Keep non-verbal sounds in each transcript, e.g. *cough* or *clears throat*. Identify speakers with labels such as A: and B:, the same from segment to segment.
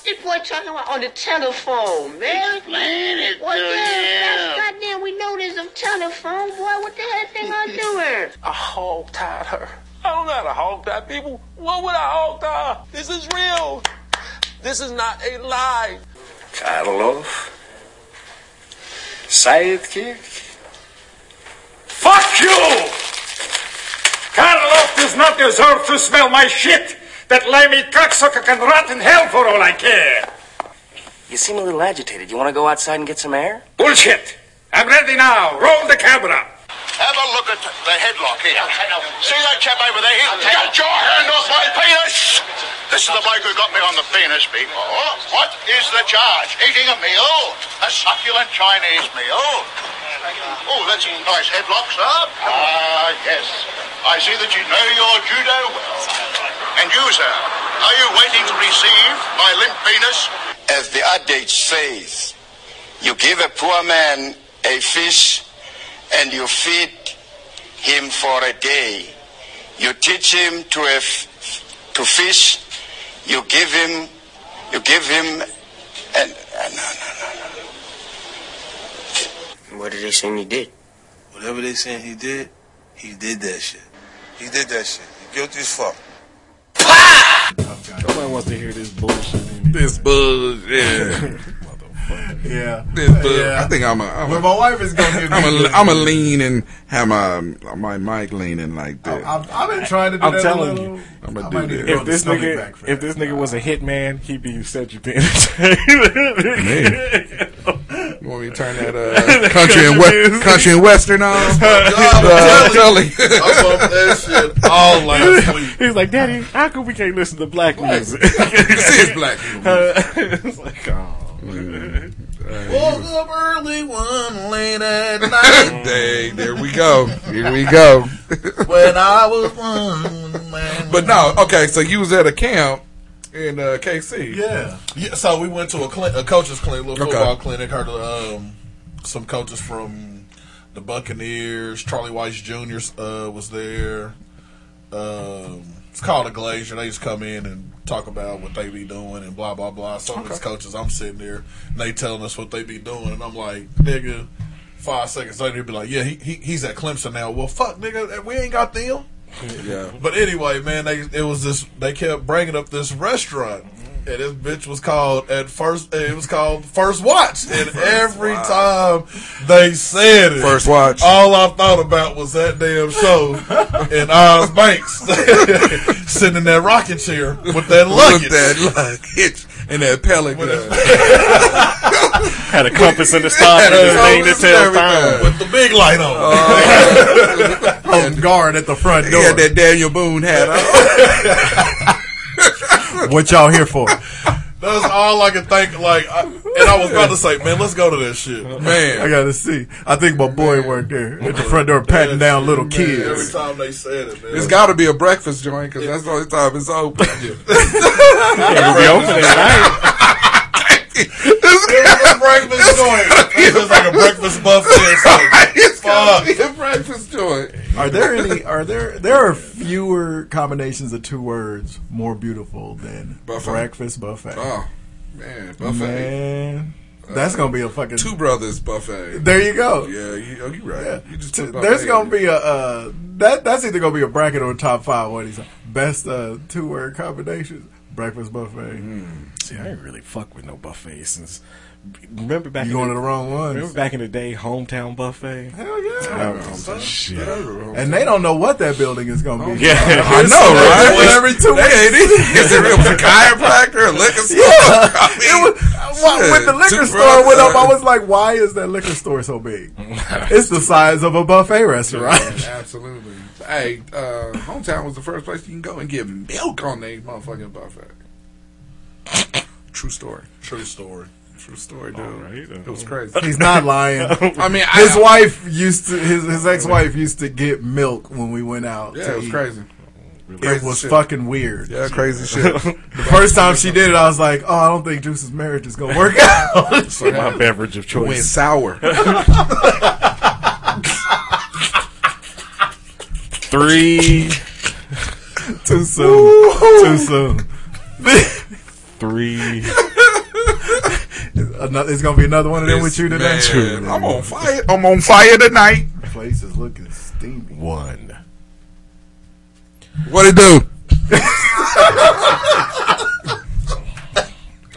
A: What this boy talking about on the telephone, man?
B: Explain it
A: What
B: to
A: the hell?
B: him.
A: That's goddamn, we know there's a telephone, boy. What the hell thing I doing?
C: I hog tied her. I don't know how to hog tie people. What would I hog tie? This is real. This is not a lie.
D: Karloff. Sidekick.
E: Fuck you! Karloff does not deserve to smell my shit! That limey cocksucker can rot in hell for all I care!
D: You seem a little agitated. You want to go outside and get some air?
E: Bullshit! I'm ready now! Roll the camera!
F: Have a look at the headlock here. See that chap over there? He's got your hand off my penis! This is the bloke who got me on the penis before. What is the charge? Eating a meal? A succulent Chinese meal? Oh, that's a nice headlock, sir. Ah, yes. I see that you know your judo well. And you, sir, are you waiting to receive my limp penis?
G: As the adage says, you give a poor man a fish and you feed him for a day. You teach him to a f- to fish. You give him, you give him, and uh, no, no, no.
B: What did they say he did?
H: Whatever they saying he did, he did that shit. He did that shit. He guilty as fuck.
I: Nobody wants to hear this bullshit.
J: This bullshit. *laughs*
I: Yeah.
J: This bull-
I: Yeah.
J: I think I'm a. I'm
I: Well,
J: a
I: my wife is gonna give
J: I'm a,
I: this.
J: I'm a lean and have my my mic leaning like that.
I: I've, I've been trying to do I'm that. telling little.
J: you. I'm
I: I
J: gonna do
I: need
J: that. If this nigga-
I: back for
K: If this nigga was a hitman, he'd be such a bitch.
J: You want me to turn that *laughs* uh, country and we- country and western on? *laughs* Uh, Telly.
I: all last *laughs* week.
K: He's like, Daddy, how come we can't listen to black music?
J: This is black
K: it's like, oh.
I: Woke up early one late at night
J: Dang, there we go. Here we go.
I: when I was one man.
J: But no, okay. So you was at a camp in uh, KC.
I: Yeah. yeah. So we went to a, cli- a coaches clinic, little
J: Okay.
I: football clinic. Heard um, some coaches from the Buccaneers. Charlie Weis Jr. Uh, was there. Um, it's called a Glacier. They just come in and talk about what they be doing and blah blah blah. Some of these coaches, I'm sitting there and they telling us what they be doing, and I'm like, nigga. Five seconds later, he'd be like, "Yeah, he, he he's at Clemson now." Well, fuck, nigga, we ain't got them.
J: Yeah.
I: But anyway, man, they it was this. They kept bringing up this restaurant, and this bitch was called at first. Eh, it was called First Watch, and every time they said it,
J: First Watch.
I: all I thought about was that damn show *laughs* and Oz Banks, *laughs* sitting in that rocking chair with that luggage.
J: With that luggage and that pellet gun. *laughs* *laughs*
K: Had a compass in the start and
J: Had a
K: thing that tells time.
I: with the big light on.
K: Oh, on guard at the front
J: He
K: door.
J: had that Daniel Boone hat on. *laughs*
K: What y'all here for?
I: That's all I could think. Like, I, and I was about to say, man, let's go to that shit.
J: Man.
K: I gotta see. I think my boy worked there at the front door patting down little
I: Every
K: kids.
I: Every time they said it, man.
J: It's got to be a breakfast joint because that's the only time it's open. *laughs*
K: It'll be open at night.
I: It's a breakfast joint. It's just like a breakfast buffet *laughs* or.
J: It's
I: Fuck bucks.
J: Be a breakfast joint.
K: Are there any? Are there? There are fewer combinations of two words more beautiful than
J: Buffet.
K: breakfast buffet.
J: Oh man, buffet.
K: Man, that's gonna be a fucking.
J: Two brothers buffet.
K: There you go.
J: Yeah, you, oh, you right.
K: Yeah.
J: You just
K: T- There's gonna be a uh, that. That's either gonna be a bracket or a top five. What he's best uh, two word combinations. Breakfast buffet.
L: I ain't really fuck with no buffet since. Remember back
K: You
L: in
K: going
L: the,
K: to the wrong ones.
L: Remember back in the day, hometown buffet.
K: Hell yeah.
L: Shit.
K: And they don't know what that building is gonna be.
L: Yeah.
J: I know, right?
K: Well, every two weeks.
J: it. Is *laughs* it was a *laughs* chiropractor, a liquor *laughs* store?
K: Yeah.
J: I mean,
K: It was, when the liquor store went up, I was like, why is that liquor store so big? it's the size of a buffet restaurant.
J: Yeah, absolutely. Hey, uh, hometown was the first place you can go and get milk on that motherfucking buffet. True story.
I: True story.
J: True story, dude.
L: Alright, uh,
J: It was oh. crazy.
K: He's *laughs* not lying.
J: I mean,
K: his
J: I,
K: wife used to, his, his ex-wife used to get milk when we went out.
J: Yeah, it was
K: eat.
J: crazy.
K: It
J: Crazy
K: was
J: shit.
K: fucking weird.
J: Yeah, crazy *laughs* shit.
K: The first time she did it, I was like, "Oh, I don't think Juice's marriage is gonna work out." *laughs*
L: So my beverage of choice Went
J: sour.
L: Three,
K: Too soon. Too soon.
L: Three. *laughs*
K: Another, it's gonna be another one of them with you today.
J: Man, I'm on fire. I'm on fire tonight.
K: The place is looking steamy.
L: One.
J: What it do? *laughs*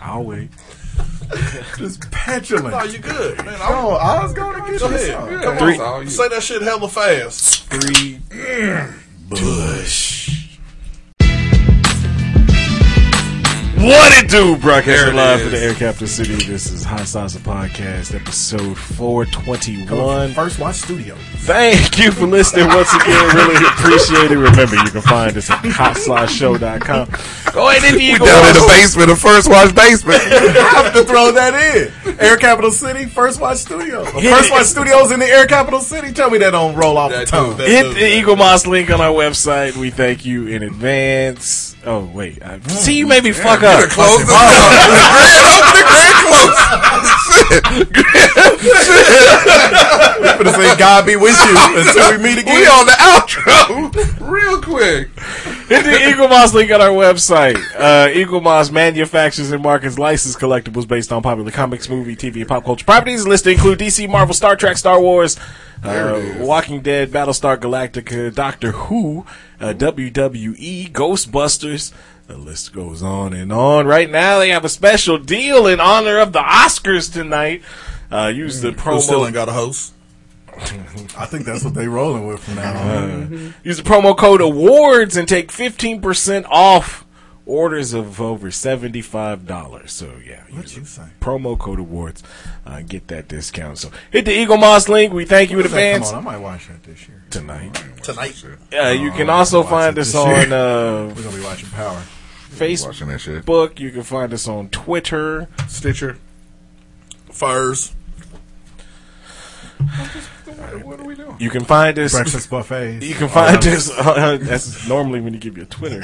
L: I'll wait. *laughs*
K: Just petulant.
I: No, you good, man.
K: No, I was going to get
I: Go
K: you
I: ahead.
K: some.
I: Come
L: Three.
I: on. Say that shit hella fast.
L: Three. Mm. Bush. What it do, broadcasting live from the Air Capital City. This is Hot Salsa Podcast, episode 421.
K: First Watch Studio.
L: Thank you for listening once again. Really appreciate it. Remember, you can find us at hotslashow.com. Go ahead and Eagle
J: down in the basement, the first watch basement. *laughs*
K: have to throw that in. Air Capital City, First Watch Studio. First Watch Studios in the Air Capital City. Tell me that don't roll off the tongue.
I: that
L: Hit the Eaglemoss link on our website. We thank you in advance. Oh, wait. I, mm. see, you made me fuck up.
J: Done closed the door. The grand opening, grand close.
K: I'm gonna say God be with you until we meet again.
J: We on the outro. Real quick.
L: Hit the Eaglemoss link on our website. Uh, Eaglemoss manufactures and markets licensed collectibles based on popular comics, movie, TV, and pop culture properties. List include DC, Marvel, Star Trek, Star Wars, uh. Walking Dead, Battlestar Galactica, Doctor Who, uh, WWE, Ghostbusters. The list goes on and on. Right now, they have a special deal in honor of the Oscars tonight. Uh, use the
I: Who still
L: promo
I: ain't got a host? *laughs*
K: I think that's what they rolling with from now on.
L: Use the promo code awards and take 15% off orders of over $75. So yeah,
K: What you say?
L: promo code awards, uh, get that discount. So hit the Eaglemoss link. We thank you in
K: Come on, I might watch that this year.
L: tonight.
I: Tonight.
L: Uh, you can
K: Oh,
L: also find us
K: this
L: on uh,
K: We're gonna be watching Power.
J: Watching that shit.
L: Facebook. You can find us on Twitter.
J: Stitcher.
I: Furs.
J: What are we doing?
L: You can find us.
K: Breakfast buffets.
L: You can find us. Uh, that's normally when you give your Twitter.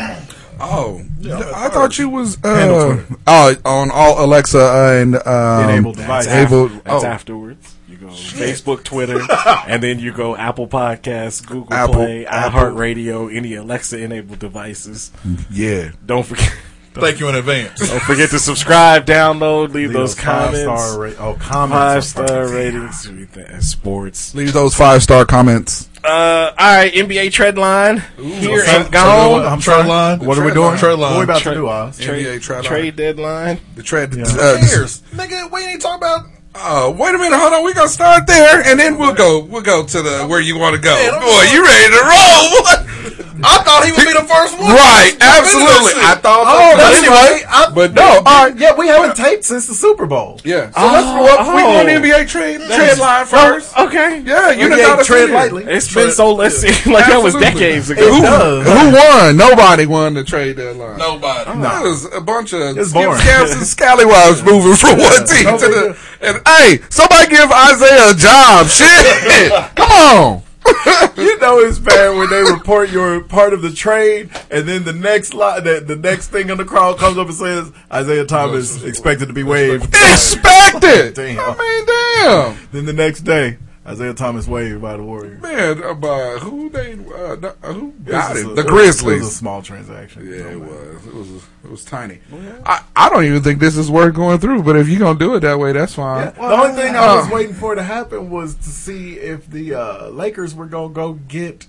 J: Oh,
I: Yeah,
J: I thought you was
K: Handle
J: uh, oh on all Alexa and um,
K: Enabled devices.
J: Able,
L: That's
J: oh,
L: afterwards. You go Facebook, Twitter, *laughs* and then you go Apple Podcasts, Google
J: Apple-
L: Play,
J: Apple.
L: iHeartRadio, any Alexa enabled devices.
J: yeah.
L: Don't forget.
I: Thank you in advance.
L: Don't forget to subscribe, download, leave,
K: Leave
L: those comments.
K: Five star ra- oh, comments.
L: Five star
K: fucking-
L: ratings, everything, sports.
J: Leave those five star comments.
L: Uh, all right, NBA trade line here
K: What's
L: and
K: that?
L: gone.
K: I'm
I: Trade line.
K: What are we
J: Trade
K: doing?
J: line.
K: What are we
I: line.
K: about
L: Trade-
K: to do, Oz?
L: Trade,
J: NBA trade line.
L: trade deadline.
J: The trade.
K: Yeah.
J: Uh,
I: Years. Nigga, we ain't talking about.
J: uh, wait a minute, hold on. We gonna start there, and then we'll go. We'll go to the where you want to go.
I: Man,
J: Boy, you ready to roll? *laughs*
I: I thought he would be the first one.
J: right? Absolutely. I thought.
K: Oh,
J: but
K: that's
J: anyway,
K: right. I-
J: but
K: no,
J: no,
K: all right, yeah, we haven't taped since the Super Bowl.
J: yeah. So let's go up. We
L: oh.
J: on NBA trade trade line first.
L: Okay.
J: Yeah, you
K: NBA
J: done got us
K: tread
J: in.
K: lightly.
L: It's been so, let's see, *laughs* like that was decades ago.
J: Who, who won? Nobody won the trade deadline.
I: Nobody.
J: That was a bunch of
K: It's
J: skip,
K: boring.
J: scabs, and *laughs* scallywags moving from one team to
K: big
J: the. And hey, somebody give Isaiah a job. Shit, *laughs* come on. *laughs*
K: You know it's bad when they report you're part of the trade, and then the next line, the, the next thing on the crowd comes up and says Isaiah Thomas expected to be waived.
J: Expected. *laughs*
K: Damn.
J: I mean, damn.
K: Then the next day, Isaiah Thomas waived by the Warriors.
J: Man, uh, but who they uh, the- uh, who
K: It
J: got it?
K: a-
J: The
K: it
J: Grizzlies.
K: It was a small transaction.
J: Yeah, it was. It was. It was tiny. I, I don't even think this is worth going through. But if you're gonna do it that way, that's fine.
K: the only thing I was
J: Uh,
K: waiting for to happen was to see if the uh, Lakers were gonna go get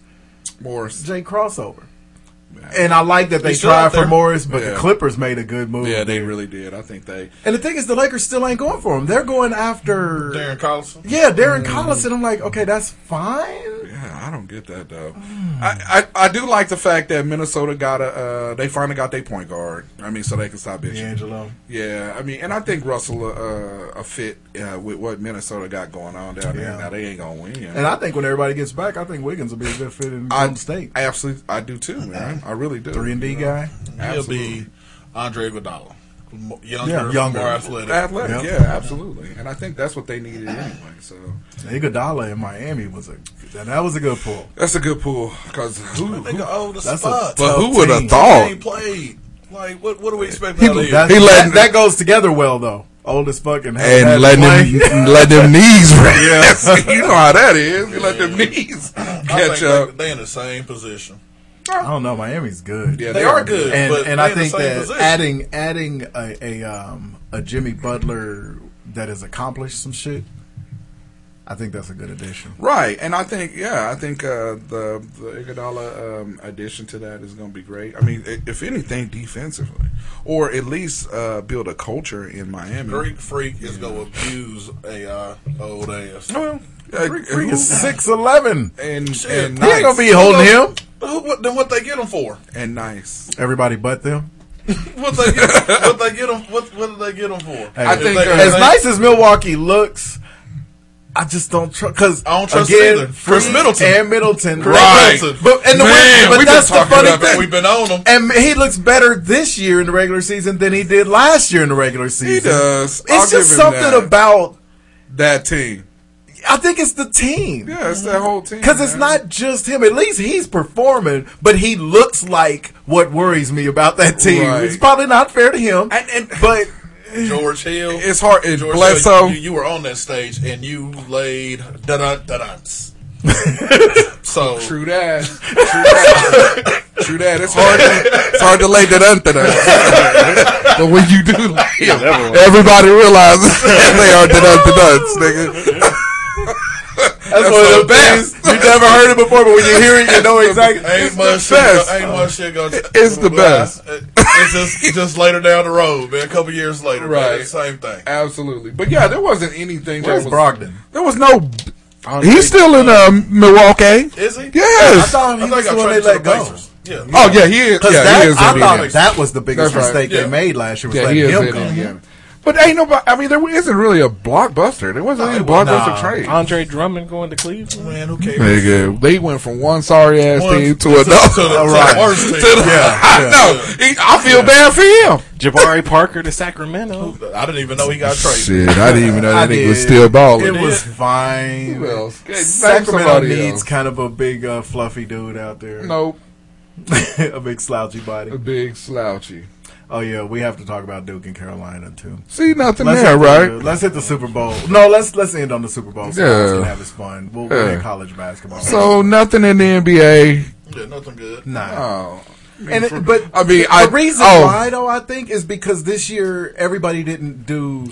J: Morris
K: Jay crossover. And I like that they
J: He's
K: tried for. Morris, but
J: Yeah.
K: the Clippers made a good move.
J: Yeah, they really did. I think they.
K: And the thing is, the Lakers still ain't going for him. They're going after
I: Darren Collison.
K: Yeah, Darren Collison. I'm like, okay, that's fine.
J: Yeah, I don't get that though. I, I I do like the fact that Minnesota got a uh, they finally got their point guard. I mean, so they can stop bitching.
K: D'Angelo.
J: Yeah, I mean, and I think Russell uh, a fit uh, with what Minnesota got going on down there.
K: Yeah.
J: Now they ain't gonna win.
K: And I think when everybody gets back, I think Wiggins will be a good fit in
J: I
K: Golden State.
J: absolutely, I do too, man. I really do.
K: Three and D guy.
I: He'll be Andre Iguodala. Mo- Younger,
K: Yeah, younger.
I: more athletic.
J: Athletic,
K: Yep.
J: yeah, absolutely. And I think that's what they needed anyway. So
K: Iguodala in Miami was a that, that was a good pull.
J: that's a good pull because who,
I: Nigga, oh, the
K: That's a
J: but who would have thought?
I: He played. Like, what? What do we expect
J: He-
I: out of?
K: That,
J: He let-
K: that, that goes together well though. Old as fucking
J: and letting them *laughs* let them knees *laughs* rest. *laughs* you know how that is. You let them knees
I: I
J: catch
I: think
J: up.
I: They, they in the same position.
K: I don't know. Miami's good.
J: Yeah,
I: They are good,
K: and
I: but
K: and I think that
I: position.
K: adding adding a, a um a Jimmy Butler that has accomplished some shit. I think that's a good addition.
J: Right, and I think yeah, I think uh, the the Iguodala um, addition to that is going to be great. I mean, if anything, defensively, or at least uh, build a culture in Miami.
I: Greek freak is gonna abuse a uh, old ass.
J: Well, uh,
K: Freak
J: who-
K: is six eleven.
J: and
I: Shit.
J: and
K: He ain't gonna be holding him.
I: Who, what, then what they get him for?
J: and nice.
K: Everybody but them. *laughs*
I: What they get? what they get him? What, what did they get him for?
J: I think,
I: they-
J: uh,
K: as
I: they-
K: nice as Milwaukee looks, I just don't trust because
I: I don't trust
K: again,
I: either.
K: Khris
I: Middleton.
K: and Middleton,
I: Right.
K: But and the
J: Man,
K: but
J: we've been
K: that's the
J: talking
K: funny
J: about that.
K: thing.
I: We've been on him.
K: And he looks better this year in the regular season than he did last year in the regular season.
J: He does. I'll
K: It's just
J: give him
K: something
J: that.
K: about.
J: that team.
K: I think it's the team.
J: Yeah, it's that whole team.
K: Because it's not just him. At least he's performing, but he looks like what worries me about that team.
J: Right.
K: It's probably not fair to him,
J: And, and
K: but
I: George Hill.
J: it's hard. It's
I: George
J: Bledsoe.
I: Hill, you, you were on that stage and you laid da da da duns. *laughs* so
J: True that. True that. True that. It's hard. To, it's hard to lay that under that. but when you do, lay 'em, everybody realizes *laughs* they are the nuts, nigga.
K: That's, one of the best. You never heard it before, but when you hear it, you know exactly.
I: ain't much shit.
J: best.
I: Go, ain't much shit going.
J: It's the best.
I: It's just just later down the road, man. A couple years later,
J: Right.
I: Man, same thing.
J: Absolutely. But yeah, there wasn't anything.
K: Where's
J: that was,
K: Brogdon?
J: There was no. He's still in um, Milwaukee.
I: Is he? Yes.
K: I
J: Yes.
K: thought he
I: I
K: was
I: think
K: the
I: I
K: one they let go.
I: Pacers. Yeah.
J: Oh yeah, he is.
K: Because
J: Yeah,
K: that
J: he is
K: I thought that was the biggest
J: That's right.
K: mistake
I: Yeah.
K: they made last year was
J: Yeah, he
K: letting
J: is
K: him
J: in
K: go.
J: Indiana. But ain't nobody. I mean, there isn't really a blockbuster. There wasn't any
I: it was
J: blockbuster
K: not.
J: trade.
L: Andre Drummond going to Cleveland.
I: Man, who cares?
J: Nigga, they went from one sorry ass
I: One-
J: team to
I: to-
J: another.
I: to the- to the
K: Right. *laughs*
I: worst team.
J: To the-
K: Yeah, *laughs*
J: I
K: yeah.
J: know. He- I feel bad for him.
L: Jabari Parker to Sacramento.
I: I didn't even know he got traded.
J: Shit, I didn't even know
K: I
J: that nigga was still balling.
K: It was fine.
J: Who else?
K: Sacramento needs
J: else.
K: kind of a big, uh, fluffy dude out there.
J: Nope. *laughs*
K: a big slouchy body.
J: A big slouchy.
K: Oh yeah, we have to talk about Duke and Carolina too.
J: See nothing
K: Let's
J: there, right?
K: The, let's hit the Super Bowl. No, let's let's end on the Super Bowl. So
J: Yeah.
K: yeah. can have his fun. We'll, we'll
J: Yeah.
K: hit college basketball.
J: So nothing in the NBA.
I: Yeah, nothing good.
K: nah.
J: Oh,
K: And it, but
J: I mean,
K: the
J: I
K: reason
J: oh,
K: why though I think is because this year everybody didn't do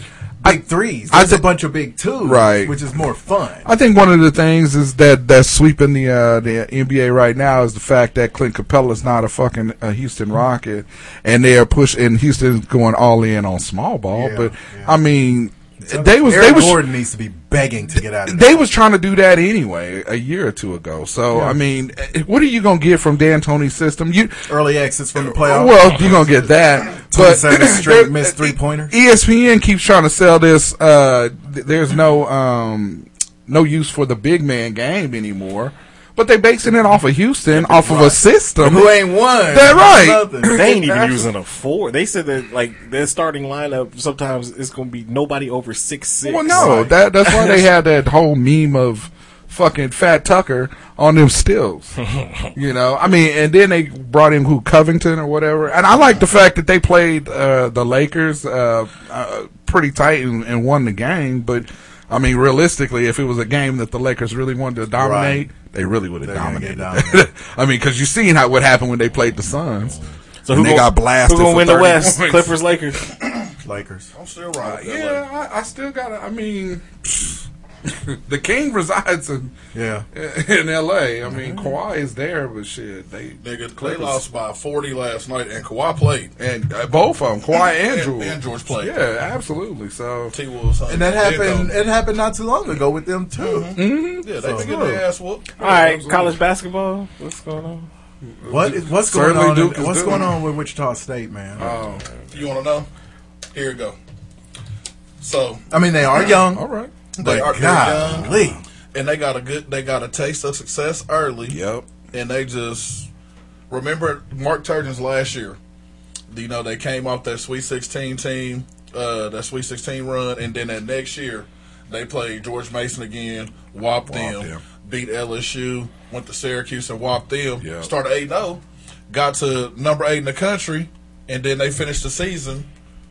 K: big threes.
J: I
K: There's
J: thi-
K: a bunch of big twos,
J: Right.
K: Which is more fun.
J: I think one of the things is that that's sweeping the uh, the NBA right now is the fact that Clint Capela is not a fucking uh, Houston Rocket, and they are pushing Houston's going all in on small ball.
K: Yeah,
J: but
K: yeah.
J: I mean, they was
K: Eric
J: they was
K: Gordon needs to be begging to get out of
J: they was trying to do that anyway a year or two ago. So I mean, eh, what are you gonna get from D'Antoni's system? You
K: early exits from the playoffs.
J: well, you're gonna get that. *laughs* But *coughs*
K: straight missed three pointers.
J: ESPN keeps trying to sell this. Uh, there's no um, no use for the big man game anymore. But they basing it off of Houston, off of a system.
K: Who ain't won?
J: That right.
K: Nothing.
L: They ain't even using a four. They said that like their starting lineup sometimes it's going to be nobody over six six.
J: Well, no, that that's why they *laughs* had that whole meme of fucking Fat Tucker on them stills. *laughs* you know, I mean, and then they brought in who Covington or whatever. And I like the fact that they played uh, the Lakers uh, uh, pretty tight and, and won the game, but. I mean, realistically, if it was a game that the Lakers really wanted to dominate, they really would have
K: They're gonna get
J: dominated.
K: dominated. *laughs*
J: I mean, because you've seen how what happened when they played the Suns.
L: So who
J: they
L: gon-
J: got blasted.
L: Who gonna win the West?
J: points.
L: Clippers, Lakers. *coughs*
K: Lakers.
I: I'm still right.
J: Yeah, I, I still got to I mean, *laughs* the king resides in
K: Yeah.
J: in L.A. I mean, Kawhi is there, but shit, they
I: Nigga, they
J: Clippers-
I: lost by 40 last night, and Kawhi played.
J: and uh, both of them, Kawhi and
I: And-
J: George,
I: and George played.
J: Yeah, absolutely. So
I: T Wolves.
K: And that happened. It happened not too long ago with them too.
J: Mm-hmm.
I: Yeah, they
K: So-
I: been getting their ass whooped.
L: All right, college basketball. What's going on?
K: What is, what's going
J: Certainly
K: on?
J: Duke
K: in-
J: is
K: what's
J: doing
K: going on with Wichita State, man?
J: Oh,
I: You want to know? Here you go. So
K: I mean, they are young.
J: all right.
I: They
K: But
I: are young, and they got a good. They got a taste of success early.
J: Yep.
I: and they just remember Mark Turgeon's last year. You know, they came off that Sweet 16 team, uh, that Sweet 16 run, and then that next year they played George Mason again, whopped them,
J: them.
I: beat LSU, went to Syracuse and whopped them.
J: Yeah.
I: Started 8 0, got to number eight in the country, and then they finished the season,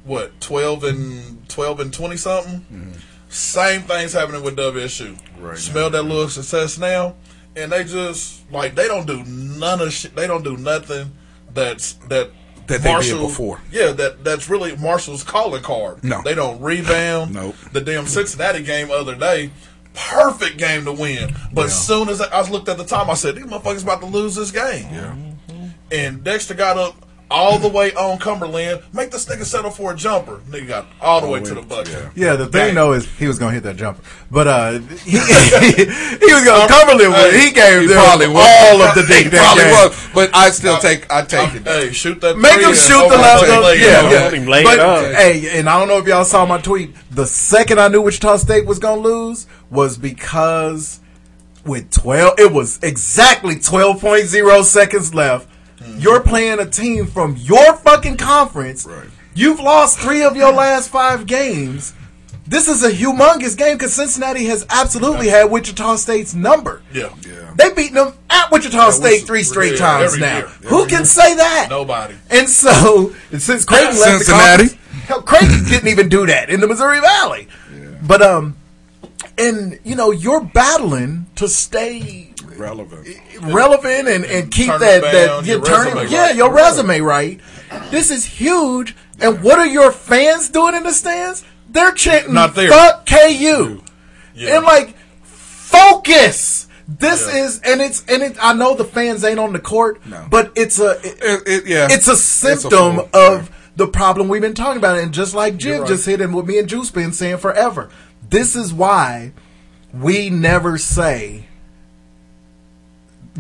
I: what, 12 and 12 and 20 something? Same thing's happening with WSU.
J: Right
I: Smell that little success now, and they just like they don't do none of shit. They don't do nothing that's that
J: That they did before.
I: Yeah, that that's really Marshall's calling card.
J: No.
I: they don't rebound. *laughs*
J: Nope.
I: The damn Cincinnati game other day, perfect game to win. But as soon as I, I looked at the time, I said these motherfuckers about to lose this game.
J: Yeah.
I: And Dexter got up all the way on Cumberland, make this nigga settle for a jumper. Nigga got all the way to the bucket.
K: Yeah, the thing
I: Dang.
K: though is he was gonna hit that jumper, but uh, he, *laughs* he was gonna Cumberland. with it. He gave
J: He
K: them
J: probably was.
K: all of the
J: He
K: dick. that
J: probably
K: game.
J: was, but I still take I take it.
I: Hey, shoot that.
K: Make him shoot the last
I: take
K: of-
I: leg
K: Yeah,
I: down.
K: yeah.
L: Him
K: but hey, and I don't know if y'all saw my tweet. The second I knew Wichita State was gonna lose was because with twelve, it was exactly twelve point zero seconds left. You're playing a team from your fucking conference.
J: Right.
K: You've lost three of your last five games. This is a humongous game because Cincinnati has absolutely had Wichita State's number.
I: Yeah.
J: Yeah.
K: They beaten them at Wichita State three straight
I: yeah,
K: times now.
I: year.
K: Who can say that?
I: Nobody.
K: And so, and since Creighton left
J: Cincinnati.
K: the conference, hell, Creighton didn't even do that in the Missouri Valley. But um, and you know, you're battling to stay
J: Relevant.
K: relevant and, and keep
I: Turn
K: that
I: it
K: that
I: down,
K: you're
I: your
K: turning,
I: resume
K: yeah,
I: right.
K: your resume right. This is huge. And what are your fans doing in the stands? They're chanting,
I: Not there.
K: "Fuck KU."
I: Yeah.
K: And like, focus. This
I: Yeah.
K: is, and it's, and it. I know the fans ain't on the court,
J: No.
K: but it's a, it-
J: It, it, yeah,
K: it's a symptom
J: flaw.
K: of the problem we've been talking about. And just like Jim
I: right.
K: just hit and what me and Juice been saying forever. This is why we never say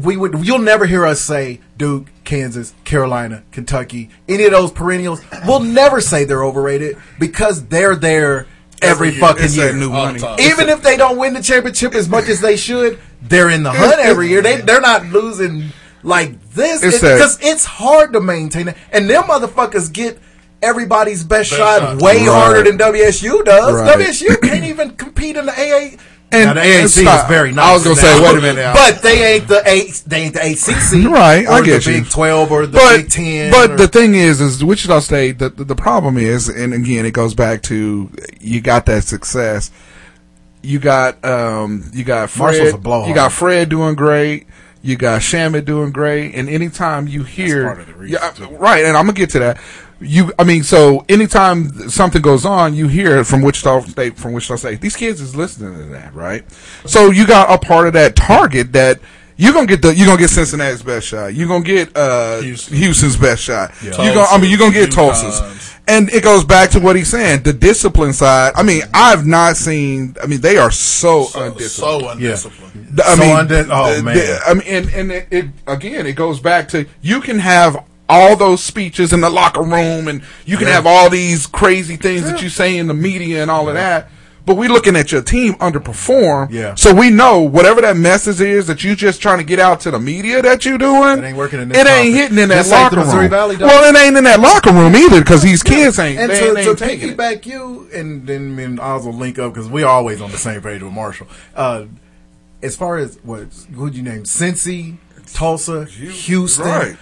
K: we would you'll never hear us say Duke, Kansas, Carolina, Kentucky, any of those perennials. We'll never say they're overrated because they're there every,
I: Every year.
K: fucking
J: It's
K: year.
J: new money.
I: time.
K: Even if they don't win the championship as much as they should, they're in the hunt every year. They they're not losing like this
J: It's
K: because it's hard to maintain it. And them motherfuckers get everybody's best,
I: Best
K: shot,
I: shot.
K: way
J: Right.
K: harder than WSU does.
J: Right.
K: WSU can't even compete in the AA.
J: And-
K: now, the AAC
J: and
K: is very nice.
J: I was gonna say, wait a minute
K: but they ain't the A, they ain't the ACC,
J: Right,
K: Or
J: I get
K: the
J: you.
K: Big Twelve or the
J: but
K: Big Ten.
J: but
K: or-
J: the thing is, is Wichita State. The, the the problem is, and again, it goes back to you got that success. You got um, you got Fred.
K: a.
J: You got Fred doing great. You got Shamet doing great. And anytime you hear,
L: part of the reason,
J: yeah,
L: too.
J: right, and I'm gonna get to that. You, I mean, so anytime something goes on, you hear it from Wichita State. From Wichita State, these kids is listening to that, right? So you got a part of that target that you're gonna get the you're gonna get Cincinnati's best shot. You're gonna get uh,
I: Houston.
J: Houston's best shot.
I: Yeah.
J: You gonna, I mean, you're gonna get
I: Tulsa,
J: Tulsa's. And it goes back to what he's saying, the discipline side. I mean, I've not seen. I mean, they are so,
I: So,
J: undisciplined.
I: so undisciplined.
J: I
K: So
J: mean,
K: undi- oh, man.
J: the- I mean, and, and it, it again, it goes back to you can have all those speeches in the locker room, and you can have all these crazy things that you say in the media and all of that. But we're looking at your team underperform,
K: Yeah.
J: So we know whatever that message is that you just trying to get out to the media that you're doing,
K: It ain't working in this
J: It ain't
K: conference.
J: hitting in that
K: Just like
J: locker
K: the
J: room.
K: Valley
J: well, it ain't in that locker room either because these kids ain't.
K: and
J: they
K: to,
J: ain't, ain't it.
K: piggyback you, and then and Oz will link up because we're always on the same page with Marshall. Uh, as far as what who'd you name? Cincy, Tulsa, Houston.
J: Right.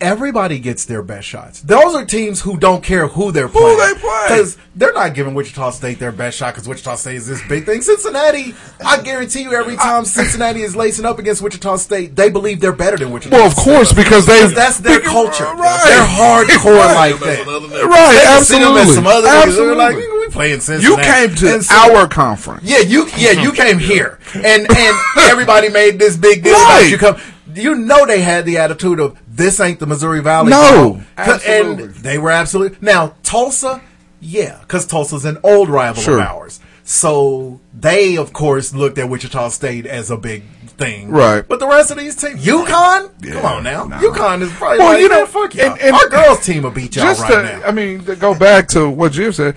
K: Everybody gets their best shots. Those are teams who don't care who they're playing.
J: they play.
K: Because they're not giving Wichita State their best shot because Wichita State is this big thing. Cincinnati, I guarantee you, every time Cincinnati is lacing up against Wichita State, they believe they're better than Wichita
J: Well, of
K: State.
J: course, because they
K: that's their culture.
J: Right.
K: They're hardcore like that.
J: Right,
K: They can see them as
J: absolutely.
K: some other niggas. They're like,
J: Absolutely.
K: we playing Cincinnati.
J: You came to
K: And so-
J: our *laughs* conference.
K: yeah, you yeah you came here, and and *laughs* everybody made this big deal
J: Right.
K: about you come. You know they had the attitude of this ain't the Missouri Valley.
J: No, absolutely.
K: and they were absolutely now Tulsa. Yeah, because Tulsa's an old rival
J: Sure.
K: of ours, so they of course looked at Wichita State as a big thing,
J: Right.
K: But the rest of these teams, UConn, come on now, UConn is probably
J: Well,
K: like,
J: you know,
K: man, fuck y'all.
J: and- and-
K: Our girls team will beat y'all
J: Just
K: right
J: to,
K: now.
J: I mean, to go back to what Jim said,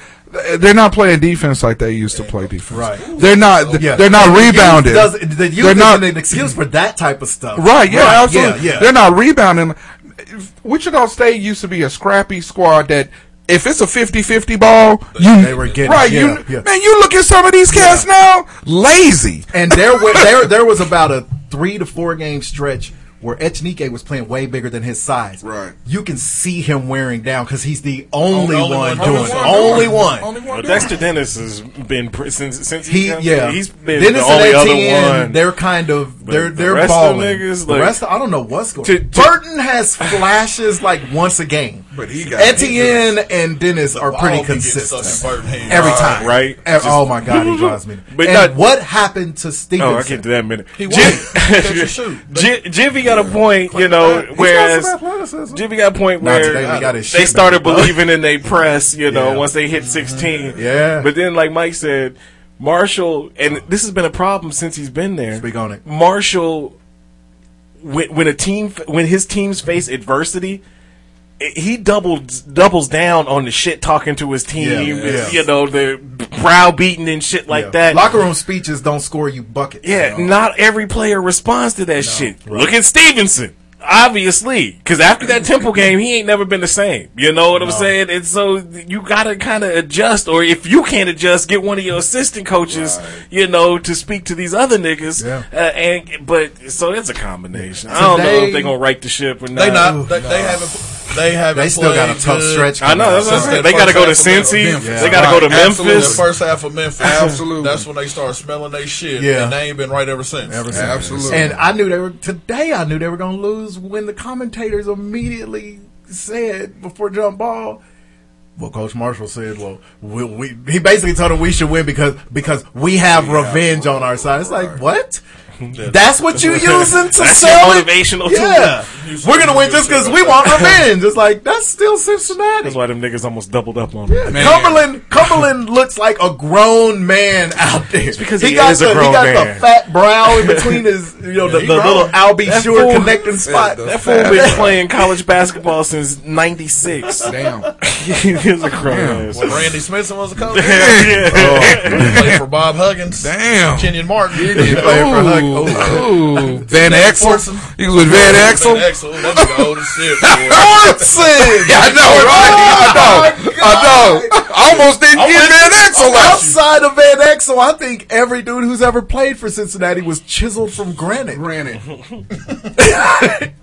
J: they're not playing defense like they used to play defense.
K: Right.
J: They're not.
K: Oh, yeah.
J: They're not
K: And
J: rebounding.
K: Does, the
J: they're not
K: an excuse for that type of stuff.
J: Right, yeah, absolutely.
K: Yeah, yeah.
J: They're not rebounding. Wichita State used to be a scrappy squad that if it's a 50-50 ball, you
K: They were getting-
J: right.
K: yeah,
J: you
K: yeah.
J: man, you look at some of these cats now, lazy.
K: And there was there there was about a three to four game stretch where Echenique was playing way bigger than his size.
J: Right.
K: You can see him wearing down because he's the only,
I: Only
K: one,
I: one
K: doing
I: doing
K: it.
I: it.
K: Only one.
J: Only one.
L: Dexter Dennis has been pr- since since he,
K: He
L: come-
K: yeah.
L: he's been
K: Dennis
L: the only
K: and
L: other one.
K: They're kind of
L: But
K: they're
L: the
K: they're
L: rest of
K: balling.
L: niggas,
K: the rest of, I don't know what's going.
L: To- to-
K: Burton has flashes like once a game.
J: But he got
K: Etienne and Dennis are pretty consistent
I: stuck in Burton hands.
K: every
I: uh,
K: time.
L: right.
K: Ev- oh my god, he *laughs* drives me.
L: But
K: and
L: not-
K: what happened to oh, Stevenson?
L: Oh, I get to that minute.
I: He
L: Jim-
I: won't catch and *laughs* shoot.
L: J- Jimmy got a point, you know, whereas
K: got.
L: Jimmy got a point
K: Not
L: where
K: today, got
L: they started
K: back,
L: believing in they press, you know,
K: Yeah.
L: once they hit mm-hmm. 16.
K: Yeah.
L: But then, like Mike said, Marshall, and this has been a problem since he's been there.
K: Speak on it.
L: Marshall, when, when a team, when his teams face adversity, it- he doubles doubles down on the shit talking to his team,
K: Yeah, yeah.
L: you know, the browbeating and shit like
K: Yeah.
L: that.
K: Locker room speeches don't score you buckets.
L: Yeah,
K: you know?
L: not every player responds to that shit. Look at Stevenson. Obviously, because after that Temple game, he ain't never been the same. You know what I'm saying? And so you gotta kind of adjust, or if you can't adjust, get one of your assistant coaches, you know, to speak to these other niggas.
K: Yeah.
L: Uh, and but so it's a combination. I don't know if they're gonna right the ship or not.
I: They not. They, they haven't. They haven't.
K: They still got a tough
I: good.
K: stretch.
L: I know. That's what I'm
I: Since
L: saying.
I: that
L: They gotta go to
I: half
L: Cincy.
I: Memphis.
L: They gotta go to
I: Right, absolutely.
L: Memphis.
I: The first half of Memphis.
J: Absolutely.
I: That's when they start smelling their shit.
K: Yeah.
I: And they ain't been right ever since.
K: Ever since.
J: Absolutely.
K: And I knew they were today. I knew they were going to lose when the commentators immediately said before jump ball. Well, Coach Marshall said, "Well, we, we, he basically told him we should win because because we have revenge on our side." It's like what? That's what you *laughs* using to
L: That's
K: sell
L: your
K: it?
L: motivational tool.
K: Yeah, we're gonna win just because we want revenge. It's like that's still Cincinnati.
L: That's why them niggas almost doubled up on him.
K: Cumberland, Cumberland looks like a grown man out there.
L: It's because
K: he,
L: he
K: got
L: is a
K: the he got
L: man.
K: the fat brow in between his, *laughs* you know, the, the
I: grown.
K: little Albie
L: That
K: Shore
L: fool-
K: connecting spot.
L: That fool been playing college basketball since '96.
J: Damn. *laughs*
L: He's a grown ass.
I: When Randy Smithson was a coach.
L: Yeah. Oh.
I: He played for Bob Huggins.
J: Damn.
I: Kenyon Martin.
K: He played for Huck-
J: Ooh, ooh. Van
I: Van
J: Exel. He was with Van Exel.
I: Van Exel. That nigga old as shit. boy.
K: Fortson!
J: Yeah, I know, right? Oh I know. I know. I almost didn't get Van Exel last
K: Outside of Van Exel, I think every dude who's ever played for Cincinnati was chiseled from granite.
J: Granted.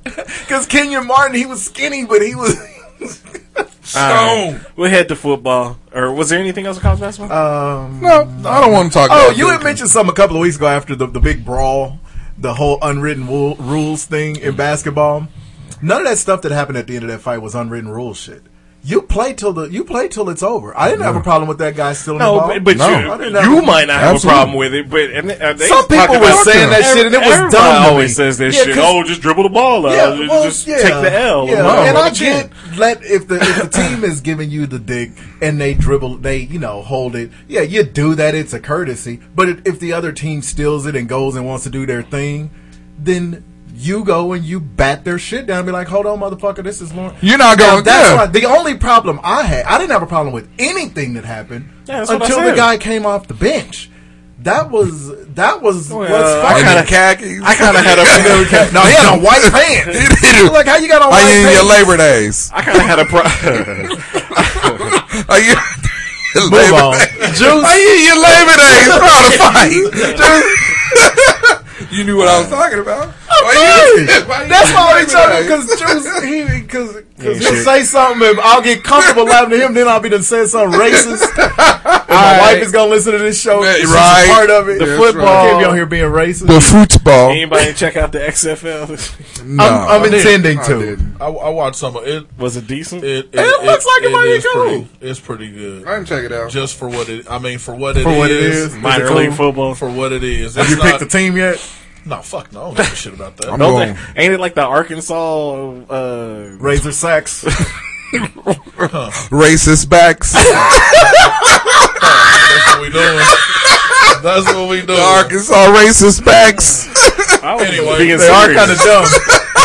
K: Because *laughs* Kenyon Martin, he was skinny, but he was.
L: All right. We'll head to football. Or was there anything else in college basketball?
K: Um,
J: No, I don't want to talk about it.
K: Oh, you had mentioned something a couple of weeks ago after the, the big brawl, the whole unwritten rules thing in basketball. None of that stuff that happened at the end of that fight was unwritten rules shit. You play till the you play till it's over. I didn't have a problem with that guy stealing the
L: no,
K: ball.
L: but, but
J: No.
K: I
L: you, you might not have
J: Absolutely.
L: a problem with it. But and, uh, they
K: Some people were
L: about-
K: saying that shit, and it was
L: Everybody
K: dumb
L: always says that
K: Yeah,
L: shit.
K: 'cause-
L: Oh, just dribble the ball out.
K: Yeah,
L: just
K: well,
L: just
K: yeah,
L: take the L.
K: Yeah,
L: No,
K: and I
L: but you-
K: get let if the if the team is giving you the dick and they dribble, they you know hold it. Yeah, you do that. It's a courtesy. But if- if the other team steals it and goes and wants to do their thing, then you go and you bat their shit down and be like, hold on, motherfucker, this is Lauren.
J: You're not
K: Now,
J: going
K: That's
J: yeah.
K: why the only problem I had, I didn't have a problem with anything that happened
L: Yeah, that's what I
K: until the guy came off the bench. That was that was
L: Well,
K: what's
L: I kinda-
J: khakis.
L: I kind of had a. *laughs*
K: no, he had on white *laughs* pants. like how you got on
J: Are
K: white
J: you in
K: pants?
J: your Labor Days?
L: I kind of had a problem. *laughs*
J: Are you?
K: Move
J: Labor
K: on. Juice.
J: Are you in your Labor Days? Proud to fight. Juice. you knew what I was talking about.
K: funny. That's why we talking because Juice because because he'll say something and I'll get comfortable laughing at him. Then I'll be done saying something racist. And my wife is gonna listen to this show.
J: Man,
K: She's
J: right.
K: part of it.
J: The
K: I
J: football.
K: can't be on here being racist.
J: The football.
L: Anybody check out the XFL?
J: No,
K: I'm, I'm
I: I
K: intending to.
I: I, I watched some of it.
L: Was it decent?
I: It,
K: It looks like it might be cool.
I: Pretty, it's pretty good.
J: I can check it out.
I: Just for what it, I mean, for what it
K: For what it
I: is,
K: is.
L: Minor
K: Is it
L: league football.
I: for what it is.
K: Have you
I: not-
K: picked the team yet?
I: No, fuck no. I don't give a shit about that.
J: I'm going.
L: they, ain't it like the Arkansas? Uh,
K: Razor Sacks. *laughs*
J: Racist backs. *laughs* *laughs*
I: That's what we doing. That's what we doing.
J: Arkansas racist backs.
I: Anyway,
L: being
K: They are kind of dumb.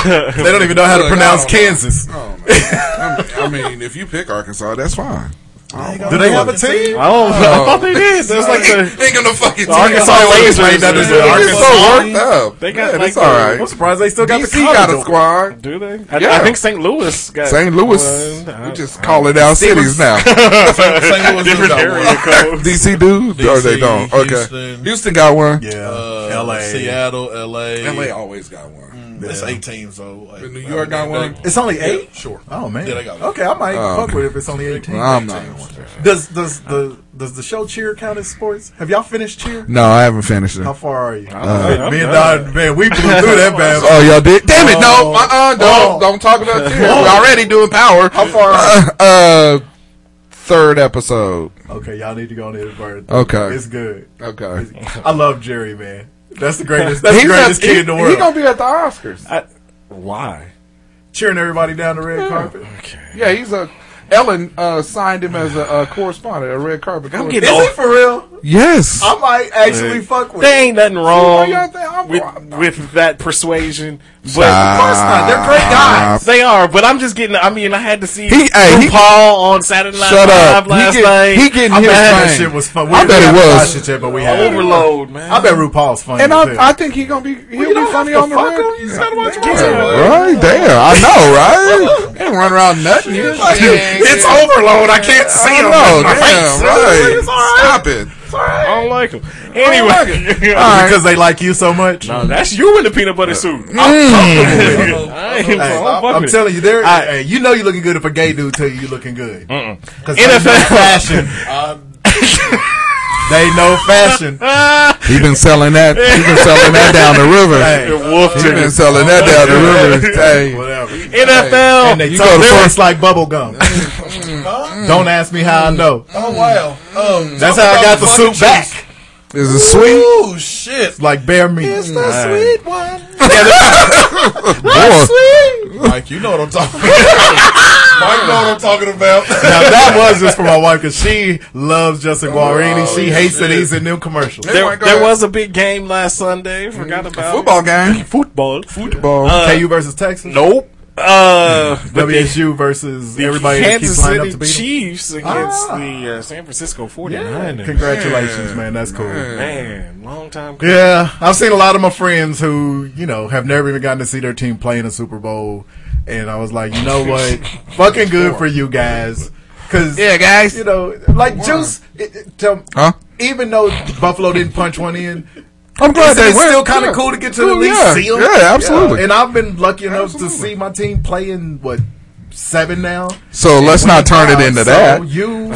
K: *laughs* they don't even know how to
J: Look,
K: pronounce
J: I don't know.
K: Kansas.
J: Oh, man. I mean, if you pick Arkansas, that's fine.
K: Do they have a team?
L: I don't know. I thought they did. There's like the
J: ain't gonna fucking
L: The Arkansas Lasers.
K: Ain't nothing to do.
L: They're
K: Arkansas.
J: so worked up.
L: They got
J: Man,
L: like
J: it's all right.
K: I'm surprised they still got the
J: DC got a squad.
L: Do they? I,
J: Yeah.
L: I think St. Louis got
J: St. Louis.
L: one.
J: We just call it out cities now. *laughs*
I: St. Louis
L: different area code.
J: DC do? or they don't? Okay.
I: Houston.
J: Houston got one.
K: Yeah,
I: Uh,
K: LA.
I: Seattle, LA.
J: LA always got one.
I: It's eight teams though. Like,
J: New York got one?
K: It's only eight.
I: Yeah, sure.
K: Oh man.
I: Yeah, they got one.
K: okay, I might
J: Oh,
K: fuck with it if it's only eighteen.
J: Well, I'm not. gonna watch that.
K: Does does the does the show Cheer count as sports? Have y'all finished Cheer?
J: No, I haven't finished it.
K: How far are you?
L: Uh,
K: me and Don, man, we blew through that bad.
J: Oh, y'all did? Damn it!
K: Oh.
J: No, uh-uh, don't
K: Oh.
J: don't talk about cheer. We're already doing power.
K: How far?
J: Uh, uh, third episode.
K: Okay, y'all need to go on it, Bird.
J: Okay.
K: it's good.
J: Okay.
K: I love Jerry, man. That's the greatest. *laughs* That's
J: He's
K: the greatest
J: at-
K: kid in the world.
J: He gonna be at the Oscars.
L: I, why?
K: cheering everybody down the red carpet.
J: Yeah, he's a. Ellen uh, signed him as a, uh correspondent, a red carpet.
L: I'm
K: Is
L: getting
J: correspondent.
K: he for real?
J: Yes.
K: I might actually fuck with.
L: There ain't nothing wrong
J: y'all think I'm-
L: with with that persuasion, but
K: Of course not. They're great guys.
L: they are. But I'm just getting. I mean, I had to see
J: He- hey, he-
L: Paul on Saturday Night
J: Shut
L: Live
J: up.
L: last
J: he get,
L: night.
J: He getting
K: I
J: his
K: bet that
J: thing.
K: shit was fun. We
J: I
K: didn't
J: bet it
K: have to
J: was.
K: watch it yet, but we had
L: Overload, man.
K: I bet RuPaul's funny.
J: And
K: as hell.
J: I, I think he gonna be he'll
K: you
J: be funny on the
K: fuck
J: red.
K: him. Gotta watch
J: Yeah, Right there, I know, right? They don't run around nothing. You
K: It's overload. I can't see
J: I
K: him.
J: know, *laughs* damn, right?
K: It's all right.
J: Stop it.
L: I don't like him. Anyway, *laughs*
K: Because they like you so much.
L: no, that's you in the peanut butter suit.
K: I'm comfortable with it. *laughs*
L: I ain't,
K: Hey,
L: I don't fuck
K: I'm telling you, there.
L: I-
K: hey, you know you're looking good if a gay dude tell you you're looking good. Because
L: NFL.
K: fashion. Um, they know fashion. *laughs*
J: He been selling that. He been selling that down the river.
K: Hey,
J: He been selling that down the river. *laughs* Hey,
K: whatever.
L: NFL.
K: And they
J: You
K: talk
J: go to
K: lyrics like bubble gum. *laughs* Don't ask me how I know.
I: Oh wow. Um,
K: That's how I got the
I: fucking
K: suit back.
I: Cheese.
J: is it sweet?
I: Ooh shit.
K: It's like bear meat.
I: It's the
K: Nah.
I: sweet one. *laughs*
J: Boy,
I: Mike, you know what I'm talking about. *laughs* Mike know what I'm talking about.
K: Now that was just for my wife because she loves Justin Guarini. she hates that he's in new commercials.
L: There,
J: Anyway, go
L: there was a big game last Sunday. Forgot about
J: football game.
L: football.
J: Football.
L: Uh,
K: KU versus Texas.
L: Nope. Uh, but the,
K: WSU versus
L: the
K: everybody that
L: Kansas
K: keeps lining up
L: City
K: to beat them.
L: Chiefs against
K: Ah.
L: the uh, San Francisco 49ers.
K: Yeah, congratulations, man. That's cool.
L: Man, long time. coming.
K: Yeah, I've seen a lot of my friends who, you know, have never even gotten to see their team play in a Super Bowl, and I was like, you know what, *laughs* fucking good for you guys, because
J: Yeah, guys.
K: you know, like Juice, it, it, tell,
J: Huh?
K: even though Buffalo didn't punch one in.
J: I'm glad they
K: it
J: went.
K: still kind of
J: Yeah.
K: cool to get to at least
J: yeah.
K: see them?
J: Yeah, absolutely.
K: And I've been lucky enough to see my team playing what seven now.
J: So let's not turn it into
K: So
J: that.
K: You, you,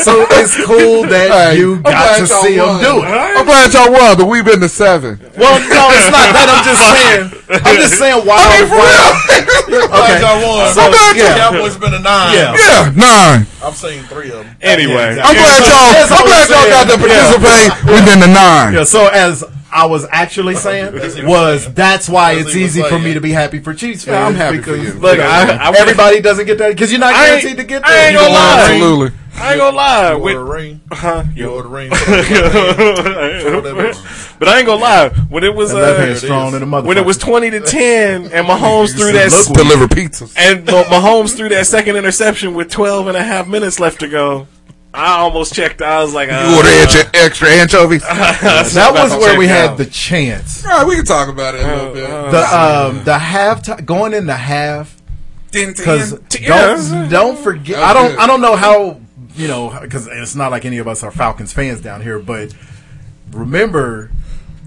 K: so it's cool that
J: Hey,
K: you got to see them
J: won.
K: do it.
J: I'm glad y'all won, but we've been to seven.
K: Well, no, it's not that. I'm just saying. I'm just saying why. *laughs*
J: I mean, for
K: why- *laughs*
I: Glad y'all won.
K: So,
J: I'm glad
K: yeah.
I: Cowboys been a nine.
K: Yeah.
J: Yeah, nine.
I: I've seen three of them.
L: Anyway,
J: I'm glad y'all. I'm glad y'all got to
K: saying.
J: participate. We've been to nine.
K: Yeah, so as I was actually saying *laughs* was that's why
I: That's
K: it's
I: what he
K: easy for
I: saying.
K: me to be happy for Chiefs fans.
J: Yeah, I'm happy
K: because,
J: for you.
L: Look, I-
K: know,
L: I-
K: everybody doesn't get that because you're not guaranteed to get
L: I
K: there.
L: ain't gonna lie.
J: Absolutely.
L: I ain't gonna lie.
I: You
L: With,
I: order a ring.
L: huh?
I: You order a ring. *laughs* *laughs*
L: but I ain't gonna lie. When it was
K: That
L: uh,
K: hand strong in the
L: when it was twenty to ten, and Mahomes threw that
K: look
J: Deliver pizzas.
L: and Mahomes threw that second interception with 12 and a half minutes left to go. I almost checked. I was like, uh,
J: You order extra, extra anchovies. *laughs*
K: that was where we
L: check
K: had
L: out.
K: the chance.
J: All right, we can talk about it a little bit.
K: The um the half time going in the half because don't don't forget. I don't
J: good.
K: I don't know how you know because it's not like any of us are Falcons fans down here, but remember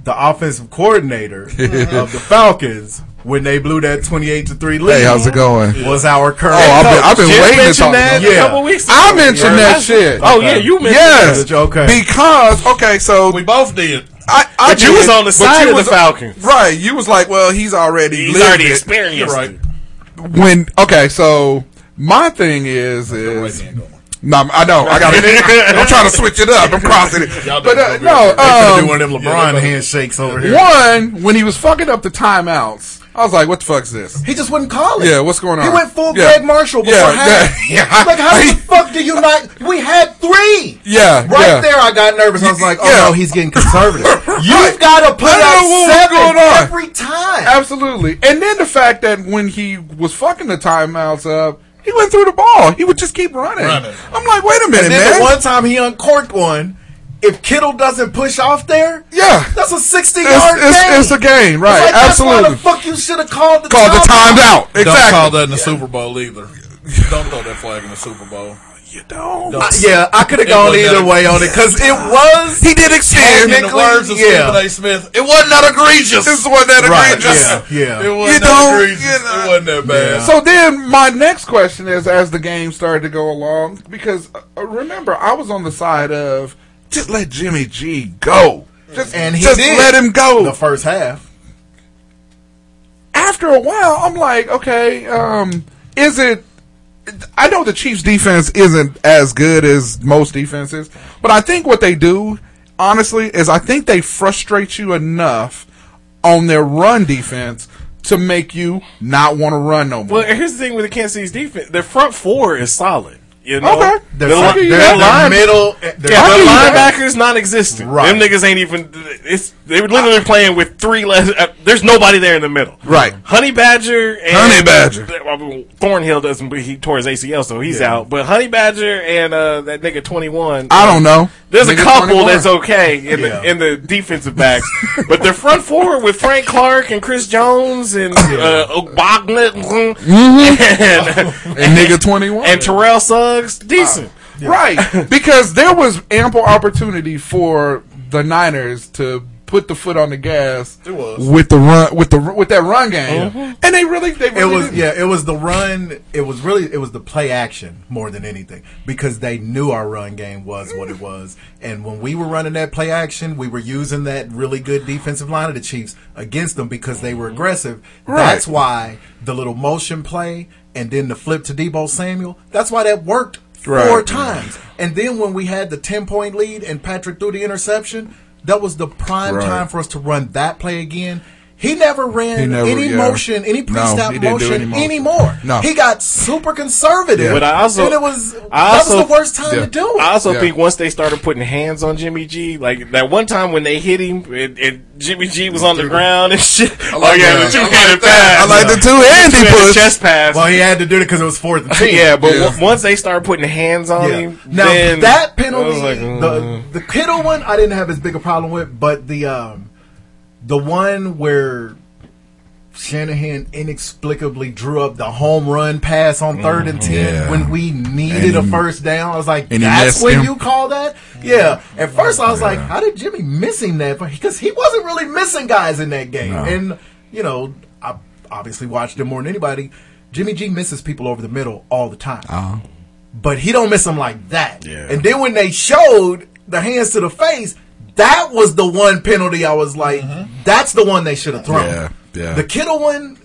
K: the offensive coordinator *laughs* of the Falcons when they blew that twenty-eight to three lead.
J: Hey, how's it going?
K: Was our current
J: Oh, I've been. I've been
L: Jim
J: waiting to
L: mentioned
J: talk
L: that
J: about
L: a couple weeks ago.
J: I mentioned
L: Yeah,
J: that
L: that's-
J: shit.
L: Oh yeah, you mentioned
J: Yes,
L: that.
K: Okay.
J: because okay, so
I: We both did.
J: I, I
L: But you was on the side
J: you
L: of the Falcons.
J: right? You was like, well, he's already
L: He's
J: lived
L: already
J: it.
L: experienced.
I: You're right.
J: when okay, so my thing is is
I: Right hand
J: no, I know I got. to *laughs* I'm trying to switch it up. I'm *laughs* crossing it,
I: Y'all
J: but
I: did
J: uh, no.
I: good.
K: They
J: Um,
K: do one of them LeBron
I: they-
K: handshakes over here.
J: one when he was fucking up the timeouts, I was like, what the fuck's this?
K: He just wouldn't call it.
J: Yeah, what's going on?
K: He went full
J: Yeah.
K: Greg Marshall before
J: Yeah,
K: half. *laughs*
J: yeah, yeah.
K: Like, how the *laughs* fuck do you not? We had three.
J: Yeah,
K: Right
J: yeah.
K: there, I got nervous. I was like, oh no, he's getting conservative. *laughs* You've got to put
J: I don't know what
K: out seven
J: on.
K: every time.
J: Absolutely. And then the fact that when he was fucking the timeouts up, he went through the ball. He would just keep running.
I: Running.
J: I'm like, wait a minute,
K: And then
J: man.
K: the one time he uncorked one, if Kittle doesn't push off there,
J: yeah.
K: that's a sixty-yard
J: it's,
K: game.
J: it's a game, right?
K: Like, that's why
J: Absolutely.
K: the fuck you should have called the
J: Called the times out.
I: Don't
J: Exactly.
I: call that in the Super Bowl either. Don't throw that flag in the Super Bowl.
J: You don't.
K: Uh, yeah, I could have gone either way on it because it was.
J: He did extend.
I: In the words of
K: yeah.
I: Stephen A. Smith, it wasn't that egregious.
J: This wasn't that
K: Right,
J: egregious.
K: yeah, yeah.
I: It wasn't
J: You
I: that
J: don't-
I: egregious.
J: you know.
I: it wasn't that bad.
J: So then, my next question is: as the game started to go along, because uh, remember, I was on the side of just let Jimmy G go, just
K: And he
J: just
K: did.
J: let him go.
K: The first half.
J: After a while, I'm like, okay, um, is it? I know the Chiefs' defense isn't as good as most defenses, but I think what they do, honestly, is I think they frustrate you enough on their run defense to make you not want to run no more.
L: Well, here's the thing with the Kansas City's defense: their front four is solid. You know,
J: Okay.
K: Their,
L: Their,
K: their,
L: li-
K: their,
L: their line-
K: middle.
L: yeah,
K: Their
L: their
J: give you that.
L: linebackers non-existent.
K: Right.
L: Them niggas ain't even. It's they were literally playing with three less. Uh, there's nobody there in the middle.
J: Right.
L: Honey Badger. And,
J: Honey Badger.
L: I mean, Thornhill doesn't. But he tore his ACL, so he's out. But Honey Badger and uh, that nigga 21.
J: I don't know.
L: There's a couple
J: 21.
L: that's okay in
K: Yeah.
L: the in the defensive backs, but the front four with Frank Clark and Chris Jones and uh, Ogbonna *laughs* and,
J: and nigga 21.
L: and Terrell Suggs, Uh, decent.
J: Right. *laughs* because there was ample opportunity for the Niners to put the foot on the gas
I: It was.
J: with the run with the with that run game. Uh-huh. And they really they
K: It
J: really
K: was
J: didn't.
K: yeah. It was the run. It was really it was the play action more than anything because they knew our run game was what it was. And when we were running that play action, we were using that really good defensive line of the Chiefs against them because they were aggressive. That's why the little motion play and then the flip to Deebo Samuel. That's why that worked four
J: Right.
K: times. And then when we had the ten point lead and Patrick threw the interception, that was the prime
J: Right.
K: time for us to run that play again. He never ran
J: He never-
K: any
J: yeah.
K: motion, any pre-snap
J: he
K: motion,
J: any
K: anymore.
J: No.
K: he got super conservative.
L: But I also-
K: and it was
L: I
K: that was the worst time
J: Yeah.
K: to do it.
L: I also
J: Yeah.
L: think once they started putting hands on Jimmy G, like that one time when they hit him and, and Jimmy G was on the ground and shit. oh
J: like
L: yeah, the two handed
J: like that.
L: pass.
J: I like the two-handed
L: two-handed
J: push.
L: chest pass.
K: well, he had to do it because it was fourth and *laughs* ten.
L: yeah, but
J: Yeah.
L: w- once they started putting hands on
K: Yeah.
L: him,
K: Now
L: then
K: that
L: I
K: penalty,
L: was like,
K: the
L: mm.
K: the Kittle one, I didn't have as big a problem with, but the um, the one where Shanahan inexplicably drew up the home run pass on third and ten
J: Yeah.
K: when we needed
J: And
K: a first down. I was like, "That's when
J: him.
K: you call that?" Yeah. At first, I was like, "How did Jimmy missing that?" Because he wasn't really missing guys in that game,
J: No.
K: and you know, I obviously watched him more than anybody. Jimmy G misses people over the middle all the time
J: Uh-huh.
K: but he don't miss them like that.
L: Yeah.
K: And then when they showed the hands to the face, that was the one penalty I was like, that's the one they should have thrown.
J: Yeah, yeah.
K: The Kittle one,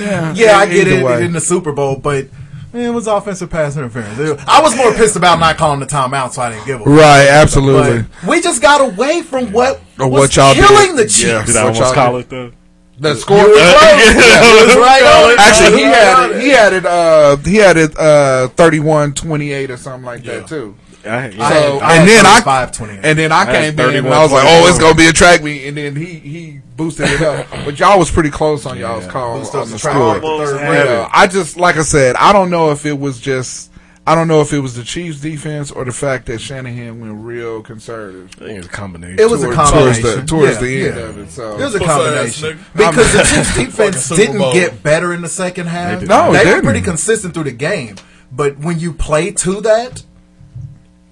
J: Yeah,
K: yeah, I get it
J: way.
K: in the Super Bowl, but man, it was offensive pass interference. I was more pissed about not calling the timeout, so I didn't give a
J: Right, absolutely.
K: But we just got away from what
J: Or
K: was
J: what y'all
K: killing
J: did.
K: the Chiefs.
J: Yeah.
L: did I
J: What
L: almost
J: y'all
L: call
J: did.
L: it though?
J: The score
K: You were close. *laughs* You was right.
J: Actually, he
K: You was right
J: had it. He had it. Uh, he had it. Uh, 31-28 or something like that too.
L: I,
K: I
L: yeah.
K: had-
J: So
K: I
J: and then I and then I
L: had
J: came in and I was like, oh, it's gonna be a track meet, and then he he boosted it up. *laughs* But y'all was pretty close on y'all's call
K: Boosted
J: on
K: the
J: the score.
K: with the third
L: Yeah.
J: I just like I said, I don't know if it was just. I don't know if it was the Chiefs' defense or the fact that Shanahan went real conservative.
L: I think it's a combination.
K: It was a combination.
J: towards the, towards
K: Yeah,
J: the end
K: yeah.
J: of it. So
K: It was a combination because the *laughs* Chiefs defense didn't
I: Bowl.
K: get better in the second half.
L: They
J: No,
K: they
J: it
K: were
J: didn't.
K: pretty consistent through the game. But when you play to that,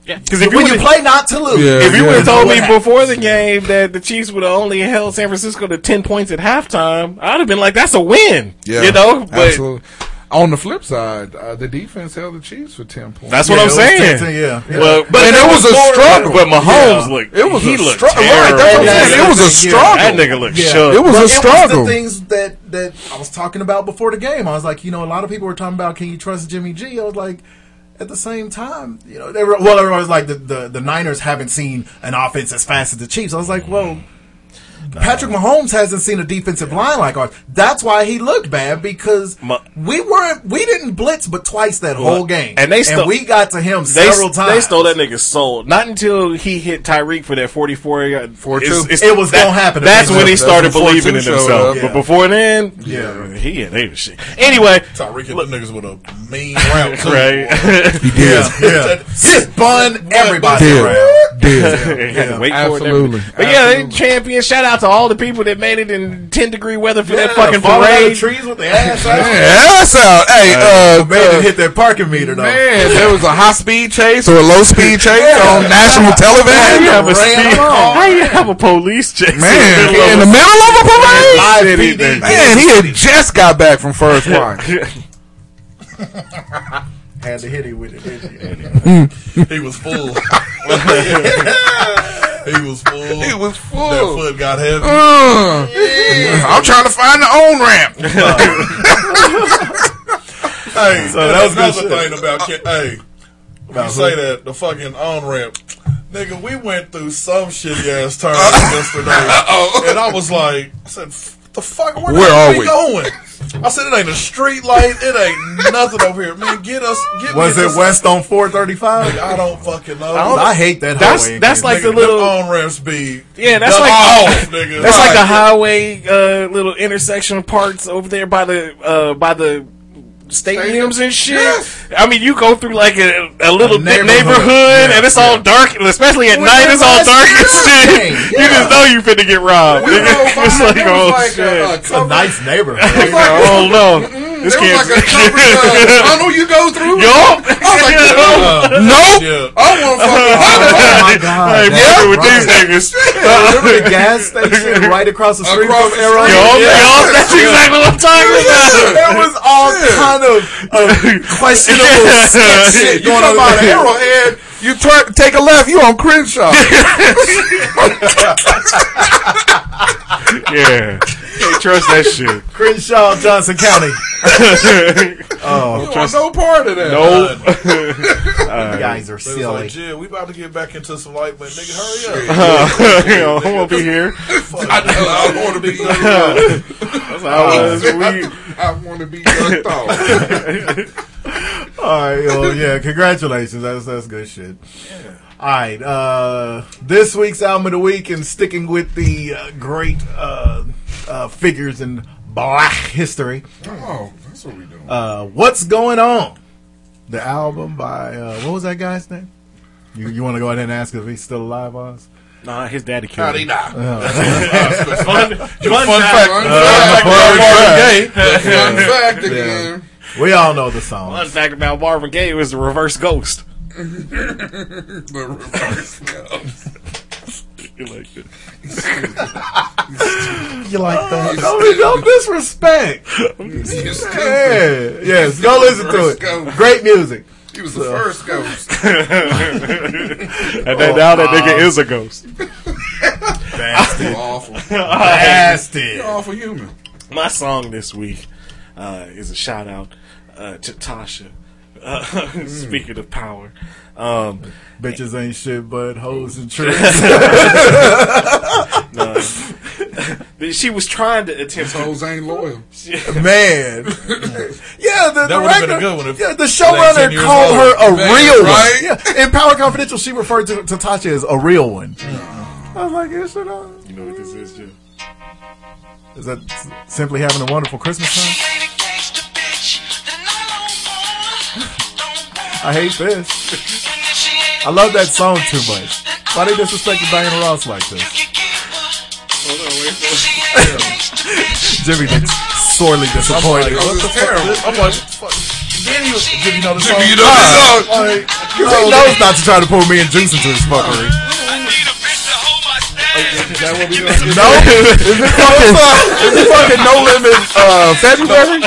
L: Because
K: when you play not to lose,
L: if you would have told me before the game that the Chiefs would have only held San Francisco to ten points at halftime, I'd have been like, "That's a win."
J: Yeah,
L: you know. But
J: absolutely. On the flip side, uh, the defense held the Chiefs for ten points.
L: that's what I'm saying. Yeah. Well, but
J: and it was a struggle.
L: But Mahomes
J: Yeah.
L: looked.
J: It was
L: he
J: a
L: looked
J: struggle. Right,
L: terrible.
J: that's what I'm saying. It was a struggle.
L: That nigga looked
K: Yeah.
L: shook.
J: It was
K: But
J: a struggle.
K: was the things that that I was talking about before the game. I was like, you know, a lot of people were talking about, can you trust Jimmy G? I was like, at the same time, you know, they were well, everyone was like, the, the the Niners haven't seen an offense as fast as the Chiefs. I was like, well. Patrick Mahomes hasn't seen a defensive line like ours. That's why he looked bad because we weren't we didn't blitz but twice that whole game,
L: and they stole,
K: we got to him
L: they,
K: several times.
L: They stole that nigga's soul. Not until he hit Tyreek for that forty-four. yard-
K: Four-two.
L: it's- it's-
K: It was
L: that-
K: gonna happen
L: That's when he started believing in himself.
K: up.
L: But before then,
K: Yeah.
L: he had they was shit. Anyway,
I: Tyreek hit niggas with a mean route, too.
L: right? *laughs*
I: He
K: did. Yeah. Just bun everybody
J: Did.
K: around.
J: Did. *laughs*
L: Had to wait for it
J: Absolutely.
L: But yeah, they champion. Shout out to all the people that made it in ten degree weather for that fucking
K: falling out of
L: parade.
K: trees with their ass out.
J: Ass out. Hey, uh,
K: man,
J: uh,
K: it hit that parking meter though.
J: Man, there was a high speed chase or a low speed chase on national
L: How you
J: television.
L: have a speed- How you have a police chase
J: Man, in the middle of a parade?
K: Live
L: Shit, he
K: PD.
L: did.
J: Man, he had just got back from first *laughs* watch. *laughs*
K: Had to hit him with it. didn't he? *laughs* *laughs*
I: He was full. he was full.
J: He was full.
I: That foot got heavy.
J: Uh, I'm trying to find the on ramp. *laughs*
I: Hey,
K: So that was
I: another
K: shit.
I: thing about Ke- hey.
K: About
I: you
K: who?
I: say that the fucking on ramp, nigga. We went through some shitty ass turns yesterday, and I was like, I said, "F- "The fuck, where,
J: Where
I: the
J: are
I: fuck
J: we?"
I: going?" I said, "It ain't a street light. It ain't nothing over here, man. Get us. Get
K: Was
I: me
K: it west on 435?
I: I don't fucking know.
K: I hate that
L: That's
K: highway. in
L: that's like
K: Kansas.
L: the little
I: on ramps be
L: Yeah, that's like
I: off, *laughs* nigga.
L: that's like
I: Right.
L: the highway uh, little intersection of parts over there by the uh, by the stadiums and shit. I mean, you go through like a, a little
K: A
L: neighborhood,
K: neighborhood. Yeah,
L: and it's all dark, especially at
K: With
L: night. It's all dark and shit.
K: thing, *laughs*
L: You just know you finna get robbed.
J: We
L: nigga.
J: drove by,
L: It's like
J: there was
L: oh
J: like a-
L: shit.
J: a
K: It's a nice neighborhood.
L: Like, oh no, this
J: There was like a covered uh, *laughs* tunnel you go through.
L: Yup.
J: I was *laughs* like, uh, nope.
I: Yeah.
J: I want fucking *laughs*
K: oh my god.
L: I ain't
K: that's
L: with
K: right.
L: these niggas.
K: Remember the gas station right across the street
J: Across
K: from
J: the
K: Arrow?
L: Yup,
K: Yeah.
L: yup, that's exactly what I'm talking about.
K: There was all kind of, of questionable sketch shit
J: You
K: going
J: talking
K: on
J: about
K: there.
J: Arrowhead? You turn, take a left. You on Crenshaw?
L: Yeah, can't trust that shit.
K: Crenshaw, Johnson County. *laughs*
J: Oh, you want no part of that.
L: Nope. *laughs*
K: You guys are silly.
I: like, Jill, we about to get back into some light, but nigga, hurry up.
L: Uh, *laughs* you know, I won't be here.
J: I, I want to be.
L: That's how it was. We,
J: I want to be ducked off.
K: All right, well, yeah, congratulations. That's that's good shit. All right, uh, this week's album of the week, and sticking with the uh, great uh, uh, figures in Black history.
J: Oh, that's what we doing.
K: Uh, What's going on? The album by uh, what was that guy's name? You you want to go ahead and ask if he's still alive, Oz?
L: nah, his daddy killed
I: Howdy
L: him.
I: now. *laughs*
L: Fun, fun,
I: Fun
L: fact.
I: fact.
J: Uh,
I: Fun
K: fun
I: fact. Marvin Gaye. *laughs*
J: Fun fact again.
K: We all know the song.
L: Fun fact about Marvin Gaye was the reverse ghost. *laughs*
J: The reverse goes.
L: You like it.
K: You like that? *laughs* No, no disrespect.
J: You stupid.
K: Yeah, yes, go listen to it.
J: ghost.
K: Great music.
J: He was the first ghost. *laughs*
L: And then now that nigga is a ghost. *laughs*
K: Bastard.
J: awful.
K: Bastard.
J: You're awful human.
L: My song this week uh, is a shout out uh, to Tasha. Uh, speaking of power, um,
K: Bitches ain't shit but hoes and *laughs* trees.
L: no, she was trying to attempt.
J: Hoes ain't loyal. *laughs*
K: Man. Yeah, the
I: That would've been a good one
K: yeah, the showrunner called her a
J: Man,
K: real
J: right?
K: one. Yeah, in Power Confidential, she referred to, to Tasha as a real one. I was like, is it? Uh,
L: You know what this is, Jim?
K: is that simply having a wonderful Christmas time? I hate this. I love that song too much. Why they disrespecting Diana Ross like this?
L: Hold on, wait for
K: Jimmy looks sorely disappointed.
I: What the fuck? I'm like, fuck. Then you, did you know the song?
J: You know the song.
I: Like,
K: He knows not to try to pull me and Juice into his fuckery.
I: Is that what we doing?
K: No, *laughs* is it fucking, is it fucking No Limit uh, February?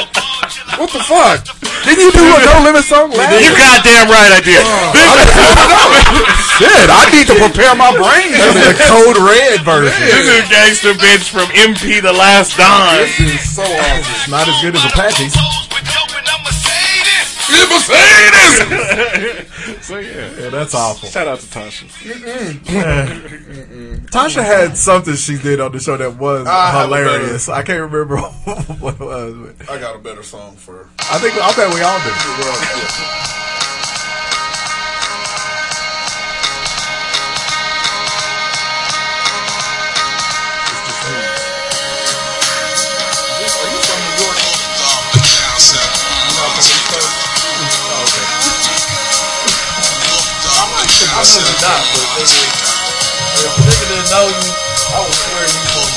K: What the fuck? Didn't you do a No Limit song last
L: You goddamn right I did. Oh. *laughs*
K: Shit, I need to prepare my brain for the Code Red version.
L: This is a Gangster Bitch from MP The Last Don.
I: This is so awesome.
K: It's not as good as Apache's. *laughs*
L: so yeah.
K: Yeah, that's awful.
L: Shout out to Tasha.
K: Tasha had something she did on the show that was
I: I have a
K: hilarious. I can't remember *laughs* what it was. but
I: I got a better song for.
K: I think I bet we all do.
I: Well, yeah. I'm really not, but nigga, if a nigga didn't know you, I would swear you from,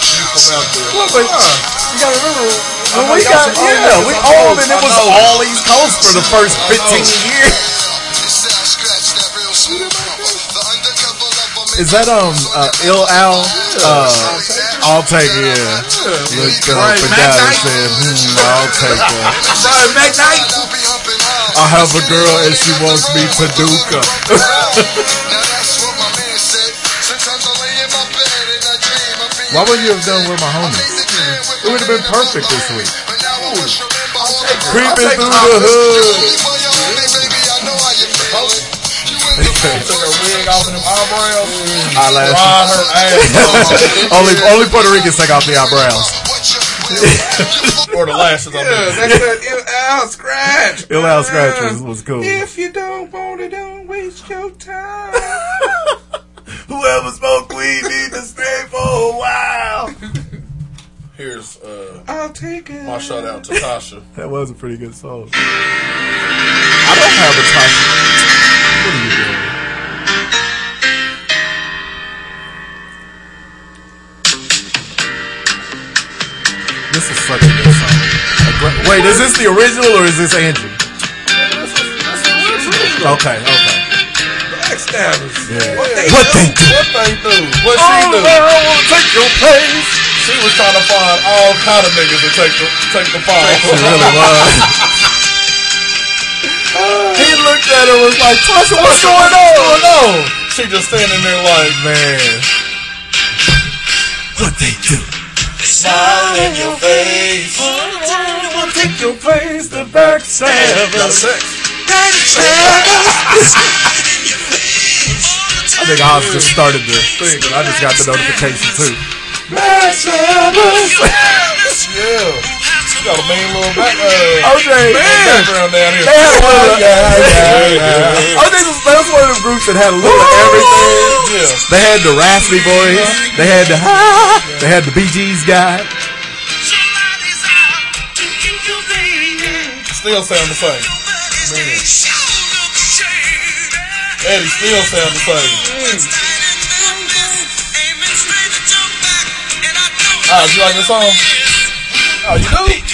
I: you from out there.
K: Look, but, you gotta remember
I: I
K: when we
I: y'all
K: got
I: some
K: yeah, we
I: ones.
K: Old and it was all East Coast for the first fifteen years. *laughs* Is that um uh, Ill Al? Uh, I'll take it. Yeah. Looked up
I: Brian
K: and down and said, hmm, "I'll take her." *laughs*
I: Brian McKnight.
K: I have a girl and she wants me to duke her. Why would you have done with my homies? It would have been perfect this week. Creeping through the hood. Oh.
I: Took her wig off and them eyebrows.
K: Eyelashes.
I: Her ass. *laughs*
K: only only Puerto Ricans take off the eyebrows.
I: Or the lashes on
J: Yeah,
I: there.
J: that's that Ill Al Skratch.
K: Ill Al Skratch was, was cool.
J: If you don't want it, don't waste your time. *laughs*
K: Whoever smoked weed need to stay for a while.
I: Here's uh,
J: I'll take it.
I: my shout out to Tasha.
K: That was a pretty good song. I don't have a Tasha. What are you doing? This is such a good song. A Wait, is this the original or is this Angie? Okay, okay.
I: Backstabbers.
K: Yeah.
I: What they
K: What
I: do?
K: they do?
I: What they do? What she oh, do?
K: I will take your place.
I: She was trying to find all kind of niggas to take the take the fall.
K: She really *laughs* was. he looked at her and was like, Tasha, what's going on?
I: She just standing there like,
K: Man. What they do?
I: Smile in your face.
K: will take your place, the backstabbers.
I: Got sex. *laughs*
K: I think Oz just started the thing, and I just got the notification too. *laughs*
I: Yeah. You got a mean little back, uh,
K: OJ,
I: background down here.
K: They had a little, yeah, yeah, yeah. OJ was that's one of the groups that had a little of everything.
I: Yeah.
K: They had the raspy boys. They had the they had the BG's guy.
I: Still sound the same. Man. Eddie still sound the same. Ah, you like the song? Oh, you do?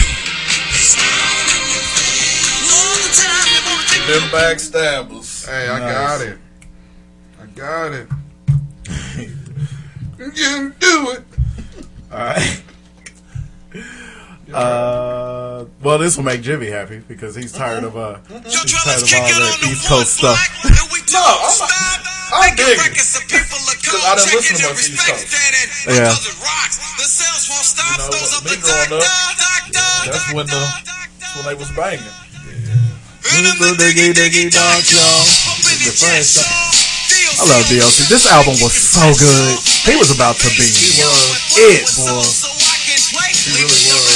I: Them backstabbers.
J: Hey, I got it. I got it. you can do it. *laughs*
K: All right. Uh, well, this will make Jimmy happy because he's tired of uh, he's tired of all the East Coast stuff.
I: No, I'm not. I'm big. Because I didn't listen to much East Coast.
K: Yeah.
I: You know, me growing up, that's when the that's when they was banging.
K: I love DLC. This album was so good. He was about to be it, boy.
I: He really was.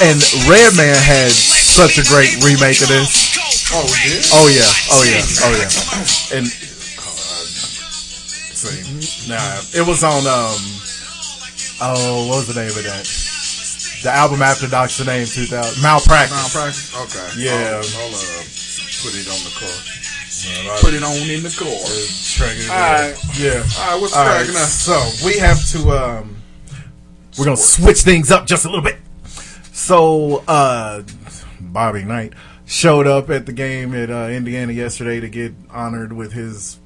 K: And Redman had such a great remake of this.
I: Oh, we?
K: Oh yeah, oh yeah, oh yeah. And see, nah, it was on um. Oh, what was the name of that? The album after Doc's da Name 2000, Malpractice.
J: Malpractice? Okay.
K: Yeah.
J: I'll, I'll uh, put it on the car. Put it on in the car.
K: All right. Yeah.
J: All right, what's
K: All right,
J: cracking up?
K: So we have to. um We're gonna switch things up just a little bit. So uh Bobby Knight showed up at the game at uh, Indiana yesterday to get honored with his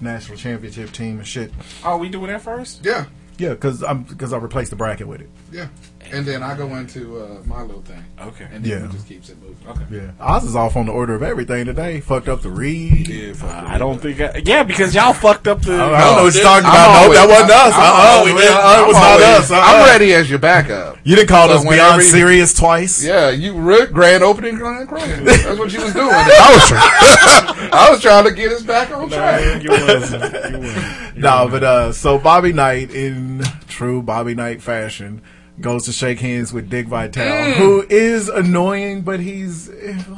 K: national championship team and shit.
L: Oh, we doing that first?
J: Yeah,
K: Yeah, because I'm because I replaced the bracket with it.
J: yeah. And then I go into uh, my little thing.
L: Okay.
J: And then
K: Yeah.
J: he just keeps it moving.
L: Okay.
K: Yeah, Oz is off on the order of everything today. Fucked up the read.
J: Yeah, fuck it.
L: I don't think. I, yeah, because y'all fucked up the.
K: I don't know what you're talking
J: I'm
K: about. No,
J: always-
K: that wasn't us.
J: I'm
K: Uh-uh,
J: always-
K: uh, it was
J: I'm
K: not us. Uh-uh.
J: I'm ready as your backup.
K: You didn't call
J: So
K: us
J: whenever
K: beyond
J: you-
K: serious twice.
J: Yeah, you re- grand opening, grand closing. That's what you was doing. *laughs* I was trying. *laughs* I was trying to get us back on track.
L: you wasn't. You wasn't.
K: No, *laughs* but uh, so Bobby Knight, in true Bobby Knight fashion, goes to shake hands with Dick Vitale,
J: Mm.
K: who is annoying, but he's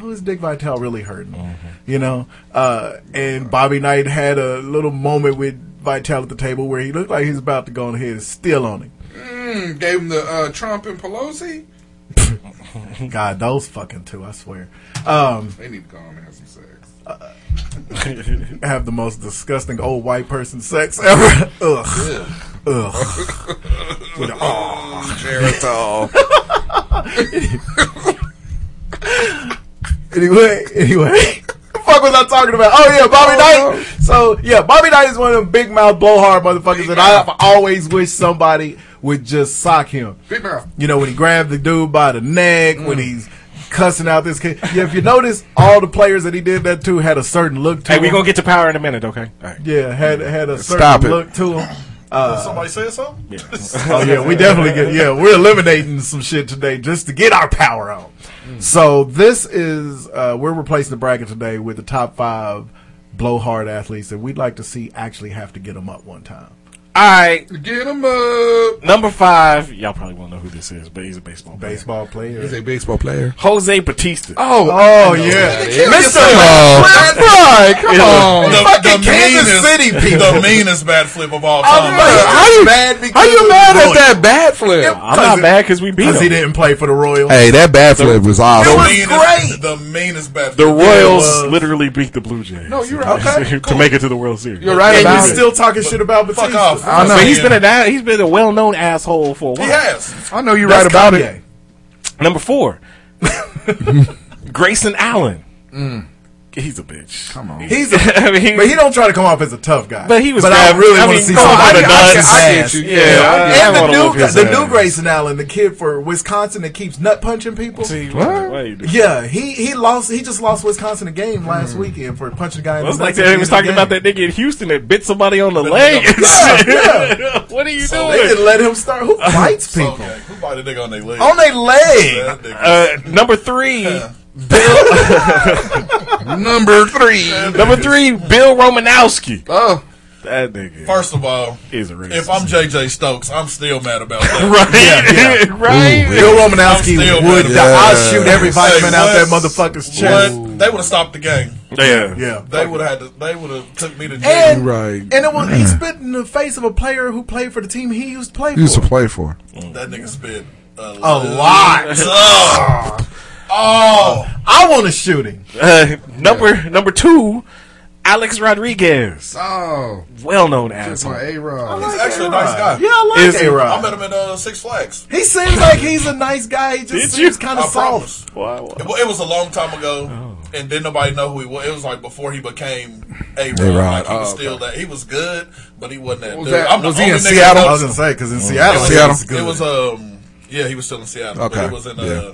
K: who is Dick Vitale really hurting? You know, uh, and Bobby Knight had a little moment with Vitale at the table where he looked like he's about to go on ahead and steal on him.
J: Mm, gave him the uh, Trump and Pelosi. *laughs*
K: God, those fucking two, I swear. Um,
J: They need to go on and have some sex. *laughs*
K: have the most disgusting old white person sex ever. *laughs* Ugh. Ugh. With a- oh. anyway, anyway. What fuck was I talking about? Oh yeah, Bobby Knight. So yeah, Bobby Knight is one of them big mouth blowhard motherfuckers that I've always wished somebody would just sock him. You know, when he grabbed the dude by the neck, when he's cussing out this kid. Yeah, if you notice, all the players that he did that to had a certain look to
L: Hey,
K: him.
L: we gonna get to power in a minute, okay? All right.
K: Yeah, had had a certain
J: Stop it.
K: look to him. *clears throat* Uh,
I: Somebody said something? *laughs*
K: oh yeah, we definitely get. Yeah, we're eliminating some shit today just to get our power on. So this is uh, we're replacing the bracket today with the top five blowhard athletes that we'd like to see actually have to get them up one time.
L: All right.
J: Get him up.
L: Number five. Y'all probably won't know who this is, but he's a baseball player.
K: Baseball player.
J: He's a baseball player.
L: Jose Bautista.
J: Oh,
K: Oh yeah,
J: Mr.
K: Oh.
J: Right, come on.
I: The,
K: Fucking
I: the
K: Kansas
I: meanest,
K: City *laughs* people.
I: The meanest bad flip of all
K: oh,
I: time.
K: like,
J: How you-
K: mad because
J: How you mad at that bat flip?
L: I'm not mad because we beat
K: Because he didn't play for the Royals.
J: Hey, that bat flip was
I: The
J: awesome.
K: was
I: meanest,
K: great.
I: The meanest bad flip. The.
L: Royals
K: was.
L: literally beat the Blue Jays.
J: No, you're right. *laughs*
K: Okay,
L: to make it to the World Series.
J: You're right
K: and
J: about
K: you're
J: it.
K: still talking shit about Bautista.
I: Fuck off.
J: I know.
L: But he's been a he's been a well known asshole for a while.
I: He has.
J: I know you're
K: That's
J: right about
K: Kanye.
J: it.
L: Number four, *laughs* Grayson Allen. Mm. He's a bitch.
J: Come on.
K: He's a, *laughs*
L: I mean,
K: but he don't try to come off as a tough guy.
L: But he was
K: But I really
L: I
K: want to
L: mean,
K: see
L: come on,
K: somebody
L: I- I-
K: knock
J: I get you.
L: Yeah,
J: Yeah,
L: I- I
K: and
L: wanna
K: the new,
L: his
K: the new Grayson Allen, the kid for Wisconsin that keeps nut punching people.
L: See,
J: What?
L: what? what you do?
K: Yeah, he he lost. He just lost Wisconsin a game last weekend for punching a guy. in
L: Well, it's
K: the
L: like
K: nuts at
L: that. He was talking
K: the
L: about that nigga in Houston that bit somebody on the leg. and
K: Yeah,
L: shit.
K: yeah. *laughs*
L: what are you
K: They
L: doing?
K: didn't let him start. Who *laughs* bites people.
I: Who bought a nigga on their leg?
K: on their leg?
I: That nigga.
L: Uh, number three, Bill *laughs*
J: number three.
L: number three, Bill Romanowski.
J: Oh,
L: That nigga
I: First of all,
L: is a racist.
I: if I'm JJ Stokes, I'm still mad about that. *laughs*
L: right, *laughs* right.
K: Bill Romanowski would.
I: mad.
K: die. I'll shoot every vitamin
I: Hey,
K: out that
I: what-
K: motherfucker's
I: What?
K: chest.
I: They would have stopped the game.
L: Yeah,
K: Yeah,
I: They would have had to. They would have took me to jail.
K: and
J: right.
K: and it was he spit in the face of a player who played for the team he used to play
J: He used to
K: for.
J: play for.
I: that nigga spit a,
K: A lot.
I: Oh, oh.
K: I want to shoot him.
L: Uh, number number two, Alex Rodriguez,
J: Oh,
L: well known
J: that's
L: asshole.
J: my A Rod.
I: he's actually a nice guy.
K: Yeah, I like
L: Is he-
I: I met him at uh, Six Flags.
K: He seems like he's a nice guy. He just seems kind of soft.
I: promise.
L: Wow, wow.
I: It, it was a long time ago,
L: Oh.
I: and didn't nobody know who he was. It was like before he became a Rod. Like he was
J: Oh,
I: still that. He was good, but he wasn't that.
J: Was
I: dude.
J: that-
I: I'm the
J: was he in Seattle?
K: I was gonna say because in Seattle,
I: It was,
J: Seattle.
I: It was um yeah, he was still in Seattle.
J: Okay.
I: But it was in uh,
J: Yeah.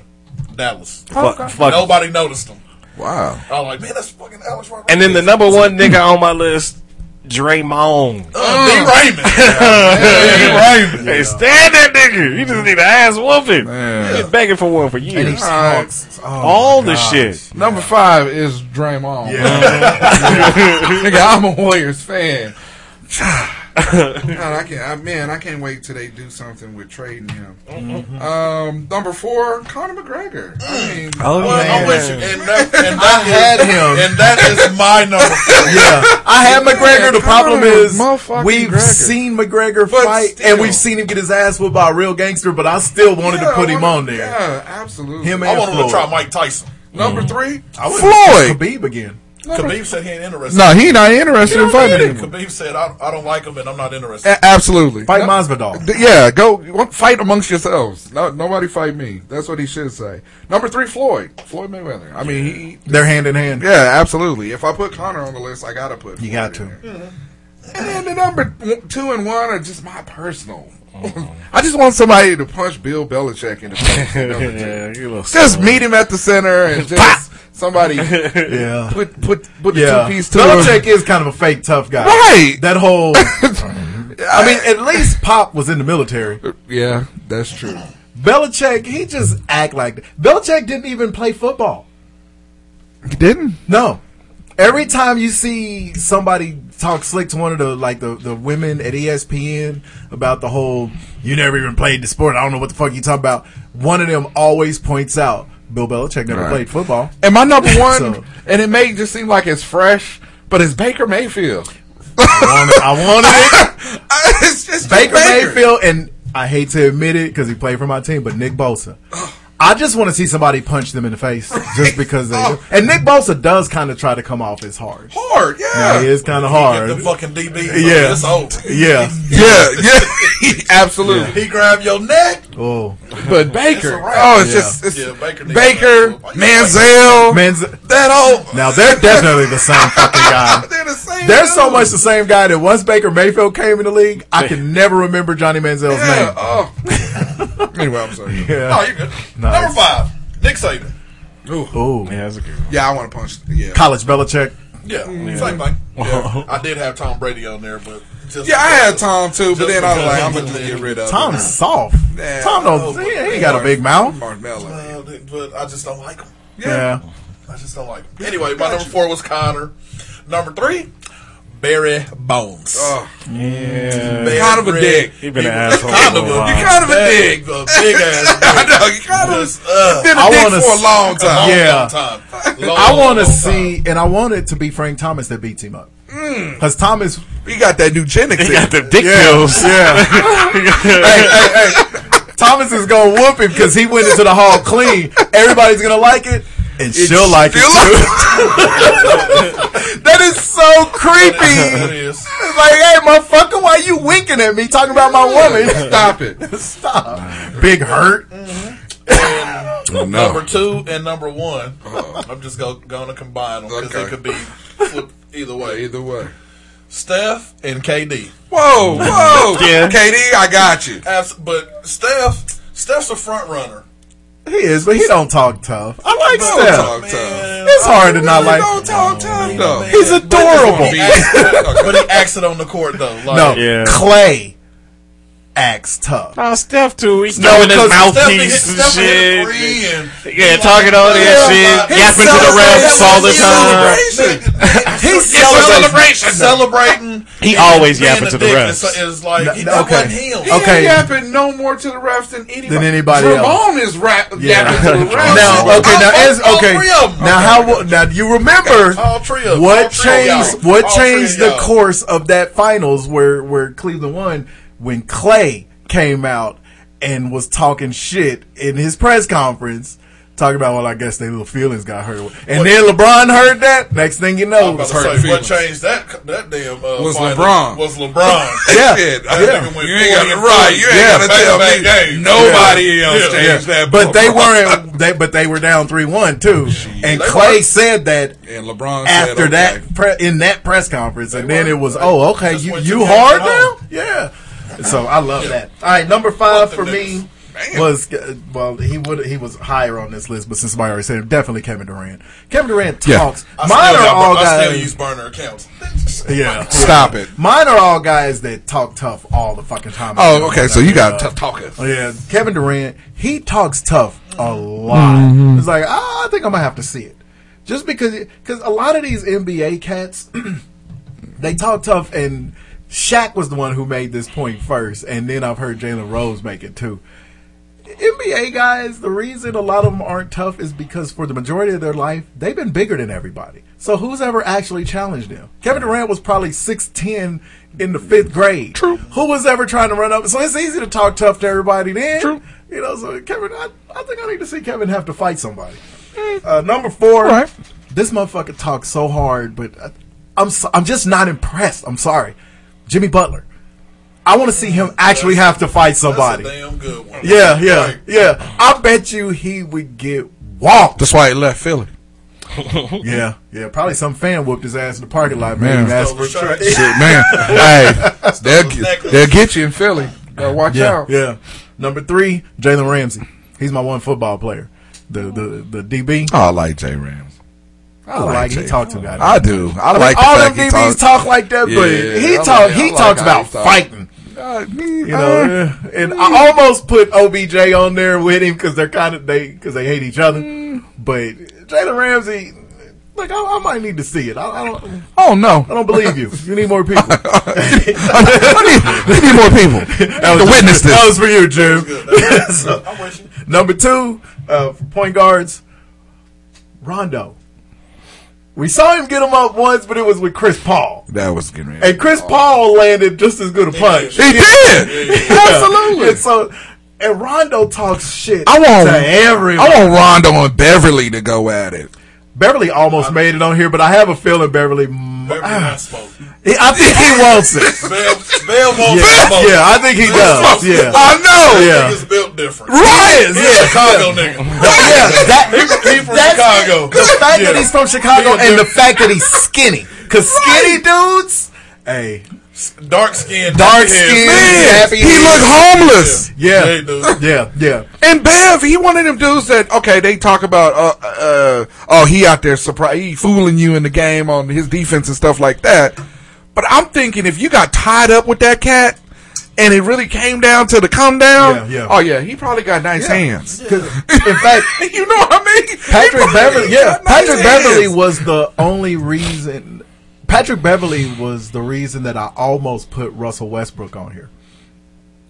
I: Dallas.
L: Fuck, fuck.
I: Nobody noticed him.
J: Wow.
I: I was like, man, that's fucking Alex Rodriguez.
L: And then the number one nigga on my list, Draymond.
I: uh, D. Raymond. *laughs* D. Raymond.
L: Hey, stand that nigga. He just need an ass whooping.
J: Man.
L: Been begging for one for
K: and he
L: years.
K: talks oh
L: All the shit.
J: Number five is Draymond.
K: Yeah. *laughs*
J: Nigga, I'm a Warriors fan. *sighs* *laughs* God, I can't. I, man, I can't wait till they do something with trading him. Um, number four, Conor McGregor. I mean,
L: Oh,
I: Well, I'm with you. And that, and
K: I had
I: is-
K: him.
I: And that is my number four. *laughs*
K: yeah, I had McGregor. The problem is we've
J: McGregor.
K: seen McGregor
I: But
K: fight,
I: still.
K: and we've seen him get his ass whooped by a real gangster. But I still wanted
J: yeah,
K: to put
J: I
K: him
J: wanna-
K: on there.
J: Yeah, absolutely.
K: Him
I: I
K: and
I: want him to try Mike Tyson.
J: Number three,
K: I
J: Floyd.
K: Khabib again.
I: Khabib said he ain't interested.
J: No, he not interested in fighting anymore.
I: Khabib said, I, I don't like him and I'm not interested.
J: A- absolutely.
K: Fight
J: No-
K: Masvidal.
J: D- Yeah, go what- fight amongst yourselves. No, nobody fight me. That's what he should say. Number three, Floyd. Floyd Mayweather. I mean, he.
K: They're hand in hand.
J: Yeah, absolutely. If I put Conor on the list, I gotta put.
K: You
J: Floyd
K: got
J: in
K: to.
J: And then the number two and one are just my personal. Mm-hmm. I just want somebody to punch Bill Belichick in the face. *laughs*
L: Yeah,
J: just meet him at the center and *laughs* just somebody *laughs*
K: Yeah.
J: put put put the
K: Yeah.
J: two piece to
K: Belichick
J: him.
K: is kind of a fake tough guy.
J: Right.
K: That whole. I mean, at least Pop was in the military.
J: Yeah, that's true.
K: Belichick, he just act like Belichick didn't even play football.
J: He didn't.
K: No. Every time you see somebody talk slick to one of the like the, the women at ESPN about the whole you never even played the sport, I don't know what the fuck you talk about. One of them always points out Bill Belichick never
J: Right.
K: played football.
J: And my number *laughs* one,
K: So-
J: and it may just seem like it's fresh, but it's Baker Mayfield.
K: I wanted *laughs* it.
J: it's just
K: Baker,
J: Baker.
K: Mayfield, and I hate to admit it because he played for my team, but Nick Bosa. Oh. I just want to see somebody punch them in the face just because they oh. do. And Nick Bosa does kind of try to come off as hard.
J: Hard, yeah.
K: Yeah, he is kind of
I: Get
K: hard.
I: the fucking DB.
K: Yeah.
I: It's over. *laughs*
K: Yeah.
J: yeah, *laughs* yeah, absolutely.
I: He grab your neck.
K: Oh, *laughs*
J: But Baker,
I: It's a wrap.
J: oh, it's
K: Yeah.
J: just it's
I: Yeah, Baker
J: Baker,
I: needs to-
J: Manziel, that old.
K: now they're definitely the same fucking guy.
J: They're the same.
K: They're so much the same guy that once Baker Mayfield came in the league, I can never remember Johnny Manziel's
J: Yeah.
K: name.
J: Oh. Anyway, I'm sorry. *laughs*
K: Yeah.
I: No, you're good.
K: Nice.
I: Number five, Nick Saban.
K: Ooh.
L: Yeah, that's a good one.
J: Yeah, I want to punch. Yeah,
K: College Belichick.
I: Yeah, same thing. Yeah. *laughs* I did have Tom Brady on there, but just
J: yeah, I had Tom too, but then I was like, I'm gonna
I: was
J: get rid of
K: Tom's
J: him.
K: soft.
J: Yeah.
K: Tom don't. He, he ain't got a big mouth.
J: Mark Mellon.
I: Uh, but I just don't like him.
K: Yeah.
I: I just don't like him. Anyway, my number four was Conor. Number three, Barry Bonds.
J: Oh,
L: Yeah.
I: Barry-
J: kind of a dick.
L: He been an asshole.
I: kind
L: for
I: of
L: a
I: a-
L: while.
J: you kind of a dick.
I: is A big ass. *laughs*
J: I know you kind of
I: Just, uh,
J: been a
K: I
J: dick
K: wanna
J: for a
K: s-
J: long time.
K: Yeah.
I: long time. Long,
K: I want to
I: long
K: see, and I want it to be Frank Thomas that beats him up. Because Thomas,
J: He got that eugenics.
L: He got
J: in.
L: them dick
K: Yeah.
L: pills.
K: Yeah. *laughs* hey, hey, hey. Thomas is gonna whoop him because he went into the hall clean. Everybody's gonna like it, and she'll like it
J: she'll
K: too. *laughs* that is so creepy. *laughs*
I: It is.
K: It's like, hey, motherfucker, why you winking at me talking about my woman?
J: Stop it. *laughs*
K: Stop. Big hurt.
J: Oh,
I: Number two and number one. Uh-huh. I'm just go, going to combine them because
J: Okay.
I: they could be flipped either way.
J: Either way.
I: Steph and KD.
J: Whoa, whoa.
L: Yeah.
J: KD, I got you.
I: Abs- but Steph, Steph's a front runner.
K: He is, but he don't talk tough. I like
J: Don't
K: Steph.
J: talk tough.
K: It's hard to not like.
J: Don't talk tough, though.
K: He's adorable. *laughs*
I: But he acts it on the court though. Like,
K: No,
L: Yeah.
K: Clay acts tough.
L: Oh, Steph too. He's
K: No,
L: throwing his mouthpiece
I: Steph,
L: and shit.
I: three
L: Yeah, talking all that
K: Yeah,
L: shit,
K: uh,
L: yapping to the refs all the time. *laughs*
K: He's celebrating.
I: Celebrating.
L: He always yapping to the refs.
I: Is, is like he,
K: No, okay.
I: him.
J: He
K: Okay.
J: yapping no more to the refs than anybody.
K: Than anybody
J: Ramon is rap,
K: Yeah.
J: yapping to the refs. *laughs*
K: Now, okay, now,
I: all
K: okay,
I: three of 'em.
K: now how? Now you remember
I: All three of 'em. All
K: what
I: three of y'all.
K: changed? What changed the course of that finals where where Cleveland won when Clay came out and was talking shit in his press conference. Talking about, well, I guess their little feelings got hurt. And then LeBron heard that. Next thing you know,
I: was
K: was hurt
I: to say, what changed that that damn uh,
J: Was
I: final
J: LeBron.
I: Was LeBron? *laughs*
K: Yeah,
J: Shit,
I: That
K: yeah.
I: nigga
J: You ain't
I: 40
J: got
I: and
J: to right. You ain't
K: Yeah,
J: got to tell me
I: games.
J: nobody else
I: Yeah.
J: changed that.
K: But they weren't. They but they were down three one too. And
I: They
K: Clay
I: were.
K: said that
J: And LeBron
K: after
J: said, okay.
K: that pre- in that press conference, and then
I: were.
K: it was,
I: They
K: oh, okay, you
I: went
K: you hard now, yeah. *laughs* So I love that. All right, number five for me
J: Damn.
K: was uh, well, he would he was higher on this list, but since somebody already said it, definitely Kevin Durant. Kevin Durant talks.
I: I
K: Mine
I: still,
K: are
I: got-
K: all
I: I still
K: guys.
I: use burner accounts. *laughs*
K: Yeah,
J: Stop it.
K: Mine are all guys that talk tough all the fucking time.
J: Oh, okay. So you got tough talking.
K: Oh, yeah, Kevin Durant, he talks tough a lot. It's like, ah, I think I'm gonna have to see it, just because because a lot of these NBA cats, *clears throat* they talk tough, and Shaq was the one who made this point first, and then I've heard Jalen Rose make it too. NBA guys, the reason a lot of them aren't tough is because for the majority of their life, they've been bigger than everybody. So who's ever actually challenged them? Kevin Durant was probably 6'10 in the fifth grade. True. Who was ever trying to run up? So it's easy to talk tough to everybody then. True. You know, so Kevin, I, I think I need to see Kevin have to fight somebody. Uh, number four, this motherfucker talks so hard, but I- I'm so, I'm just not impressed. I'm sorry, Jimmy Butler. I want to see him actually have to fight somebody.
I: That's a damn good one.
K: Yeah, yeah, yeah. I bet you he would get walked.
J: That's why he left Philly. *laughs*
K: Yeah, yeah. Probably some fan whooped his ass in the parking lot,
J: Man.
K: man. Asked for a trade.
J: Shit, man. *laughs* hey, they'll, get- they'll get you in Philly. Gotta watch
K: yeah,
J: out.
K: yeah. Number three, Jalen Ramsey. He's my one football player. The the the DB.
J: Oh, I like Jay Rams.
K: I like he
J: Jay.
K: talk too goddamn.
J: I do. I,
K: mean,
J: like the
K: all
J: fact
K: them
J: he
K: DBs
J: talk-
K: talk like that, but
J: Yeah,
K: he
J: I
K: talk
J: like-
K: he
J: like
K: talks
J: how
K: about
J: he
K: fighting.
J: Uh,
K: You know, and I almost put OBJ on there with him because they're kind of they because they hate each other. But Jalen Ramsey, like I, I might need to see it. I, I don't.
J: Oh no,
K: I don't believe you. You need more people. *laughs*
J: we need more people *laughs*
K: That
J: to
K: was-
J: witness this.
K: That was for you, Jim. *laughs* So, number two, uh, for point guards, Rondo. We saw him get him up once, but it was with Chris Paul.
J: That was getting ready.
K: And Chris Paul landed just as good a punch.
J: He did. Absolutely.
K: And so, and Rondo talks shit
J: I want
K: to everyone.
J: I want Rondo and Beverley to go at it.
K: Beverley almost made it on here, but I have a feeling Beverley.
I: Beverley not ah. smoke.
K: I think he *laughs* wants it.
I: Bell, Bell wants
K: Yeah,
I: smoke.
K: yeah, I think he does. Yeah,
J: I know.
K: Yeah.
I: Niggas built different.
K: Right.
I: He's
K: Yeah.
I: a Chicago nigga. *laughs*
K: yeah, that,
I: He, he from Chicago.
K: The fact that he's from Chicago
I: He
K: and the fact that he's skinny, because skinny dudes, hey,
I: dark skin,
K: dark skin,
J: Man, he
K: head.
J: looked homeless.
K: Yeah,
I: do. *laughs*
K: yeah, yeah.
J: And Bev, he one of them dudes that okay, they talk about uh uh oh he out there surprise he fooling you in the game on his defense and stuff like that. But I'm thinking if you got tied up with that cat and it really came down to the come down,
K: Yeah, yeah.
J: oh yeah, he probably got nice hands. *laughs*
K: In fact, *laughs*
J: you know what I mean?
K: Patrick Beverley, yeah,
J: nice
K: Patrick
J: Beverley
K: was the only reason. Patrick Beverley was the reason that I almost put Russell Westbrook on here.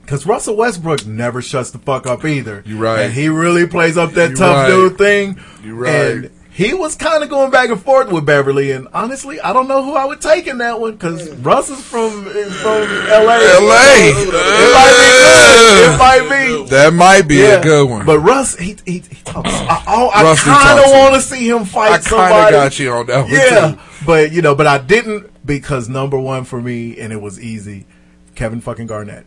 K: Because Russell Westbrook never shuts the fuck up either.
J: You right.
K: And he really plays up that
J: You
K: tough
J: right.
K: dude thing.
J: You right.
K: And he was kind of going back and forth with Beverley. And honestly, I don't know who I would take in that one because Russ is from, is from LA.
J: LA.
K: It might be good. It might be.
J: That might be
K: Yeah.
J: a good one.
K: But Russ, he he, he talks. I, I, I kind of want to see him fight
J: I kind of
K: somebody.
J: got you on that one
K: Yeah,
J: too.
K: but you know, but I didn't because number one for me, and it was easy. Kevin fucking Garnett,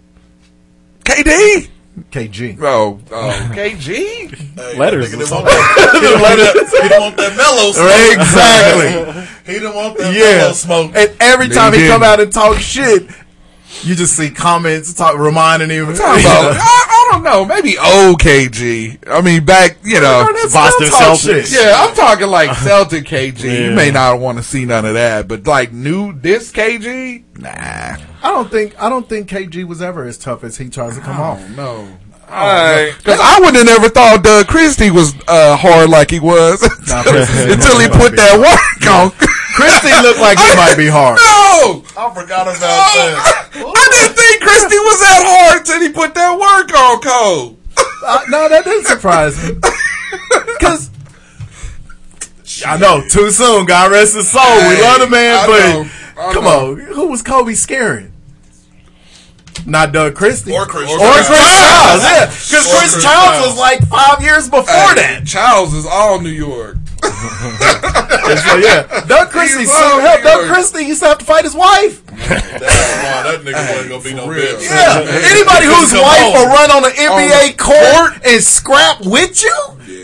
J: KD.
K: KG.
J: Oh, oh *laughs* KG.
I: Hey,
L: Letters
I: Nigga didn't want that, he didn't want that, *laughs* he didn't want that mellow smoke.
K: Exactly.
I: He didn't want that
K: Yeah.
I: mellow smoke.
K: And every time he
J: did.
K: come out and talk shit, you just see comments talk reminding him.
J: Talking about, *laughs* I, I don't know, maybe old KG. I mean, back, you know,
L: Boston Celtics.
K: shit.
J: Yeah, I'm talking like *laughs* Celtic KG. You may not want to see none of that, but like new this KG, nah.
K: I don't think I don't think KG was ever as tough as he tries to come off.
J: No. Because I wouldn't have never thought Doug Christie was uh, hard like he was
K: Nah, *laughs*
J: until he put that work on.
K: Christie looked like he might be hard. *laughs*
J: No,
I: I forgot about that.
J: I didn't think Christie was that hard until he put that work on Cole.
K: Uh, no, that didn't surprise me. *laughs* Because I know too soon. God rest his soul. we love the man,
J: I
K: but
J: know,
K: come
J: know.
K: on, who was Kobe scaring? Not Doug Christie
I: Or Chris
K: or
I: Childs.
K: Chris Childs. Yeah, because
I: Or
K: Chris
I: Chris
K: Childs
I: Childs.
K: was like five years before
J: Hey,
K: that.
J: Charles is all New York. *laughs*
K: And so yeah, Doug Christie.
J: He's
K: So,
J: all
K: hell, Doug Christie used to have to fight his wife. *laughs*
I: That's why that nigga wasn't gonna be no
J: real.
I: bitch.
K: Yeah, anybody whose wife
I: on.
K: will run on the NBA
J: the
K: court and scrap with you,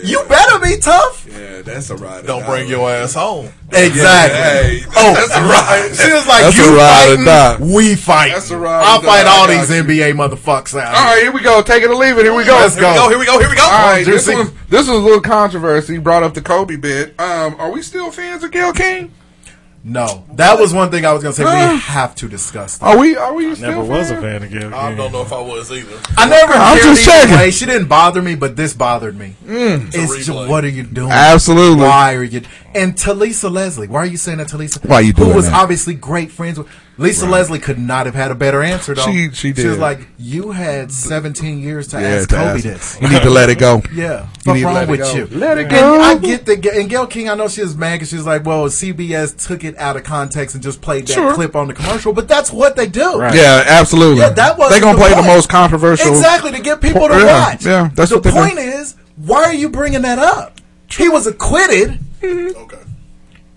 K: you better be tough.
J: Yeah, that's a ride.
I: Don't bring your ass home.
K: Exactly.
J: Hey,
K: Oh,
J: that's a ride. *laughs*
K: She was like,
J: That's
K: "You
J: ride or die.
K: fighting, we fight.
J: That's a ride
K: I'll fight all these
J: got
K: NBA motherfuckers out."
J: All right, here we go. Take it or leave it. Here we go.
K: Let's go.
I: Here we go. Here we go.
J: All right, this
K: Juicy.
J: was this was a little controversy. Brought up the Kobe bit. Um, are we still fans of Gayle King?
K: No, that was one thing I was gonna say. We have to discuss. That.
J: Are we? Are we still
L: Never was a
J: fans?
L: fan of Gayle
I: I don't know if I was either.
K: I never.
J: I'm just
K: either
J: checking.
K: way. She didn't bother me, but this bothered me.
J: Mm.
K: It's
I: a
K: just, what are you doing?
J: Absolutely.
K: Why are you? And Talisa Leslie, why are you saying that Talisa?
J: Why you
K: Who was
J: that?
K: obviously great friends with Lisa Leslie could not have had a better answer though.
J: She- she
K: She was like, you had 17 years to
J: Yeah,
K: ask
J: to
K: Kobe
J: ask-
K: this.
J: You need to let it go. *laughs*
K: Yeah,
J: You
K: what's
J: need to
K: wrong
J: let it
K: with
J: go.
K: you?
J: Let it
K: And
J: go.
K: I get the And Gayle King, I know she was mad because she was like, "Well, CBS took it out of context and just played that
J: Sure.
K: clip on the commercial." But that's what they do.
L: Right.
J: Yeah, absolutely.
K: Yeah, that was
J: they gonna
K: the
J: play
K: point.
J: the most controversial.
K: Exactly to get people to
J: Yeah,
K: watch.
J: yeah, that's
K: the
J: what they do.
K: point is. Why are you bringing that up? He was acquitted.
I: Okay.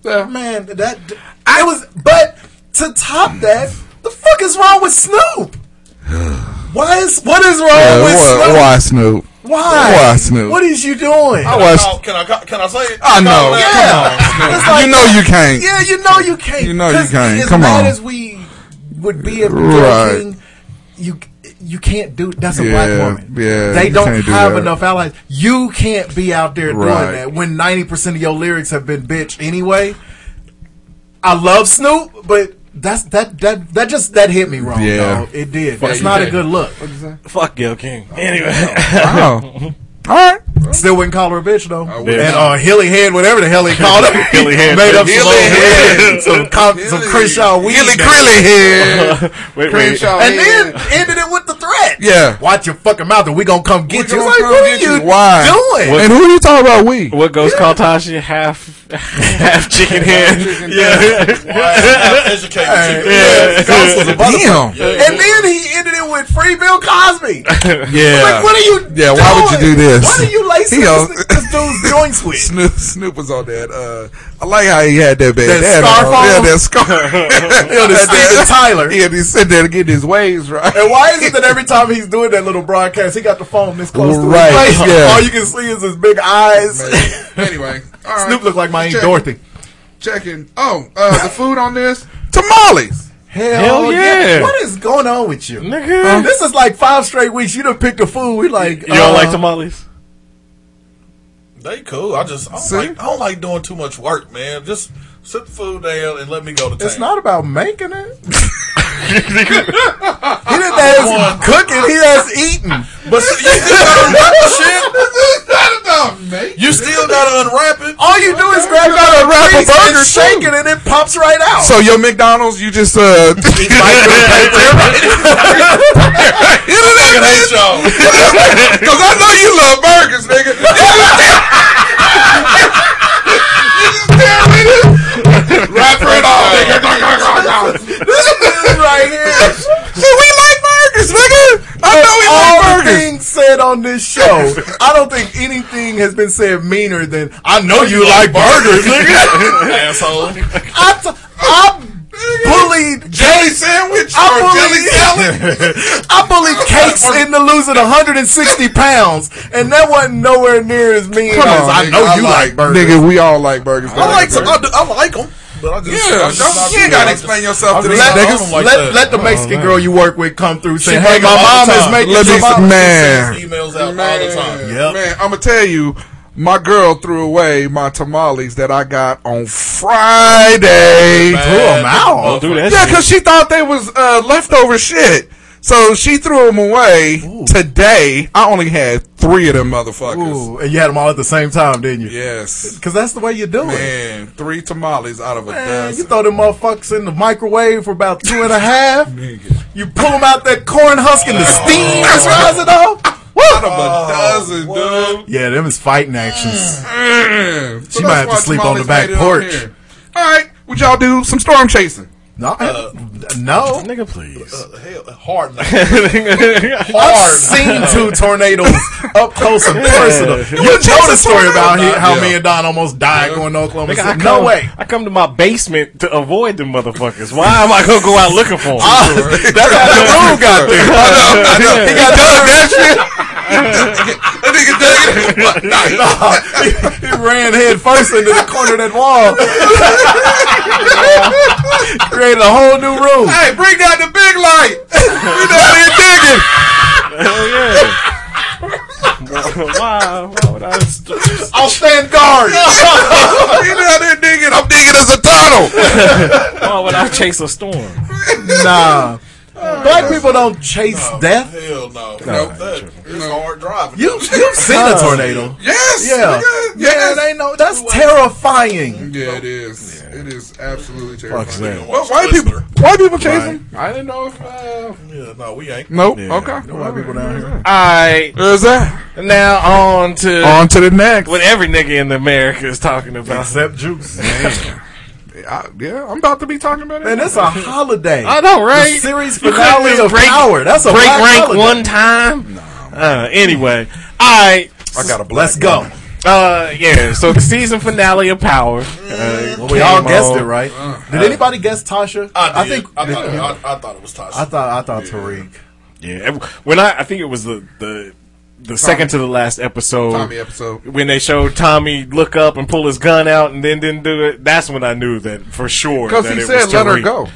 K: Man, that I was. But to top that, the fuck is wrong with Snoop? Why is what is wrong
J: Yeah,
K: with
J: why,
K: Snoop?
J: why Snoop?
K: Why?
J: Why Snoop?
K: What is you doing?
J: I watched-
I: Call- Can I ca- can I say it?
J: I know.
K: Yeah. It's like-
J: You know you can't.
K: Yeah, you know you can't.
J: You know you can't.
K: As
J: Come on.
K: as we would be at
J: Right.
K: joking, you you can't do. That's a
J: Yeah,
K: black woman.
J: yeah,
K: they don't
J: do
K: have
J: that.
K: enough allies. You can't be out there doing that when ninety percent of your lyrics have been bitch anyway. I love Snoop, but that's that that that just that hit me wrong.
J: Yeah.
K: dog. it did.
L: Fuck
K: That's
L: you,
K: not a good look.
L: Fuck Gayle King. Anyway. *laughs*
J: Wow. All right.
K: Still wouldn't call her a bitch though.
L: wouldn't.
K: And uh, Hilly Head, whatever the hell he called her, *laughs*
L: Hilly Head.
K: made up some,
J: Hilly
K: old
J: Head.
K: head, *laughs* some, com- some Crenshaw weed.
J: Hilly
K: name.
J: Crilly head.
L: wait, wait.
K: And then ended it with the threat.
J: Yeah.
K: Watch your fucking mouth, and we gonna come get
J: We
K: you. like, what are
J: you.
K: you
J: Why?
K: doing?
J: And who are you talking about? We.
L: What Ghost called Tasha? Half, *laughs* half chicken head.
I: Educated chicken.
K: Yeah, Ghost
J: Damn.
K: motherfucker. And then he ended it with free Bill Cosby. *laughs*
J: Yeah.
K: Like, what are you?
J: Yeah, why would you do this?
K: Why are you lacing
J: He
K: this,
J: on-
K: this dude's *laughs* joints with?
J: Snoop, Snoop was on that. Uh, I like how he had that bad
K: That
J: dad
K: scarf
J: on.
K: on?
J: Yeah, that scarf.
K: Yeah, the Steven Tyler.
J: Yeah, he's sitting there to get his waves right.
K: And why is it that every time he's doing that little broadcast, he got the phone this close to
J: Right,
K: his face?
J: yeah.
K: All you can see is his big eyes.
J: anyway, all right.
K: Snoop looked like my Aunt
J: Checking.
K: Dorothy.
J: Checking. Oh, uh, the food on this tamales.
K: Hell,
L: Hell yeah.
K: What is going on with you?
L: Nigga.
K: this is like five straight weeks. You done picked a food. We like.
L: You don't
K: uh,
L: like tamales?
I: They cool. I just I don't,
J: See?
I: like, I don't like doing too much work, man. Just sit the food down and let me go to town.
K: It's not about making it. *laughs* he didn't ask cooking. He has eaten.
I: But you still gotta unwrap the shit.
J: Not about me.
I: You still gotta unwrap it.
K: All you do is grab
J: gotta
K: out a
J: wrap a burger,
K: and shake it, and it pops right out.
J: So your McDonald's, you just uh, *laughs*
I: Fucking hate y'all.
J: Cause I know you love burgers, nigga. *laughs* You just tell me this. Wrap it all, nigga. *laughs*
K: right here.
J: So we like burgers, nigga. I know we
K: all
J: like
K: the
J: burgers.
K: things said on this show, I don't think anything has been said meaner than "I know you like burgers, nigga." *laughs*
I: Asshole.
K: I, t- I bullied
J: Jelly
K: Cakes.
J: sandwich
K: I
J: or jelly
K: bullied, *laughs*
J: salad?
K: I bullied Cakes into losing 160 pounds, and that wasn't nowhere near as mean
J: Come
K: as
J: on,
K: I
J: nigga.
K: know you like, burgers.
J: Nigga, we all like burgers.
I: I like some. I, do, I like them, but I just
J: Yeah,
I: I'm just
J: don't, you ain't gotta explain yourself to
I: I'm
J: these niggas.
I: on them like
K: let,
I: that.
K: let the Mexican girl you work with come through saying,
I: make
K: "Hey, my
I: them all
K: mom
I: the
K: is making
J: Let me-
K: some
J: man.
I: Sends emails out all the time.
K: Yep.
J: Man, I'm gonna tell you, my girl threw away my tamales that I got on Friday.
I: Man.
K: Threw 'em out.
L: Don't do that
J: Yeah, because she thought they was uh, leftover shit. So she threw them away today. I only had three of them motherfuckers.
K: Ooh, and you had them all at the same time, didn't you?
J: Yes.
K: Because that's the way you do it.
J: Man, three tamales out of a
K: Man, you throw them motherfuckers in the microwave for about two and a half. You pull them out that corn husk and the steam is rising off.
J: Out of a dozen, dude.
K: Yeah, them is fighting actions.
J: Mm.
K: She
J: So
K: might have to sleep on the back porch.
J: All right, would y'all do some storm chasing?
K: No, uh, no.
L: Nigga, please.
I: Uh, hell, uh, hard now. *laughs*
K: I've seen two tornadoes up close and personal. You know the story about he, how
I: Yeah.
K: me and Don almost died going to Oklahoma
L: Nigga,
K: City.
L: come,
K: No way.
L: I come to my basement to avoid them motherfuckers. Why am I gonna go out looking for them?
K: Ah, *laughs* that's how the room got there. *laughs* i know He got that shit.
J: That nigga dug it.
K: he ran head first into the corner of that wall. *laughs* Created a whole new room.
J: Hey, bring down the big light. We down here digging.
L: Hell yeah. why? Why would I? St-
K: I'll stand guard.
J: We down there digging. I'm digging as a tunnel.
L: why would I chase a storm? *laughs*
K: Nah. Black people don't chase death.
I: Hell no.
J: No.
I: That, it's hard driving.
K: You you've seen a tornado.
J: Yes.
K: Yeah.
J: nigga,
K: Yeah,
J: Yes.
K: they know that's terrifying.
J: Yeah, it is. It is absolutely terrifying. Well, white people, white people chase them. I didn't know if. Uh,
I: Yeah, no, we ain't.
J: nope.
L: Yeah.
J: Okay.
K: No white people down here.
L: Alright,
J: There's that.
L: now on to
J: On to the next.
L: what every nigga in America is talking about.
K: Except juice. *laughs*
J: I, yeah, I'm about to be talking about it.
K: Man, it's a holiday.
L: I know, right?
K: The series
L: You
K: finale of
L: break-
K: Power. That's a
L: break
K: black
L: rank
K: holiday.
L: one time. Uh, anyway, all right.
I: I got a black
K: Let's go.
I: woman.
L: Uh, yeah. So the season finale of Power. Uh,
K: Well, we all guessed
L: on.
K: it, right? Did
L: Uh,
K: anybody guess Tasha?
I: I, did.
K: think
I: I, thought, I, I thought it was Tasha.
K: I thought I thought Tariq.
L: Yeah, when I I think it was the the the second to the last episode,
J: Tommy episode.
L: when they showed Tommy look up and pull his gun out and then didn't do it. That's when I knew that for sure.
J: Because he
L: it
J: said,
L: was
J: "Let her go."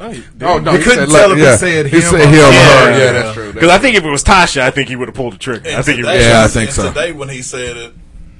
L: Oh, he.
J: Oh no,
K: He
J: he
K: couldn't
J: said,
K: tell
J: let-
K: if he
J: yeah.
K: said
J: He
K: him
J: said
K: or
J: him or
K: her.
J: her. Yeah, that's true.
L: Because I think if it was Tasha, I think he would have pulled the trigger. I think he
I: today,
L: would.
J: Yeah, I think
I: and
J: so.
I: Today when he said it,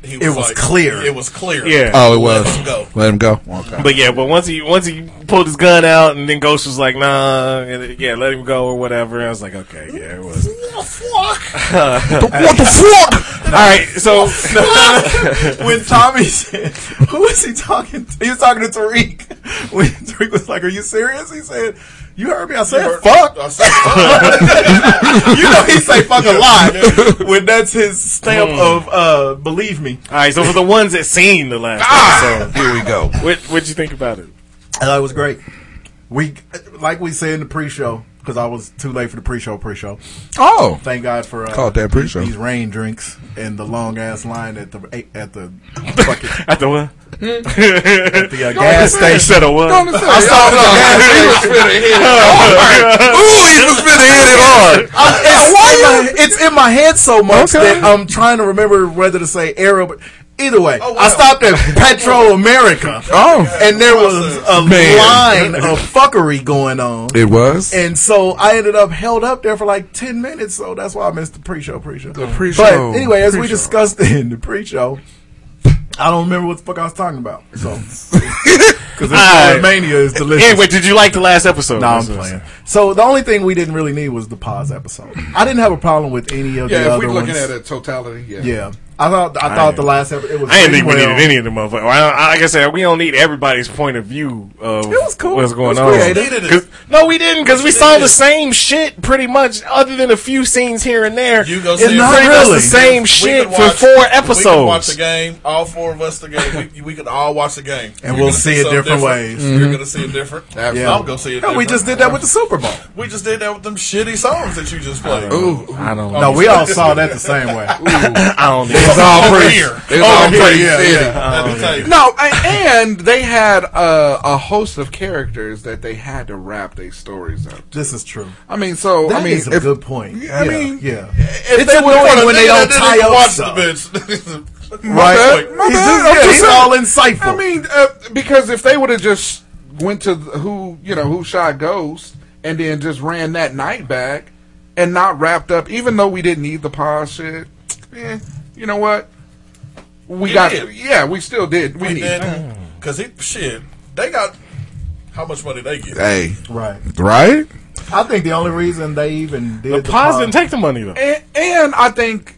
I: he was
K: It was
I: like,
K: clear.
I: It was clear.
L: Yeah.
J: Oh, it was.
I: Let him go.
J: Let him go. Okay.
L: But yeah, but once he once he pulled his gun out and then Ghost was like, nah, and it- yeah, let him go or whatever. I was like, okay, yeah, it was.
J: what the fuck? *laughs* What the fuck?
L: All right, so *laughs*
K: when Tommy *laughs* said, "Who is he talking to?" He was talking to Tariq. When Tariq was like, "Are you serious?" He said, "You heard me. I said
I: heard-
K: fuck."
I: I said, fuck. *laughs*
K: you know he say fuck a lot when that's his stamp of uh believe me.
L: all right, so for the ones that seen the last
J: Ah!
L: episode,
J: Here we go.
L: what what'd you think about it?
K: I thought it was great. We like we said in the pre-show because I was too late for the pre-show. Pre-show.
J: Oh,
K: Thank God for uh,
J: Called that pre-show.
K: These rain drinks and the long ass line at the at the fucking *laughs*
L: At the what?
K: at the uh, gas station.
L: Said a what?
K: I saw the gas
J: He was finna hit it hard. *laughs* Ooh, he was finna hit it hard. *laughs*
K: it's, in my, it's in my head so much
J: Okay.
K: that I'm trying to remember whether to say Arrow, but either way,
I: Oh, wow.
K: I stopped at *laughs* Petro America.
J: Oh,
K: And there was a
J: Man.
K: line of fuckery going on.
J: it was.
K: And so I ended up held up there for like 10 minutes, so that's why I missed the pre-show, pre-show.
J: The pre-show.
K: But anyway, as we
J: Pre-show.
K: discussed *laughs* in the pre-show, I don't remember what the fuck I was talking about. So, *laughs* because
L: Alright.
K: Mania is delicious.
L: Anyway, did you like the last episode?
K: No, I'm
L: This
K: playing. So the only thing we didn't really need was the Paz episode. I didn't have a problem with any of the
J: Yeah, if
K: other
J: we're looking
K: ones.
J: at a totality, yeah.
K: Yeah, I thought I thought the last episode it was.
L: I didn't
K: pretty
L: think we needed any of them motherfuckers. Well, I- like I said, we don't need everybody's point of view of
K: It was cool.
L: what's going
K: It was
L: on.
K: creative.
L: 'Cause- No, we didn't because we saw the same shit pretty much, other than a few scenes here and there.
I: You go
L: it's
I: see it.
L: pretty
K: Not
L: much
K: really.
L: the same
I: We
L: shit
I: could
L: for
I: watch-
L: four
I: We could watch the game. All four of us together. We, we could all watch the game,
K: And
I: You're
K: we'll see it
I: something
K: different ways.
I: You're mm-hmm. going to see it different.
J: Absolutely.
I: I'm going to see it.
K: Hell,
I: Different.
K: we just did that with the Super Bowl. *laughs*
I: We just did that with them shitty songs that you just played.
J: Ooh,
L: I don't
I: Oh,
K: No, we all saw that the same way. *laughs*
L: I don't know.
J: it's all pretty.
I: here.
J: It's
K: Over
J: all pretty
K: yeah,
J: city.
K: yeah.
I: Let me tell you.
J: No, and they had uh, a host of characters that they had to wrap their stories up.
K: This is true.
J: I mean, so
K: That
J: I mean,
K: is a
J: if,
K: good point.
J: I
K: Yeah,
J: mean,
K: yeah. It's
I: they
K: annoying
I: would've put a
K: when they
I: nigga
K: don't tie up
I: watch the bitch. *laughs*
K: Right?
J: My
K: He's,
J: bad,
K: just,
J: I'm
K: yeah, he's all insightful.
J: I mean, uh, because if they would have just went to the, who you know who shot Ghost and then just ran that night back and not wrapped up, even though we didn't need the Paz shit, *tsk* eh, you know what? We
I: You
J: got
I: did.
J: yeah, we still did. We,
I: We
J: need.
I: did. Because he, shit, they got, how much money they get?
J: Hey,
K: right.
J: right?
K: I think the only reason they even did
L: The
K: the
L: Paz
K: Paz,
L: didn't take the money though.
J: And, and I think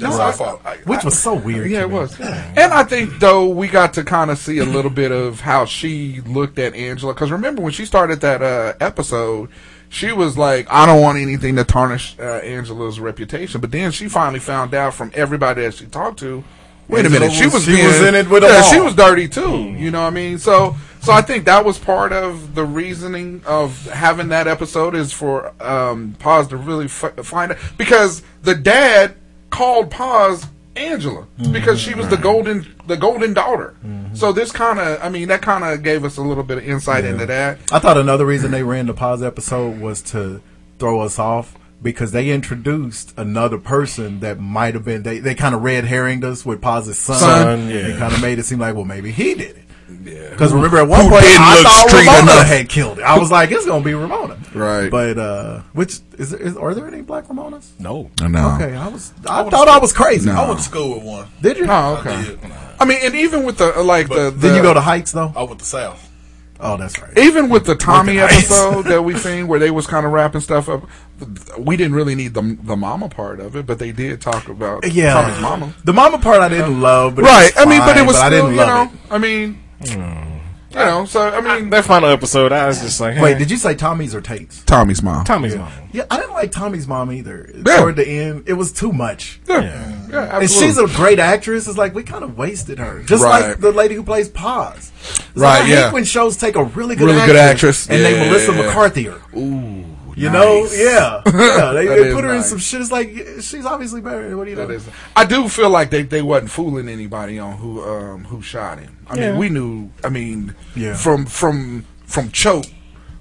I: That's
J: No,
I: our
J: I-
I: fault.
K: which was so weird.
J: Yeah, it was. And I think though we got to kind of see a little bit of how she looked at Angela because remember when she started that uh, episode, she was like, "I don't want anything to tarnish uh, Angela's reputation." But then she finally found out from everybody that she talked to. Wait a minute, she
K: was-
J: was
K: she
J: being-
K: was in it with
J: yeah,
K: all.
J: she was dirty too. You know what I mean? So, so I think that was part of the reasoning of having that episode is for um, Paz to really f- find out because the dad called Paz Angela mm-hmm. because she was the golden the golden daughter. Mm-hmm. So this kind of I mean that kind of gave us a little bit of insight
K: Yeah.
J: into that.
K: I thought another reason they ran the Paz episode was to throw us off because they introduced another person that might have been they, they kind of red herringed us with Paz's son.
L: Son, yeah.
K: They kind of made it seem like well maybe he did it. Because remember at one
J: Who
K: point
J: didn't
K: I thought
J: street
K: Ramona
J: enough.
K: had killed it. I was like it's gonna be Ramona.
J: Right.
K: But uh which is, there, is are there any black Ramonas?
L: No.
J: No.
K: Okay, I was I, thought I was crazy.
I: I went to school with one.
K: Did you?
J: Oh,
I: I
J: okay.
I: did.
J: I mean, and even with the like the, the
K: Did you go to Heights though?
I: I went to South.
K: Oh, that's right.
J: even with the Tommy episode that we seen where they was kind of wrapping stuff up, we didn't really need the the mama part of it, but they did talk about
K: Yeah,
J: Tommy's mama.
K: The mama part I didn't love, but it
J: right.
K: was
J: I mean, but it was
K: I
J: still,
K: didn't
J: you know,
K: love
J: I mean, you know, so I mean,
L: That final episode, I was just like,
K: it. Wait,
L: eh.
K: did you say Tommy's or Tate's?
J: Tommy's mom.
L: Tommy's mom.
K: Yeah, I didn't like Tommy's mom either.
J: Yeah.
K: Toward the end, it was too much.
J: Yeah, yeah,
K: And she's a great actress. It's like we kind of wasted her, just
J: Right.
K: like the lady who plays Paz. It's
J: Right,
K: like, I
J: yeah.
K: hate when shows take a really good
J: Really
K: actress,
J: good actress.
K: and
J: Yeah,
K: they Melissa
J: yeah, yeah.
K: McCarthy her.
J: Ooh,
K: You know, yeah, yeah. *laughs* They, they put her in some shit. It's like she's obviously married. What do you know?
J: That is. I do feel like they, they wasn't fooling anybody on who um who shot him. I
K: Yeah.
J: mean, we knew. I mean,
K: Yeah.
J: from from from Choke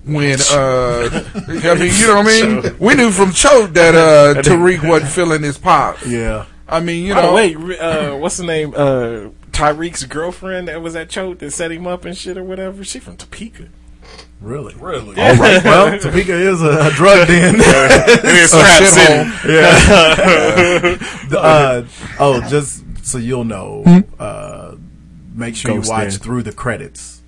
J: when uh I mean, you know what I mean. *laughs* We knew from Choke that uh *laughs* Tariq wasn't feeling his pop.
K: Yeah.
J: I mean, you
L: oh,
J: know,
L: wait, uh, what's the name? Uh, Tariq's girlfriend that was at Choke that set him up and shit or whatever. She from Topeka.
K: Really?
I: Really?
K: All right. Well, Topeka is a, a drug *laughs* den.
L: It is
K: A
L: Scrap
K: shithole.
L: City.
K: Yeah. *laughs* *laughs* The, uh, oh, just so you'll know, uh, make sure
L: Ghost
K: you watch
L: Den.
K: through the credits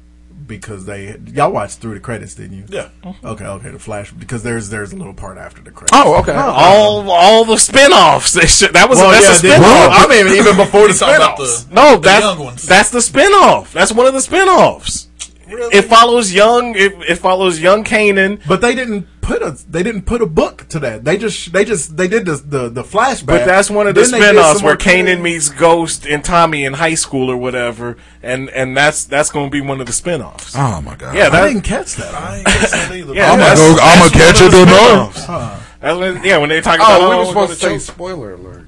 K: because they y'all watched through the credits, didn't you?
I: Yeah.
K: Okay. Okay. The flash because there's there's a little part after the credits.
J: Oh, okay.
L: all all the spin-offs. They should, that was
K: Well,
L: that's
K: yeah,
L: a
K: they-
L: spin-off.
K: I mean, even before the
I: He's talking about
K: spin-offs.
I: the-
L: no,
I: the
L: that's
I: young ones.
L: that's the spin-off. That's one of the spin-offs. It follows young. It, it follows young Kanan.
K: But they didn't put a they didn't put a book to that. They just they just they did the the, the flashback.
L: But that's one of the
K: Then they did
L: spin-offs where
K: more
L: Kanan
K: Kanan-
L: meets Ghost and Tommy in high school or whatever, and and that's that's going to be one of the spin-offs.
J: oh my god.
L: Yeah, that,
K: I didn't catch that.
I: I ain't catch that either.
L: Yeah,
J: I'm gonna go. I'm gonna catch it
L: of the
J: tonight.
L: That's when, yeah, when they talk oh, about
J: Oh, we
L: oh,
J: were
L: we're
J: supposed to say spoiler alert.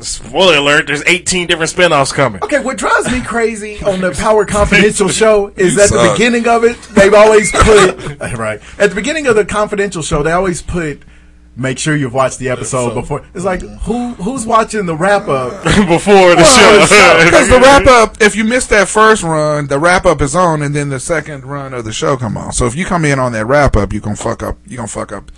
L: Spoiler alert! There's 18 different spin-offs coming.
K: Okay, what drives me crazy on the Power *laughs* Confidential show is
J: You
K: at the beginning of it, they've always put *laughs* right at the beginning of the Confidential show, they always put. Make sure you've watched the episode
I: Episode.
K: before. It's like who who's watching the wrap up? *laughs*
L: Before the
K: Well,
L: show,
J: Because the wrap up, if you missed that first run, the wrap up is on, and then the second run of the show come on. So if you come in on that wrap up, you gonna fuck up. You gonna fuck up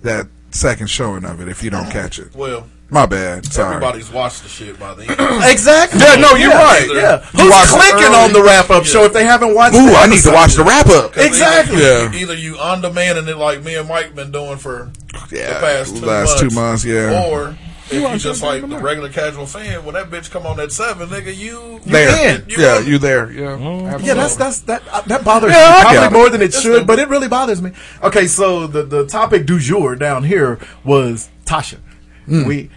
J: that second showing of it if you don't catch it.
I: Well,
J: My bad. Sorry.
I: everybody's watched the shit by then. *clears throat*
K: Exactly.
J: Yeah, no, you're right.
K: Yeah,
J: You
K: who's
J: watched
K: clicking
J: early.
K: on the wrap up show if they haven't watched?
J: Ooh,
K: the
J: I need to watch the wrap up.
K: Exactly.
J: Yeah.
I: Either you on demand and it like me and Mike been doing for
J: Yeah,
I: the past two
J: last
I: months,
J: two months, yeah.
I: Or if you,
J: watch
I: just like the
J: the
I: regular casual fan, when that bitch come on at seven, nigga, you
J: There,
K: in.
I: You
J: yeah,
I: in.
J: you there, yeah.
K: Yeah, that's that's that uh, that bothers
J: Yeah,
K: me
J: got
K: probably
J: it.
K: more than it should, but it really bothers me. Okay, so the the topic du jour down here was Tasha.
J: Hmm.
K: We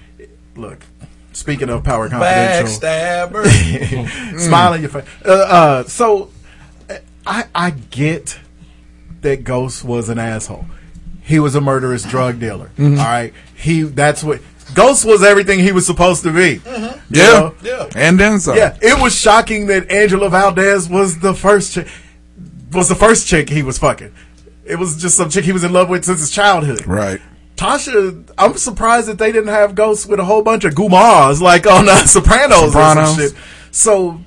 K: look. Speaking of Power Confidential,
I: Backstabber. *laughs* *laughs*
K: smile in your face. Uh, uh, so I I get that Ghost was an asshole. He was a murderous drug dealer.
J: Mm-hmm.
K: all right, he that's what Ghost was everything he was supposed to be. You
J: yeah,
K: know?
I: Yeah.
J: and then some.
K: Yeah, it was shocking that Angela Valdez was the first chick, was the first chick he was fucking. It was just some chick he was in love with since his childhood.
J: right.
K: Tasha, I'm surprised that they didn't have ghosts with a whole bunch of gumas like on uh, Sopranos,
J: Sopranos.
K: or some shit. So,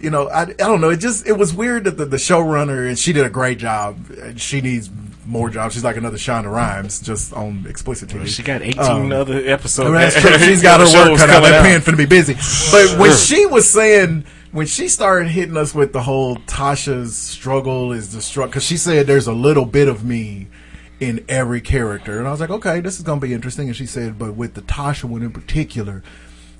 K: you know, I, I don't know. It just it was weird that the, the showrunner and she did a great job. and She needs more jobs. She's like another Shonda Rhimes, just on explicit TV.
L: she got 18
K: Um,
L: other episodes.
K: That's true. She's got her work *laughs* cut out. That pen finna be busy. But when she was saying, when she started hitting us with the whole Tasha's struggle is the struggle, because she said there's a little bit of me in every character, and I was like, okay, this is gonna be interesting. And she said, but with the Tasha one in particular,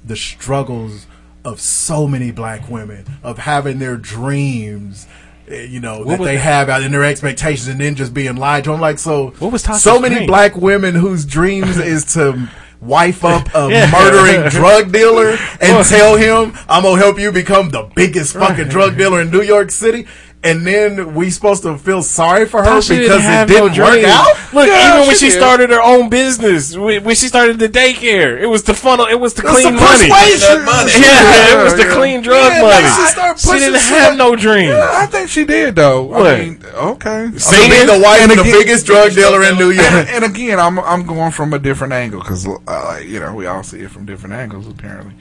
K: the struggles of so many black women of having their dreams. eh, You know that they
L: that?
K: have out in their expectations, and then just being lied to. I'm like, so
L: What was Tasha's
K: so many
L: dream?
K: black women whose dreams is to wife up a *laughs*
L: Yeah.
K: murdering drug dealer and tell him I'm gonna help you become the biggest fucking drug dealer in New York City. And then we supposed to feel sorry for her
L: Tasha didn't
K: because it didn't
L: no
K: work out.
L: Look,
J: Yeah,
L: even when
J: she
L: she
J: did.
L: started her own business, when when she started the daycare, it was to funnel, it was to
K: It's
L: clean
K: the
L: money.
I: money.
L: Yeah, it was to
J: Yeah.
L: clean drug
K: Yeah,
L: money.
K: like she
L: She didn't
K: shit.
L: have no dreams.
J: I think she did though.
L: What?
J: I mean, okay.
K: To be the wife
J: And
K: of the biggest drug dealer in New
J: and,
K: York.
J: and again, I'm I'm going from a different angle because uh, you know we all see it from different angles apparently.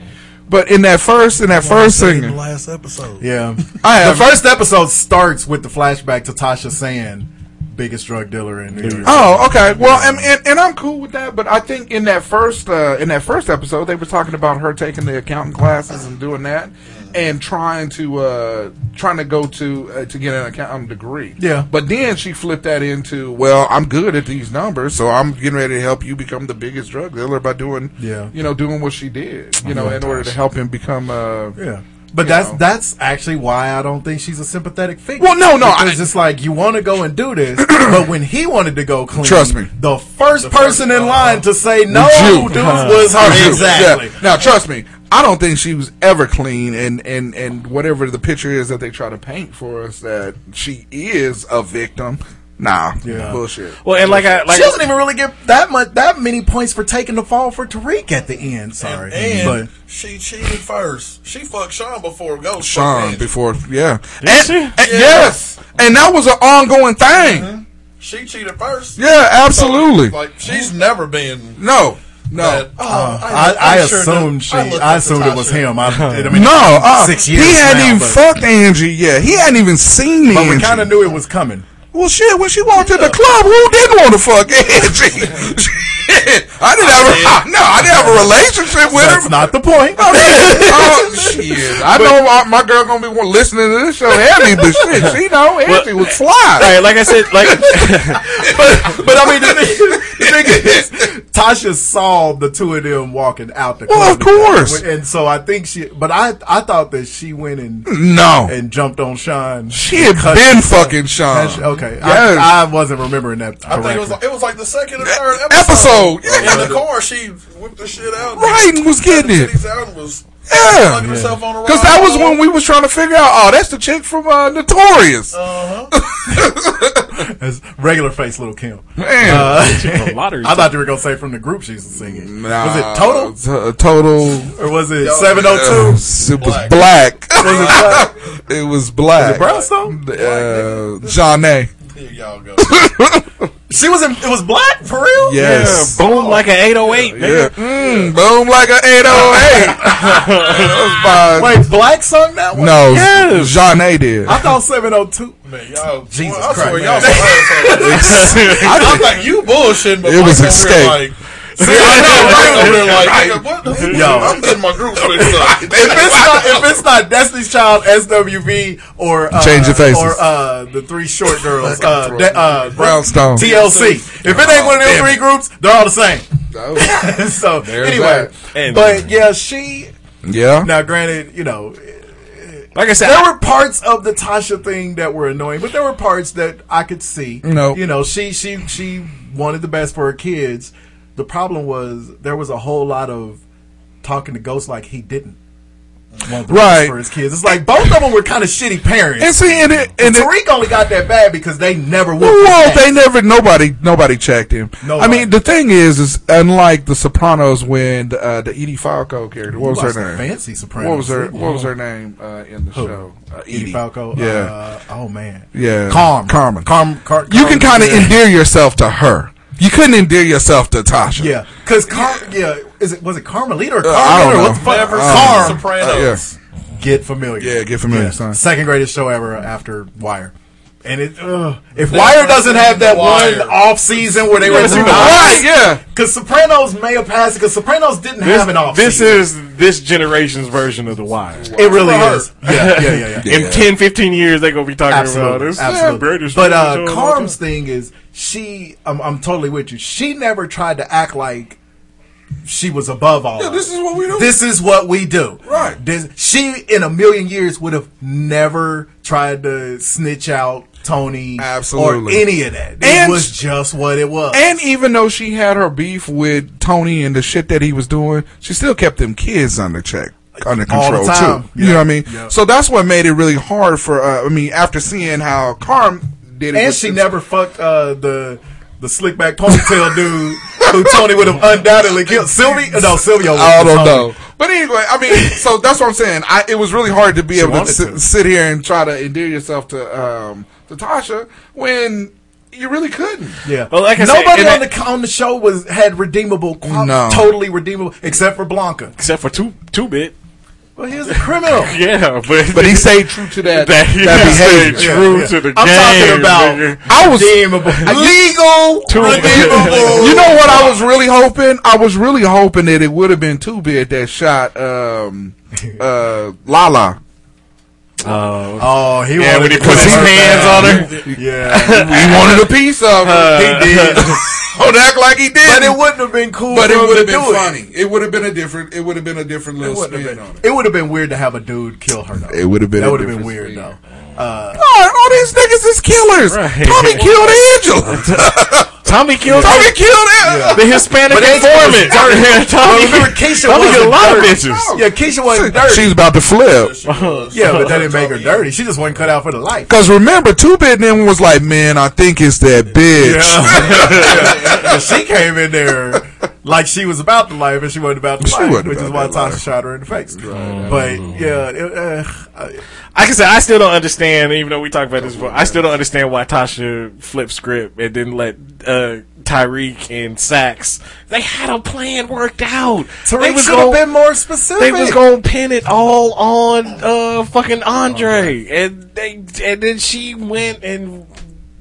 J: But in that first, in that first
I: in the last episode.
K: Yeah,
J: I *laughs*
K: the first episode starts with the flashback to Tasha saying, "Biggest drug dealer in New York."
J: Oh, okay. Well, and, and, and I'm cool with that. But I think in that first uh, in that first episode, they were talking about her taking the accounting classes and doing that, and trying to uh, trying to go to uh, to get an accounting degree.
K: Yeah.
J: But then she flipped that into, well, I'm good at these numbers, so I'm getting ready to help you become the biggest drug dealer by doing,
K: Yeah.
J: you know, doing what she did, you know,
K: Yeah,
J: in order to help him become. Uh,
K: Yeah. But that's
J: know.
K: that's actually why I don't think she's a sympathetic figure.
J: Well, no, no, I-
K: it's like you want to go and do this, *clears throat* but when he wanted to go clean,
J: Trust me.
K: the first person in line to say no, dude, was *laughs* her. Exactly.
J: Yeah. Now, trust me, I don't think she was ever clean, and, and, and whatever the picture is that they try to paint for us that she is a victim. Nah,
K: Yeah.
J: bullshit.
L: Well, and like I like
K: she doesn't even really get that much, that many points for taking the fall for Tariq at the end. Sorry,
I: And
K: but
I: she cheated first. She fucked Sean before Ghost.
J: Sean before, yeah,
L: Did
J: and,
L: she?
J: and- yes, and that was an ongoing thing. Mm-hmm.
I: She cheated first.
J: Yeah, absolutely.
I: So, like she's never been.
J: No, no.
I: that- oh,
K: I, I,
I: I'm sure
K: assumed
I: that-
K: she.
I: I
K: I
I: up
K: assumed it was him. I, *laughs* I mean,
J: no, uh,
K: six years.
J: he hadn't
K: now,
J: even
K: but,
J: fucked Angie yet. He hadn't even seen
K: but
J: Angie.
K: we kind of knew it was coming.
J: Well, shit, when she walked in the club, who didn't want to fuck Angie? *laughs* I didn't have a, *laughs* no, I didn't have a relationship with
K: That's
J: her.
K: That's not the point.
J: Oh, shit. I know my, my girl gonna be listening to this show heavy, but shit, she know Angie was fly.
L: Right, like I said, like
K: but, but I mean, the thing, the thing is, Tasha saw the two of them walking out the club.
J: Well, of course.
K: and so I think she. But I, I thought that she went and
J: No.
K: and jumped on Sean.
J: She had
K: Cut
J: been fucking Sean.
K: Has she- Okay,
J: Yes.
K: I, I wasn't remembering that.
I: I think it was like, it was like the second or third
J: Episode,
I: episode.
J: yeah.
I: In the car, she whipped the shit out.
J: Right, and was getting it.
I: Out and was
J: Yeah.
I: fucking herself on the
J: Because that was when we was trying to figure out, oh, that's the chick from uh, Notorious. *laughs*
K: As regular face, little Kim.
J: Man.
K: Uh,
L: A lottery *laughs*
K: I thought you were gonna say from the group she's singing.
J: Nah,
K: was it total
J: t- total.
K: or was it seven oh two?
J: It was black.
K: Was *laughs* it black?
J: it was black.
K: Was it Brownstone?
J: Uh, John A.
I: Here y'all go. *coughs*
K: She was in. It was black for real.
J: Yes.
L: boom like an 808.
J: Yeah.
L: nigga.
J: Mm, boom like an 808. *laughs*
K: Wait, Blaque sung that one?
J: no,
L: Yes.
J: Jean A did.
K: I thought seven oh two.
I: Man, y'all,
K: Jesus
I: well, I
K: Christ,
I: swear
K: man.
I: y'all. *laughs* *laughs* I'm like, you bullshitting, but
J: It was
I: Mike
J: escape.
I: Like, *laughs* see, I know, Mike over there like, nigga, what
K: Yo.
I: I'm getting my group mixed up. *laughs*
K: If it's not, if it's not Destiny's Child, SWV, or uh,
J: Change your faces.
K: or uh, the three short girls, uh, de- uh,
J: Brownstone.
K: TLC. If it ain't one of them
J: Damn
K: three groups, they're all the same.
J: Oh, *laughs*
K: so
J: There's
K: anyway,
L: And-
K: but yeah, she.
J: yeah.
K: Now, granted, you know,
L: Like I said,
K: there
L: I-
K: were parts of the Tasha thing that were annoying, but there were parts that I could see.
J: No.
K: you know, she she she wanted the best for her kids. The problem was there was a whole lot of talking to ghosts like he didn't want the
J: Right.
K: for his kids. It's like both of them were kind of shitty parents.
J: And see, and it, and it,
K: Tariq only got that bad because they never would.
J: well, they never, nobody, nobody checked him. I mean, the thing is, is unlike The Sopranos, when uh, the Edie Falco character, what was her name?
K: Fancy Sopranos.
J: What was her What was her name uh, in the
K: Who?
J: show? Uh,
K: Edie Falco.
J: Yeah,
K: Uh, oh man.
J: yeah.
K: Carm.
J: Carmen.
K: Carm. Car-
J: You can kind of
K: yeah.
J: endear yourself to her. You couldn't endear yourself to Tasha.
K: Yeah, because Car- yeah, is it was it Carmelita or
J: Uh, I don't
K: Carmelita? or
J: know.
K: what the fuck?
I: Never
J: Uh,
K: Carm.
I: Sopranos.
K: Get familiar.
J: Yeah, get familiar, son.
K: Second greatest show ever after Wire. And it, ugh. if
I: Never
K: Wire doesn't have that
I: Wire.
K: one off season where they were
L: Never The
J: Right, yeah.
K: because Sopranos may have passed because Sopranos didn't have an off.
L: this is this generation's version of The Wire.
K: it really
I: For her.
K: is. Yeah, yeah, yeah, yeah.
L: In 10, 15 years, they're going to be talking about
K: Absolutely,
L: this.
K: absolutely.
L: greatest
K: But uh, Carm's thing is she. I'm, I'm totally with you. She never tried to act like she was above all.
J: Yeah, this
K: it.
J: is what we do.
K: This is what we do.
J: Right.
K: This, she in a million years would have never tried to snitch out Tony
J: Absolutely.
K: or any of that. It
J: And-
K: was just what it was.
J: And even though she had her beef with Tony and the shit that he was doing, she still kept them kids under check, under
K: All the
J: control
K: time.
J: too. You know what I mean?
K: Yeah.
J: So that's what made it really hard for. Uh, I mean, after seeing how Carm did it,
K: And she
J: this-
K: never fucked uh, the the slick back ponytail *laughs* dude who Tony would have undoubtedly killed. Sylvie? No, Silvio. was
J: I don't
K: Tony.
J: know. But anyway, I mean, *laughs* so that's what I'm saying. I, it was really hard to be able to sit,
K: to.
J: sit here and try to endear yourself to um, to Tasha when you really couldn't.
K: Yeah.
L: Well, like I said,
K: Nobody
L: and
K: on
L: that-
K: the on the show was had redeemable, qual-
J: No.
K: totally redeemable, except for Blanca.
L: Except for two, two bit.
K: Well, he was a criminal. *laughs*
L: Yeah, but
J: But he stayed true to that *laughs*
L: that,
J: that,
L: that
J: behavior.
L: stayed true
K: Yeah, yeah.
L: to the
K: I'm
L: game.
K: talking about
L: nigga.
J: I was
K: redeemable, *laughs* legal,
L: Two-
K: redeemable.
J: You know what I was really hoping? I was really hoping that it would have been Two Bit that shot um, uh, Lala.
L: Oh,
K: Oh, he
L: yeah,
K: wanted
L: when he put his hands
K: down.
L: on her. *laughs*
K: Yeah,
J: He wanted a piece of her.
K: he did, *laughs*
J: Don't act like he did.
K: but it wouldn't have been cool.
J: But it would have been
K: do it.
J: funny. It would have been a different. It would have been a different little spin
K: have
J: on it.
K: It would have been weird to have a dude kill her. Though.
J: It would have been.
K: That would have been weird
J: spin.
K: though. Uh,
J: God, all these niggas is killers.
L: Right.
J: Tommy killed *laughs* Angela.
L: Tommy killed
J: Tommy
L: him.
J: killed him.
L: the Hispanic
K: But they said it
L: informant.
K: was dirty.
L: Yeah, Tommy,
K: But remember, Keisha
L: Tommy killed a
K: wasn't
L: lot of
K: dirty.
L: bitches.
K: Yeah, Keisha wasn't dirty.
J: She's about to flip. *laughs*
K: yeah, but that didn't make her dirty. She just wasn't cut out for the life.
J: Cause remember, Two Bit then was like, "Man, I think it's that bitch."
K: But *laughs* she came in there like she was about the life, and she wasn't about the
J: She
K: life, which is why Tasha shot her in the face. But yeah, it, uh, I-
L: I said, I still don't understand. Even though we talked about this before, I still don't understand why Tasha flipped script and didn't let uh, Tariq and Saxe. They had a plan worked out. they was
K: should have
L: gonna-
K: been more specific.
L: They was gonna pin it all on uh fucking Andre, and they and then she went and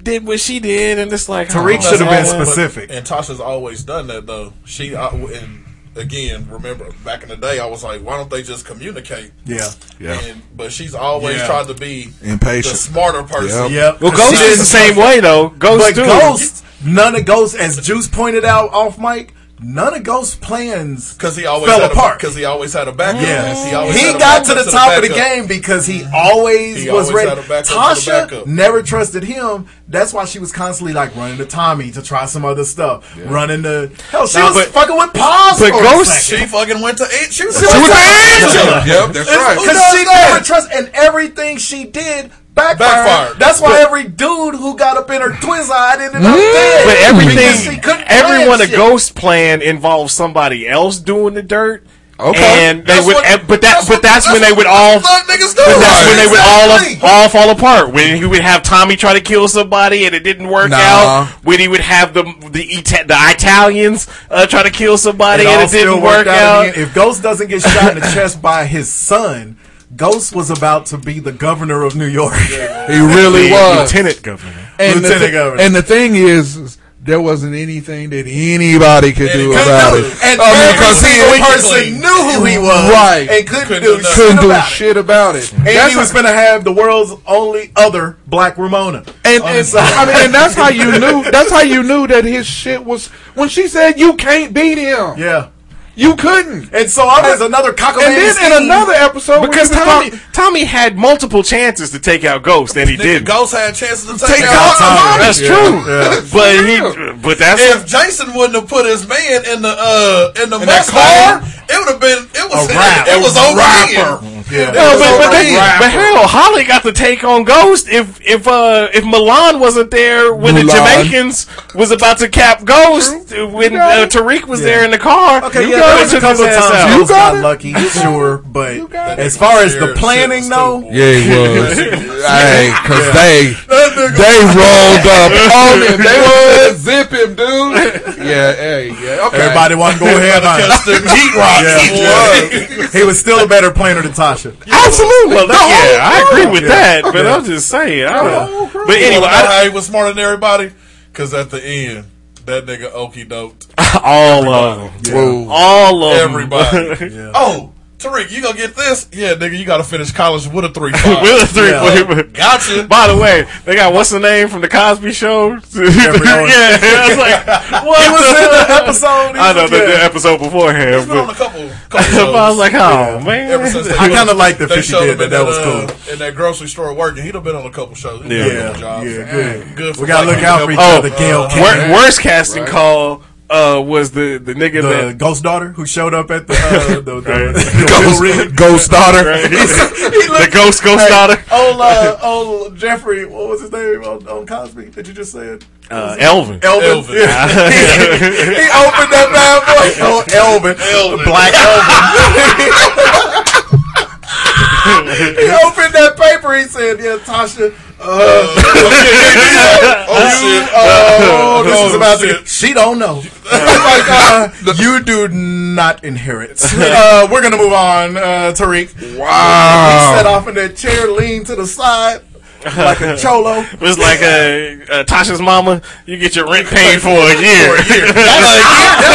L: did what she did, and it's like
K: Tariq
L: oh,
K: should have been
I: But-
K: specific.
I: And Tasha's always done that though. She uh, and again, remember back in the day, I was like, why don't they just communicate?
K: Yeah.
J: Yeah.
I: And, but she's always
K: Yeah.
I: tried to be
J: Impatient.
I: the smarter person.
J: Yeah.
K: Yep.
L: Well,
K: 'Cause
L: Ghost
K: she
L: is the same way though. Ghost
K: But. Ghost, none of Ghost, as Juice pointed out off mic, none of Ghost's plans
I: Because he always
K: fell
I: had
K: apart.
I: Because he always had a backup.
K: Yeah,
I: he, always
K: he
I: had a
K: got to
I: backup
K: the top of the game because he always
I: He
K: was
I: always
K: ready.
I: had a backup to the
K: Tasha never trusted him. That's why she was constantly like running to Tommy to try some other stuff. Running to hell, she
L: Nah,
K: was
L: but-
K: fucking with Paz.
L: but
K: for
L: Ghost-
I: She fucking went to eight. She was,
K: She was
J: with
K: to
J: Angela.
K: Angela.
J: Yep, that's
K: It's-
J: right.
K: Because she
I: does that?
K: never trust, and everything she did backfired.
I: Backfired.
K: That's why every dude who got up in her twins eye ended up dead.
L: Mm. But everything, everyone a
K: shit.
L: ghost plan involves somebody else doing the dirt.
J: Okay.
L: and they
I: That's
L: would,
I: what-
L: but that,
I: that's
L: but
I: what-
L: that's, when
I: that's
L: they would
I: what
L: all,
I: niggas do.
L: but that's when they would all,
K: Exactly.
L: all fall apart. When he would have Tommy try to kill somebody and it didn't work
J: Nah.
L: out. When he would have the the Ita- the Italians uh, try to kill somebody
K: It
L: and it didn't work
K: worked
L: out.
K: in the end. If Ghost doesn't get shot in the *laughs* chest by his son, Ghost was about to be the governor of New York.
J: He really
L: The
J: was.
L: lieutenant governor.
J: And the,
K: Lieutenant
J: thi-
K: Governor.
J: and the thing is, is there wasn't anything that anybody could do about
I: do
J: it.
I: it.
K: And
J: I mean,
K: every
J: 'cause he-
K: single person knew who he was,
J: Right.
K: And couldn't,
I: Couldn't
K: do
I: do
K: shit
J: couldn't do
K: about it.
J: shit about it.
K: And
J: That's
K: he was going to have the world's only other Black Ramona.
J: and, and. I mean, and that's how you knew. That's how you knew that his shit was when she said you can't beat him.
K: yeah.
J: You couldn't.
K: And so I was another cockamamie
J: And then in another episode,
L: Because Tommy,
J: talk-
L: Tommy had multiple chances to take out Ghost and he didn't.
I: Ghost had chances to take,
J: Take
I: out
J: out
I: Tommy.
J: Tommy.
L: That's
K: Yeah,
L: true.
K: yeah.
L: But
J: For
L: he, but that's
I: If Jason wouldn't have put his man in the uh in the
K: In that
I: Mustang, it would have been it was
K: A rap.
I: it was over
J: rapper.
K: Yeah.
L: No, but, but, they- but hell, Holly got the take on Ghost. If if uh if Milan wasn't there when the Jamaicans was about to cap Ghost, when uh. Tariq was
K: Yeah.
L: there in the car,
K: Okay,
L: you
K: yeah,
L: got it,
K: was a couple of times
L: out.
J: You
K: Ghost
J: got
K: got
J: it.
K: lucky, sure, but
J: got
K: as far as the planning, though,
I: was
J: Yeah, he *laughs* was. hey, cause they oh, oh, they rolled up on him. They would zip him, dude. Yeah, hey, yeah. Okay.
K: everybody wanted to go ahead on it.
I: Catch them *laughs* heat rocks.
K: Yeah,
I: he
K: he
I: was.
K: was. He was still a better planner than Tasha.
J: Absolutely.
L: Well,
J: The
L: that,
J: whole
L: yeah, I agree with
K: Yeah.
L: that, but
K: Yeah.
L: I'm just saying. I don't,
J: crew.
L: but anyway,
I: wanna
L: I,
I: he was smarter than everybody? Because at the end, that nigga okey doked *laughs*
L: all of them,
J: Whoa.
L: all of
I: everybody. *laughs* Oh, Tariq, you gonna get this? Yeah, nigga, you gotta finish college with a three. *laughs*
L: With a three
K: Yeah.
L: point.
I: Gotcha.
L: By the way, they got what's the name from the Cosby Show? *laughs* yeah, I was like, what
K: He was
L: the-
K: in the episode. He
L: I know
K: was-
L: the, the episode beforehand,
I: He's been on a
L: but,
I: couple, couple
L: but. I was like, oh
I: Ever
L: man,
K: I kinda like the
I: they
K: 50
I: showed
K: did
I: him
K: that. That was
I: uh,
K: cool.
I: In that grocery store working, he'd have been on a couple shows. He'd
L: Yeah.
I: yeah,
K: Yeah, yeah,
I: And
K: good.
I: good. For
K: We gotta look out for each.
L: Oh,
K: other. Gail
I: uh,
L: worst casting call uh, was the the nigga
K: the
L: that
K: ghost daughter who showed up at the uh, the, the, *laughs*
L: Right.
K: the *laughs*
J: Ghost,
K: rig.
J: ghost daughter.
L: the ghost ghost daughter,
K: Old, uh, old Geoffrey, what was his name on, on Cosby that you just said?
L: uh, Elvin.
K: Elvin.
I: Elvin.
K: Yeah. *laughs* he, he opened that bad boy. Oh, Elvin. Black Elvin. he opened that paper. He said, "Yeah, Tasha." Uh, *laughs*
I: Oh shit!
K: oh, this
I: Oh,
K: is about
I: shit.
K: to. She don't know. like, uh, *laughs* you do not inherit. Uh, we're gonna move on, uh, Tariq.
J: Wow.
K: He sat off in that chair, leaned to the side like a cholo. *laughs*
L: It was like uh, uh, Tasha's mama. You get your rent paid for a year. *laughs* *laughs*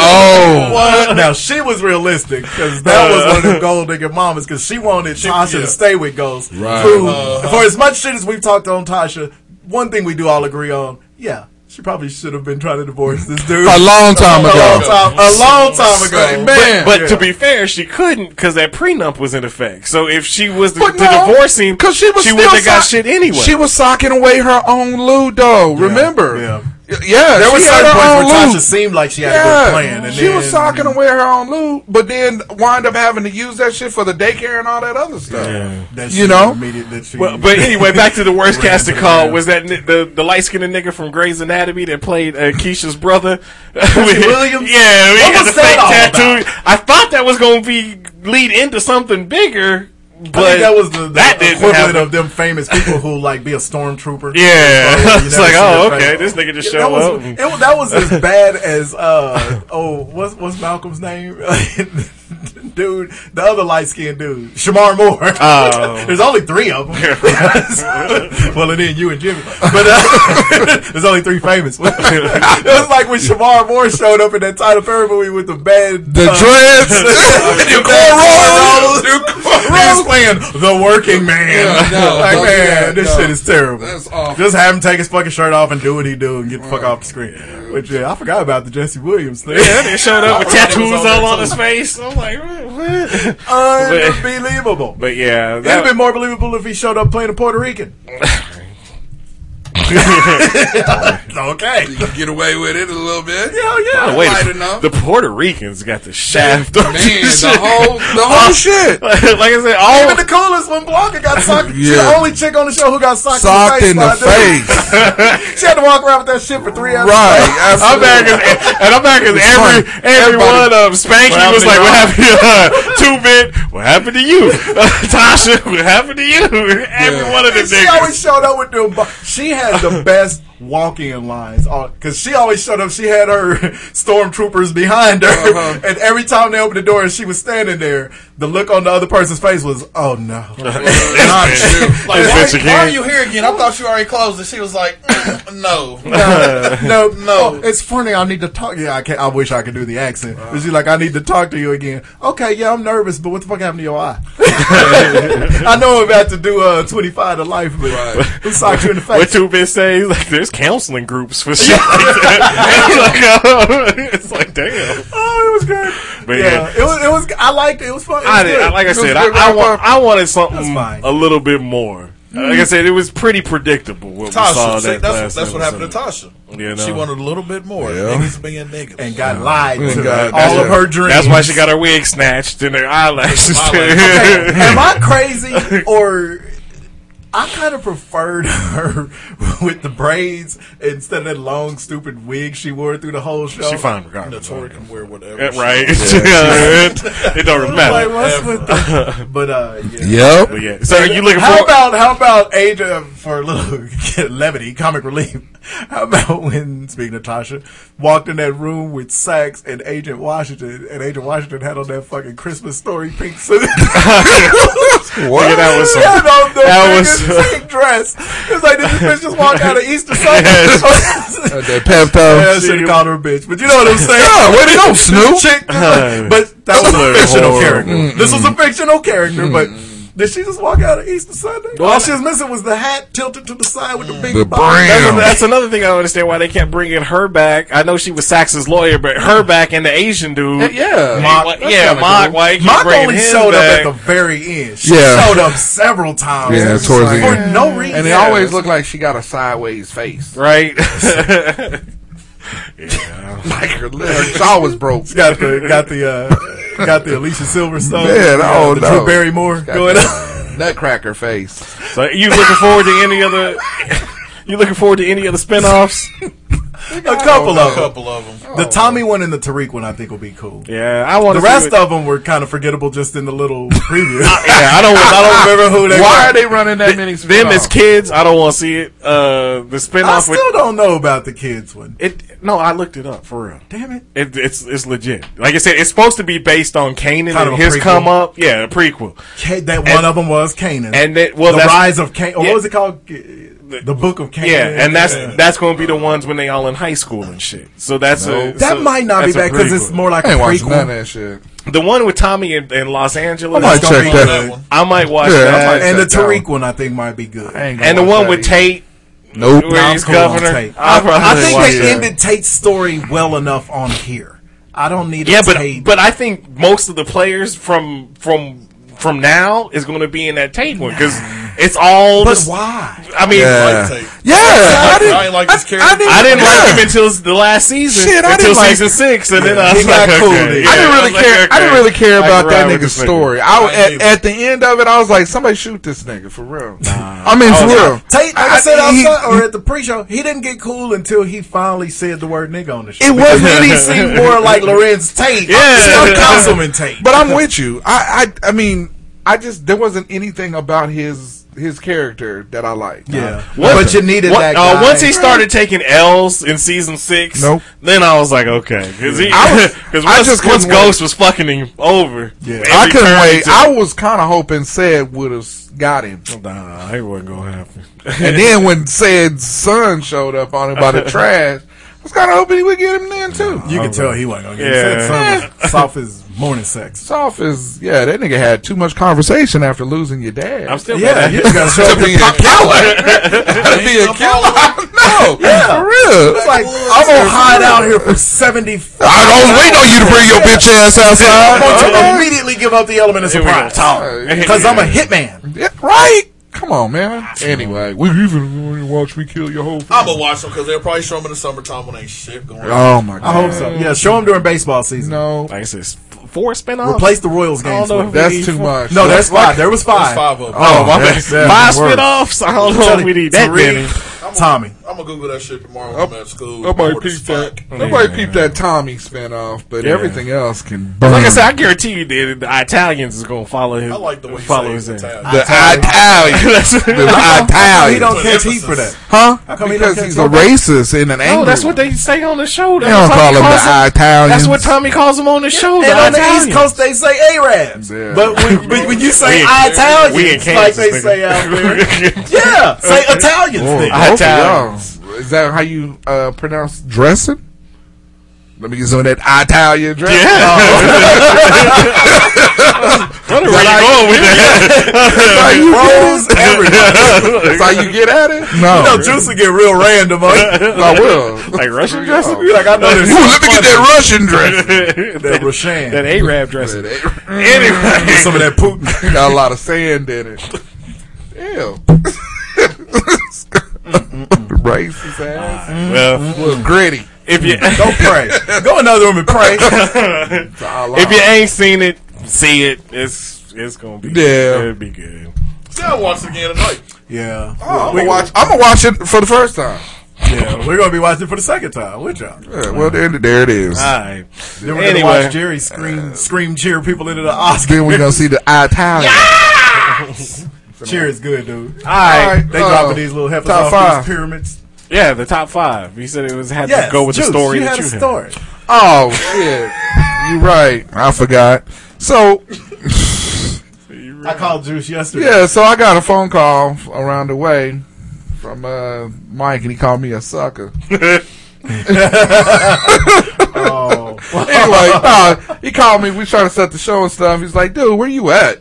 J: Oh.
K: What? Now she was realistic because that was one of the gold digger mamas because she wanted Tasha
I: yeah.
K: to stay with Ghost.
J: Right.
K: Who,
I: Uh-huh.
K: for as much shit as we've talked on Tasha, one thing we do all agree on, yeah, she probably should have been trying to divorce this dude
J: A long time
K: a
J: ago.
K: long time, a long time
J: Say,
K: ago.
J: man.
L: But
K: Yeah.
L: to be fair, she couldn't because that prenup was in effect. So if she was to,
J: But
L: to
J: no,
L: divorce him,
J: Cause she was
L: she
J: still
L: wouldn't have got shit anyway.
J: She was socking away her own Ludo. Remember?
K: Yeah.
J: Yeah,
K: There were
J: she had
K: certain points
J: own
K: where Tasha
J: loop.
K: seemed like she had a good plan, and
J: she was
K: then-
J: socking away her own loot, but then wind up having to use that shit for the daycare and all that other stuff.
K: That
J: You know?
K: immediate- that she-
L: Well, but anyway, back to the worst
K: cast
L: casting
K: to
L: call was that ni- the the light skinned nigga from Grey's Anatomy that played uh, Keisha's brother.
K: Jesse *laughs* Williams?
L: Yeah, he
K: What
L: had
K: was
L: the fake
K: all
L: tattoo. I thought that was going to be lead into something bigger,
K: I
L: but
K: think that was the, the
L: that
K: equivalent
L: happen.
K: of them famous people who like be a stormtrooper.
L: Yeah. *laughs* It's like, oh, okay, this nigga just
K: that
L: show
K: was,
L: up.
K: It, that was as bad as uh oh what's what's Malcolm's name? *laughs* *laughs* dude, the other light skinned dude, Shemar Moore.
L: Oh. *laughs*
K: There's only three of them. *laughs* well, and then you and Jimmy, but uh, there's only three famous. it was like when Shemar Moore showed up in that Tyler Perry movie with the bad
J: The
K: uh,
J: dreads,
K: the
J: cornrows,
K: He was playing the working man.
J: Yeah, no,
K: like man,
J: that,
K: this
J: no.
K: shit is terrible.
J: That's awful.
K: Just have him take his fucking shirt off and do what he do and get the fuck off the screen. Which yeah, I forgot about the Jesse Williams thing.
L: Yeah, they showed up with *laughs*
K: I forgot he was
L: tattoos
K: there
L: all on his face. I'm like, what? *laughs*
K: Unbelievable.
L: But yeah,
K: It'd
L: that,
K: have been more believable if he showed up playing a Puerto Rican. *laughs* *laughs* okay.
J: You can get away with it a little bit.
K: Hell yeah.
L: Oh, wait,
J: light
L: the,
J: enough.
L: the Puerto Ricans got the shaft.
J: Man, the whole the *laughs* whole shit.
L: like I said, all
K: Even the coolest one, Blanca got socked. She
J: Yeah.
K: the only chick on the show who got socked,
J: Socked
K: in
J: in
K: the
J: the
K: face. by a dude. she had to walk around with that shit for three hours.
J: Right, *laughs*
L: I'm back as, and I'm back as
J: It's
L: every
J: funny.
L: every
J: Everybody-
L: one of Spanky
K: What
L: was like, "What happened to you? Two bit? What happened to you? Tasha, what happened to you? Every one of them
K: And she always showed up with them. She had the best walking in lines because she always showed up. She had her *laughs* stormtroopers behind her,
J: Uh-huh.
K: and every time they opened the door and she was standing there, the look on the other person's face was, "Oh no." *laughs*
I: Like,
L: This
I: why,
L: bitch
I: why
L: again.
I: are you here again? I thought you already closed. And she was like, mm, *laughs* no.
K: no, *laughs*
I: No.
K: Oh, it's funny. I need to talk. Yeah, I can not I wish I could do the accent. But she's like, I need to talk to you again. Okay, yeah, I'm nervous, but what the fuck happened to your eye? I know I'm about to do uh, 25 to life, but who socked you in the face?
L: What two bit say? Like, there's counseling groups for shit like that. It's like, oh, it's like, damn.
K: Oh, it was good.
L: But
K: yeah,
L: yeah.
K: it was. It was. I liked it. It was fun. It was
L: I did,
K: good.
L: like I said, I, I, want. I wanted something a little bit more. Like I mm-hmm. said, it was pretty predictable what we saw
I: Tasha. See,
L: that
I: that's,
L: last
I: that's what happened to. Tasha.
L: You know?
I: She wanted a little bit more.
J: Yeah.
I: Niggas being niggas.
K: and got lied
J: And
K: to
J: got-
K: all
J: that's
K: of her dreams.
L: That's why she got her wig snatched and her eyelashes.
K: Okay, *laughs* Am I crazy *laughs* or? I kind of preferred *laughs* her with the braids instead of that long, stupid wig she wore through the whole show.
L: she fine regardless.
I: Naturi can wear whatever.
L: Yeah, right? *laughs*
I: she- *laughs*
L: it don't really
K: Like,
L: matter.
K: what's with the, but uh, yeah.
J: Yep.
L: But yeah. So are you looking
K: How
L: for?
K: about how about Ada for a little levity, comic relief? How about when speaking of Tasha walked in that room with Saxe and Agent Washington, and Agent Washington had on that fucking Christmas story pink suit.
L: Yeah, that was some,
K: He had on the
L: that was
K: pink dress. It's like this bitch just walk out of *laughs* Easter Sunday?
J: Uh, *laughs* that pep
K: Yeah, I should have called her a bitch, but you know what I'm saying.
J: Yeah, way to go, Snoop.
K: Chick, *laughs* but that was a fictional
L: horrible.
K: character. This was a fictional character, but did she just walk out of Easter Sunday? All she was missing was the hat tilted to the side with the mm. big
J: The
K: bow.
J: brim.
L: That's, that's another thing I don't understand why they kept bringing her back. I know she was Saxe's lawyer, but her back and the Asian dude.
J: Uh, yeah.
L: Mock,
K: Mock-
L: yeah, Mock.
J: cool.
L: Why
K: Mock only
L: him
K: showed
L: back?
K: up at the very end. She
J: Yeah.
K: showed up several times.
J: Yeah, towards
K: like,
J: the
K: for no reason.
J: And it always looked like she got a sideways face.
L: right? *laughs* *laughs*
J: Yeah, like her, her jaw was broke. *laughs*
K: got the got the uh, got the Alicia Silverstone.
J: Man,
K: uh,
J: oh
K: the
J: no.
K: Drew Barrymore
J: Got
K: going
J: that
K: on.
J: Nutcracker face.
L: so you looking forward to any other? *laughs* You looking forward to any other spinoffs? *laughs*
K: A couple of them.
I: couple of them.
K: The Tommy one and the Tariq one, I think, will be cool.
L: Yeah, I want
K: The rest of them were kind of forgettable just in the little *laughs* preview.
L: Yeah, I don't. *laughs* I don't remember who they.
J: Why
L: were.
J: are they running that many?
L: Them as kids, I don't want to see it. Uh, the
K: I
L: spinoff with
K: still don't know about the kids one.
L: it. No, I looked it up for real.
K: Damn it.
L: It, it's it's legit. Like I said, it's supposed to be based on Kanan
K: Kind
L: and
K: of a
L: his
K: prequel.
L: come up. Yeah, a prequel.
K: Ka- that
L: And-
K: one of them was Kanan.
L: And then, well,
K: the
L: that's,
K: Rise of Kanan.
L: Yeah.
K: What was it called? The Book of Kanan.
L: Yeah, and that's
K: Yeah.
L: that's going to be the ones when they all in high school and shit. So that's a,
K: that
L: so
K: might not be bad because it's more like
J: I
K: a
J: ain't watching none of
K: prequel.
J: that shit.
L: the one with Tommy in, in Los Angeles.
J: I might check
L: be
J: that.
L: good. I might watch
J: Yeah,
L: that.
J: might
K: And the
J: check
K: Tariq
J: one.
K: one, I think, might be good.
J: I ain't gonna
L: and the one with
J: either.
L: Tate,
J: Nope.
L: where
K: I'm
L: he's governor.
K: Tate.
L: I'll
K: I, think
L: watch
K: they
L: that.
K: ended Tate's story well enough on here. I don't need a
L: Yeah, but
K: Tate.
L: but I think most of the players from from from now is going to be in that Tate one because It's all.
K: But
L: the-
K: why?
L: I mean,
J: Yeah.
I: Like,
J: Yeah, I didn't,
I: I ain't like this
J: I,
I: character.
J: didn't,
L: I didn't like him until the last season.
J: Shit, I
L: until
J: didn't like-
L: season six, and then I
K: He
L: was
K: got
L: like,
K: cool
L: okay.
K: then.
L: Yeah,
J: I didn't really
L: was like,
J: care. I didn't really care about that nigga's story. I,
I: I
J: at, at the end of it, I was like, somebody shoot this nigga for real. Nah. I mean, oh, for
K: Oh,
J: real.
K: Tate, like I, said
J: he-
K: outside or at the pre-show, he didn't get cool until he finally said the word nigga on the show.
J: It wasn't-
K: then he seemed more like Larenz Tate.
L: Yeah.
K: Still Councilman Tate.
J: But I'm with you. I, I, I mean, I just there wasn't anything about his his character that I like.
K: yeah,
L: What-
K: but you needed
L: What-
K: that
L: uh, once he started taking L's in season six,
J: Nope.
L: then I was like, okay, because he,
J: I was- *laughs*
L: because
J: I
L: once,
J: just
L: once Ghost was fucking him over,
K: Yeah.
J: I couldn't wait.
L: took-
J: I was kind of hoping said would have got him,
L: Nah, it wasn't gonna happen. *laughs*
J: and then when said's son showed up on him by the *laughs* trash, I was kind of hoping he would get him then too.
K: you could tell he wasn't gonna get
L: Yeah.
K: yeah. Said son was soft as morning sex.
J: Soft is yeah. That nigga had too much conversation after losing your dad.
L: I'm still
K: Yeah,
L: mad.
K: you just gotta *laughs* show
J: to *laughs* be a killer. to be a killer. No, for real.
K: It's like I'm gonna hide out here for seventy.
J: I don't wait on you to bring your bitch ass outside.
K: I'm
J: outside.
K: going to immediately give up the element of
L: Here we go.
K: surprise
L: Talk.
K: because I'm a hitman.
J: Yeah, right. Come on, man. Anyway, we even want watch me kill your whole
I: I'm gonna watch them because they'll probably show them in the summertime when ain't shit going on.
J: Oh my god.
K: I hope so. Yeah, show them during baseball season.
J: No,
L: Like I said, it's f- four spinoffs.
K: Replace the Royals
L: I don't
K: games. with
J: that's too
L: need
J: much.
K: No, that's five. There was
I: There's
K: five.
I: five of them.
L: Oh, my bad.
K: that's- that's
L: Five spinoffs. I don't know
K: Tell
L: if we need that
K: Tariq,
L: many.
K: Tommy.
I: I'm gonna Google that shit tomorrow when I'm at school.
J: Nobody
I: Bored as
J: peeped that.
I: fuck.
J: Nobody peeped that Tommy spinoff, but
L: Yeah.
J: everything else can burn.
L: Like I said, I guarantee you that the Italians is gonna follow him.
I: I like the way you
L: follow
I: say
L: his.
I: Italian.
J: the Italian, the
K: How come he don't catch heat for that?
J: huh?
K: Come he
J: Because he's a racist and an angry.
L: No, that's what they say on the show.
J: They
L: That's
J: don't call him
L: calls
J: the Italians.
L: That's what Tommy calls him on the show.
K: And on the
L: Italians.
K: East Coast, they say Arabs.
J: Yeah.
K: But when, *laughs* when, when you say
L: We
K: Italians,
L: we in
K: like they
L: nigga.
K: say out there, *laughs* yeah, say Italians. Then.
J: both of
L: Italians.
J: Is that how you uh, pronounce dressing? Let me get some of that Italian dressing. Oh. *laughs* *laughs*
L: Where are you going with that? *laughs*
J: That's how you get. That's how you get at it? No.
K: You know, Juice will get real random. Huh?
J: I will.
L: like Russian dressing?
K: You're like, I know this.
J: Ooh, let me get that Russian dressing.
K: That Roshan.
L: That Arab dressing.
J: anyway,
K: Get some of that Putin.
J: got a lot of sand in it. Ew. Racist ass.
L: Well,
J: Little gritty.
L: If you
K: Go pray. Go another room and pray. *laughs*
L: if you ain't seen it, see it. It's it's gonna be
J: Yeah.
L: It'll be good.
I: See, I'll watch it again tonight.
K: Yeah.
J: I'm gonna watch. I'm gonna watch it for the first time.
K: Yeah, we're gonna be watching for the second time with y'all.
J: Yeah, well, there, there it is.
L: All right.
K: Then we're
L: Anyway.
K: gonna watch Jerry scream, scream, cheer people into the Oscar.
J: Then we're gonna see the Italian. *laughs*
K: cheer is good, dude.
L: All right.
K: They
J: uh,
K: dropping these little heifers off
J: five.
K: these pyramids.
L: Yeah, the top five. He said it was had
K: Yes,
L: to go with
K: Juice,
L: the story
K: You
L: that
K: had
L: you
K: a
L: had.
K: story.
J: Oh shit! You're right. I forgot. So
K: I called Juice yesterday.
J: yeah, so I got a phone call around the way from uh, Mike, and he called me a sucker. *laughs*
K: Oh,
J: anyway, no, he called me. We trying to set the show and stuff. He's like, "Dude, where you at?"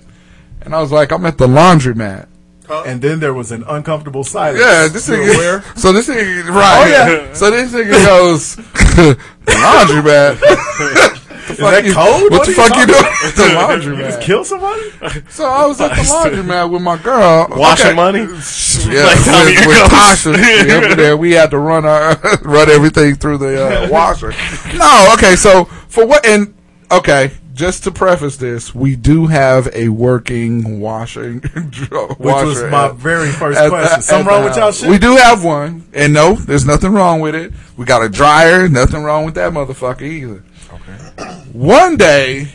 J: And I was like, "I'm at the laundromat."
K: And then there was an uncomfortable silence.
J: Yeah, this
K: You where? *laughs*
J: So this nigga, right?
K: Oh, yeah. *laughs*
J: So this nigga goes, *laughs* "The laundromat."
K: Is that cold?
J: What, the
K: are
J: fuck you doing?
K: about?
J: at the
K: You just kill somebody?
J: So I was at the laundry laundromat with my girl.
L: Washing
J: Okay.
L: money?
J: Yeah,
L: Like
J: with, with. Tasha. There, we had to run our run everything through the uh, washer. No, okay. So for what? And okay, just to preface this, we do have a working washing *laughs*
K: Which was my
J: at-
K: very first
J: at-
K: question.
J: at
K: Something wrong with y'all shit?
J: We do have one, and no, there's nothing wrong with it. We got a dryer, nothing wrong with that motherfucker either. Okay. One day,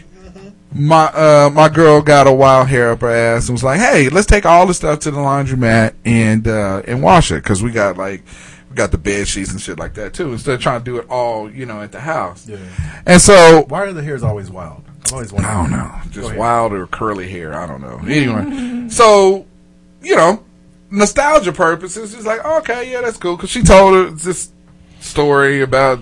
J: my uh, my girl got a wild hair up her ass and was like, "Hey, let's take all the stuff to the laundromat and uh, and wash it because we got like." We got the bed sheets and shit like that too. Instead of trying to do it all, you know, at the house.
K: Yeah.
J: And so
K: Why are the hairs always wild? I've always wondered.
J: I don't know. Just wild or curly hair. I don't know. Anyway, so you know, nostalgia purposes, it's like okay, yeah, that's cool. Because she told her this story about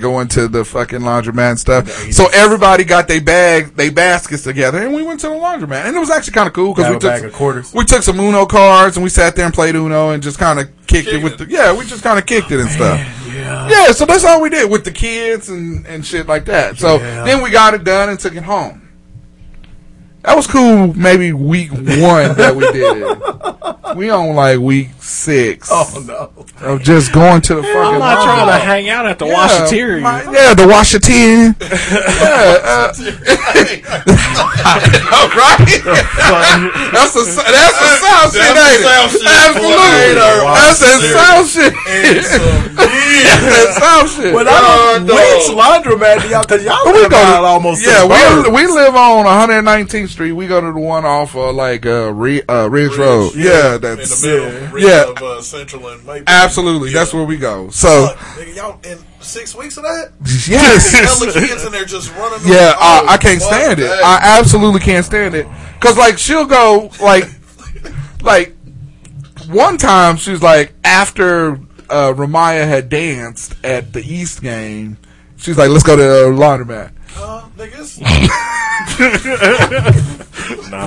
J: going to the fucking laundromat and stuff. So everybody got their bag, their baskets together, and we went to the laundromat, and it was actually kind of cool because we took
K: bag of quarters.
J: we took some Uno cards and we sat there and played Uno and just kind of kicked it with the yeah, we just kind of kicked it and oh, stuff.
K: Yeah.
J: Yeah, so that's all we did with the kids and, and shit like that. So
K: Yeah.
J: then we got it done and took it home. That was cool. Maybe week one that we did it. *laughs* We on like week six.
K: Oh no!
J: Of just going to the fucking.
L: I'm not trying to hang out at the
J: Yeah,
L: washateria.
J: Yeah, the Washington. *laughs* yeah, uh, right? that's the that's the South shit, *laughs*
I: That's
J: ain't
I: the South
J: it?
I: shit.
J: Absolutely. That's that South shit.
I: And
J: That's that South shit.
K: But I don't which laundromat do y'all? Because y'all
J: we
K: live
J: go
K: out
J: to,
K: almost.
J: yeah, we, we live on 119th Street. We go to the one off of like uh, Re, uh, Ridge, Road. Yeah,
I: in the
J: that's
I: middle,
J: yeah. yeah.
I: of uh, Central and Maple.
J: Absolutely, that's where we go. So
I: nigga, y'all in six weeks of that? *laughs*
J: Yes.
I: Hella kids in there just running.
J: yeah. I, I can't stand it.
I: that.
J: I absolutely can't stand it. Cause like she'll go like *laughs* like one time she was like after uh, Ramaya had danced at the East game. She's like, let's go to the laundromat.
I: Uh, niggas, *laughs*
L: No.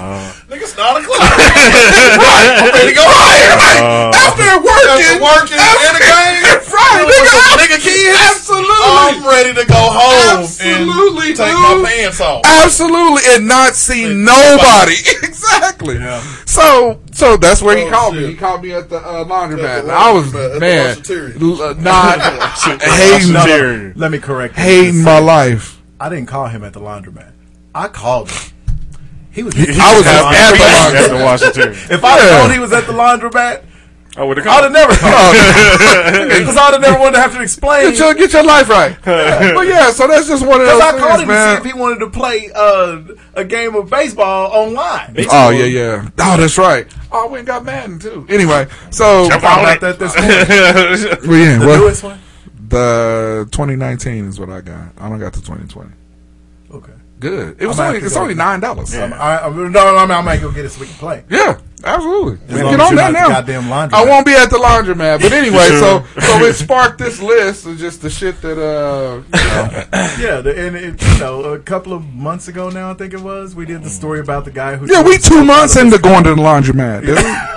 I: niggas, nine o'clock. right, *laughs* I'm ready to go higher.
J: After working,
I: After working in the game,
J: right,
I: with
J: nigga,
I: some nigga kids.
J: Absolutely.
I: I'm ready to go home
J: Absolutely,
I: and take
J: dude.
I: my pants off.
J: Absolutely, and not see nobody. *laughs* exactly. So, so that's where he
I: Oh,
J: called me. He called me at the uh, laundromat.
I: At the
J: I was
I: laundromat, at the
J: man,
I: washateria.
J: l- uh, not hating,
K: No, no, Let me correct.
J: hating my life.
K: I didn't call him at the laundromat. I called him. He was.
J: I was at
L: At
J: the
L: the
J: laundromat.
L: Washington. *laughs*
K: If I
J: Yeah.
K: known he was at the laundromat,
L: I would have
K: I'd have
L: called.
K: never called. *laughs* Because I'd have never wanted to have to explain.
J: Get your, get your life right. *laughs* but yeah, so that's just one of
K: Because
J: those
K: I
J: things,
K: called him
J: man.
K: to see if he wanted to play uh, a game of baseball online.
J: Oh yeah, yeah. Oh, that's right. Oh, we ain't got Madden too. Anyway, so
K: Talk about that this morning.
J: well, yeah,
K: The
J: well,
K: newest one.
J: The 2019 is what I got. I don't got the 2020.
K: Okay.
J: Good. It was
K: I'm
J: only it's only nine dollars.
K: I'm, I, I'm, no, no, I mean, I might go get it so we can play.
J: Yeah, absolutely.
K: As long
J: Get on that now.
K: goddamn laundromat.
J: I won't be at the laundromat, but *laughs* anyway, so so it sparked this list of just the shit that uh, you know.
K: Yeah, the, and it, you know, a couple of months ago now, I think it was, we did the story about the guy who.
J: yeah, we two months into going to the laundromat. *laughs*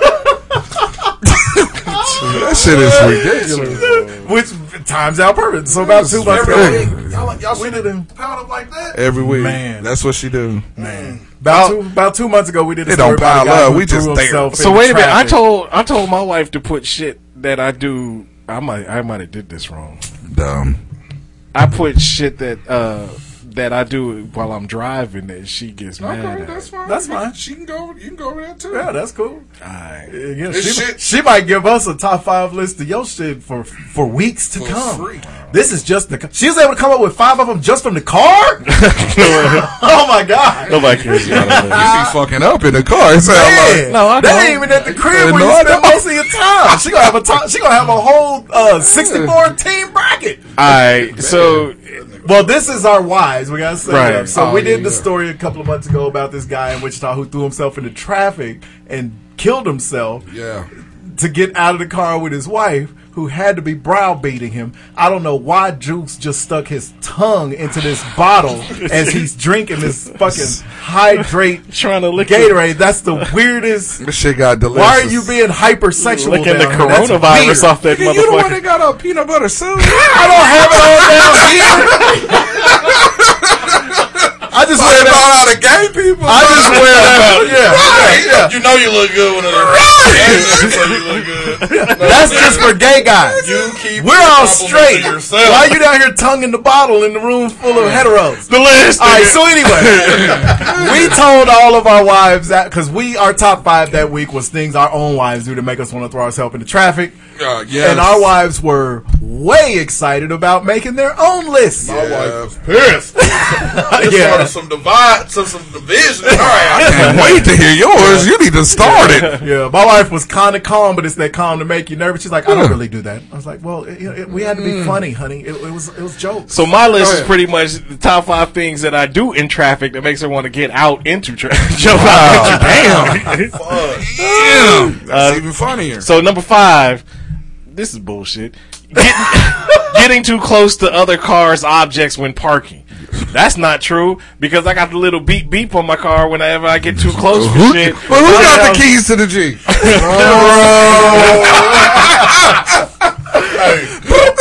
J: dude. that shit is ridiculous.
K: Which times out perfect. So about two months
J: Every
K: ago.
J: week.
I: Y'all, y'all
K: We
I: should
K: did
I: have
K: it.
I: up like that.
J: Every week,
K: Man.
J: That's what she do.
K: Man. About two, about two months ago, we did a
J: It
K: story
J: don't
K: about a
J: pile up. We just
K: threw
J: there.
L: So
K: into
L: wait a minute. I told I told my wife to put shit that I do. I might I might have did this wrong.
J: Dumb.
L: I put shit that uh that I do while I'm driving that she gets mad
J: Okay,
L: at.
J: that's fine.
K: That's fine.
J: She can go. You can go over there too.
K: Yeah, that's cool.
L: Alright.
K: Yeah, she,
J: shit-
K: she might give us a top five list of your shit for for weeks to
J: For
K: come.
J: free.
K: This is just the. She was able to come up with five of them just from the car. *laughs* *laughs* oh my god!
L: Nobody cares
J: You be fucking up in the car. It sound like
L: No, I
K: that
L: don't.
K: ain't even at the crib where
J: no,
K: you spend most of your time. She gonna have a time. She gonna have a whole uh, sixty-four team bracket.
L: Alright, so
K: Well, this is our wives. We gotta say
L: Right.
K: that. So
J: Oh,
K: we did
J: yeah,
K: the story a couple of months ago about this guy in Wichita who threw himself into traffic and killed himself
J: yeah.
K: to get out of the car with his wife, who had to be browbeating him. I don't know why Juice just stuck his tongue into this bottle *laughs* as he's drinking this fucking hydrate *laughs*
L: trying to lick
K: Gatorade. That's the weirdest. *laughs*
J: This shit got delicious.
K: Why are you being hypersexual?
L: licking the
K: down here? That's
L: coronavirus off that
J: Nigga, you the one that got a peanut butter soup?
K: I don't have it all down here. I just wear
J: Talking
K: that.
J: about all the gay people.
K: I just wear that. *laughs* Yeah, yeah, yeah.
I: You know you look good when it's right. so you look good. *laughs*
K: That's just for gay guys.
I: You keep
K: We're all straight. Why are you down here tongue in the bottle in the room full of heteros?
L: The list.
K: All right. So anyway, *laughs* we told all of our wives that because we our top five that week was things our own wives do to make us want to throw ourselves into traffic.
J: Uh, yes.
K: And our wives were way excited about making their own lists.
I: My wife was pissed. It *laughs*
K: Yeah.
I: started some divide, some some division. All right, I
J: Can't wait to hear yours. You need to start it. *laughs*
K: Yeah, my wife was kind of calm, but it's that calm to make you nervous. She's like, I don't really do that. I was like, well, it, it, we had to be funny, honey. It, it was it was jokes.
L: So my list
K: Go
L: is pretty much the top five things that I do in traffic that makes her want to get out into traffic. *laughs* Jump out into
J: Damn.
L: Uh,
J: That's even funnier.
L: So number five, this is bullshit. Getting, *laughs* getting too close to other cars' objects when parking. That's not true because I got the little beep beep on my car whenever I get too close for
J: Who,
L: shit.
J: well, who got the um, keys to the Jeep? *laughs*
I: hey,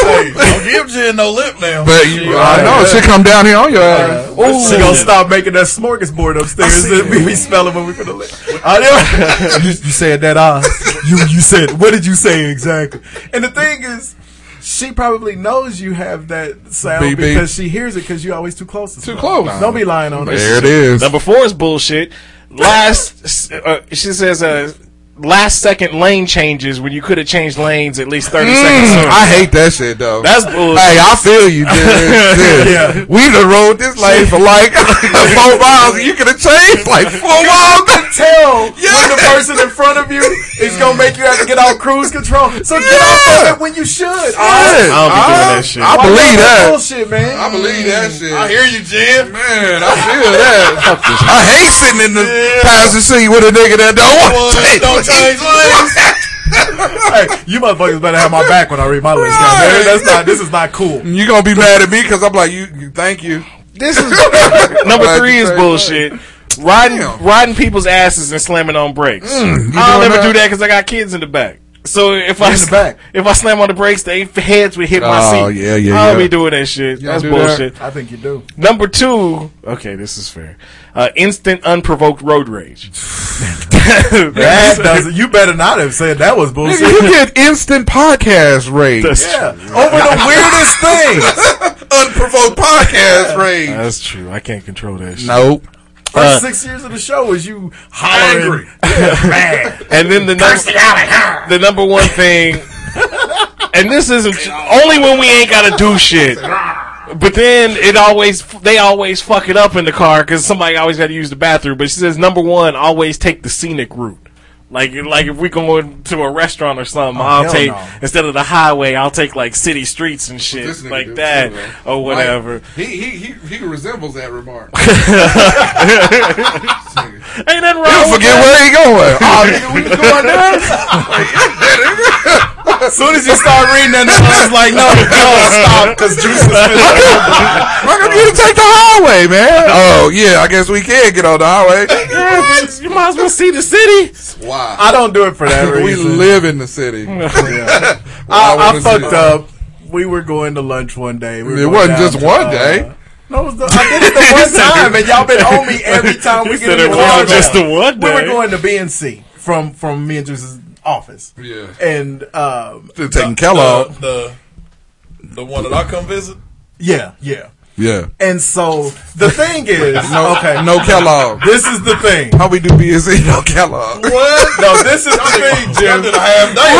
I: hey, don't give Jen no lip now.
J: But you, I know she come down here on your ass.
L: Ooh.
K: She gonna stop making that smorgasbord upstairs and we be spelling when we finna live. I know. *laughs* you, you said that uh you you said what did you say exactly? And the thing is, she probably knows you have that sound
J: Beep, beep.
K: because she hears it because you're always too close. To
J: Too
K: her.
J: close.
K: Don't be lying on us.
J: There it is.
L: Number four is bullshit. Last, uh, she says, uh, last second lane changes when you could have changed lanes at least 30 seconds
J: Mm,
L: sooner.
J: I hate that shit though.
L: That's bullshit.
J: Hey, I feel you, *laughs* dude.
K: Yeah.
J: We done rode this lane for like *laughs* four miles. and You could have changed like four miles.
K: Tell when the person in front of you is gonna make you have to get off cruise control. So get off of it when you should.
J: Yeah.
L: I don't be doing that shit.
J: I
K: Why
J: believe
K: y'all
J: that.
K: bullshit, man.
J: I believe that shit.
I: I hear you, Jim.
J: Man, I feel that. I hate sitting in the passenger seat with a nigga that don't want to change.
I: Don't change lanes.
K: hey, you motherfuckers better have my back when I read my list. Now, man. That's not. This is not cool.
J: You gonna be mad at me because I'm like you, you. Thank you.
L: This is *laughs* number three is
J: said
L: bullshit. Riding
J: Damn.
L: riding people's asses and slamming on brakes.
J: Mm,
L: I don't ever
J: that?
L: do that because I got kids in the back. So if I
K: the
L: if I slam on the brakes, they heads would hit my seat.
J: Oh, yeah, yeah,
L: I don't
J: yeah.
L: be doing that shit. That's
J: don't that?
L: bullshit.
K: I think you do.
L: Number two, okay, this is fair. Uh, instant unprovoked road rage. *laughs*
K: That doesn't. You better not have said that was
J: Nigga,
K: bullshit.
J: you get instant podcast rage.
L: That's
K: Yeah,
L: true.
K: over the weirdest *laughs* things.
J: Unprovoked podcast rage.
L: That's true. I can't control that shit.
J: Nope.
K: First
L: Uh,
K: six years of the show was you hollering. *laughs*
L: And then the number, the number one thing, *laughs* and this isn't only when we ain't gotta do shit. *laughs* But then it always they always fuck it up in the car because somebody always got to use the bathroom. But she says number one, always take the scenic route. Like like if we going to a restaurant or something,
K: Oh,
L: I'll take
K: no.
L: instead of the highway, I'll take like city streets and shit
J: nigga
L: like that
J: too,
L: or whatever.
J: Like, he, he he he resembles that remark. *laughs*
L: Ain't nothing wrong.
J: He'll
L: with
J: forget
L: that.
J: where he going. Oh, nigga, we was going there. *laughs*
K: As soon as you start reading that, I was like, no, no, stop, because juice is
J: Why don't you take the highway, man? Oh yeah, I guess we can get on the highway.
L: Yeah, you might as well see the city.
J: Why?
K: I don't do it for that reason. *laughs*
J: we
K: reason.
J: live in the city. *laughs*
K: I,
J: I
K: I fucked up. We were going to lunch one day. We
J: It wasn't just
K: to,
J: one
K: uh,
J: day.
K: No, was the, I did it the *laughs* one time, and y'all been on me every time we get
L: said
K: in
L: it
K: the
L: just the one
K: We were going to BNC from from me and Juice's office.
J: Yeah.
K: And um,
J: They're taking Kellogg.
I: The, the the one that I come visit.
K: yeah, yeah.
J: Yeah.
K: And so the thing is, *laughs*
J: No,
K: okay,
J: no Kellogg.
K: this is the thing.
J: How we do BSC? No Kellogg.
K: What? No, this is the *laughs* thing, Jim.
I: did a half day.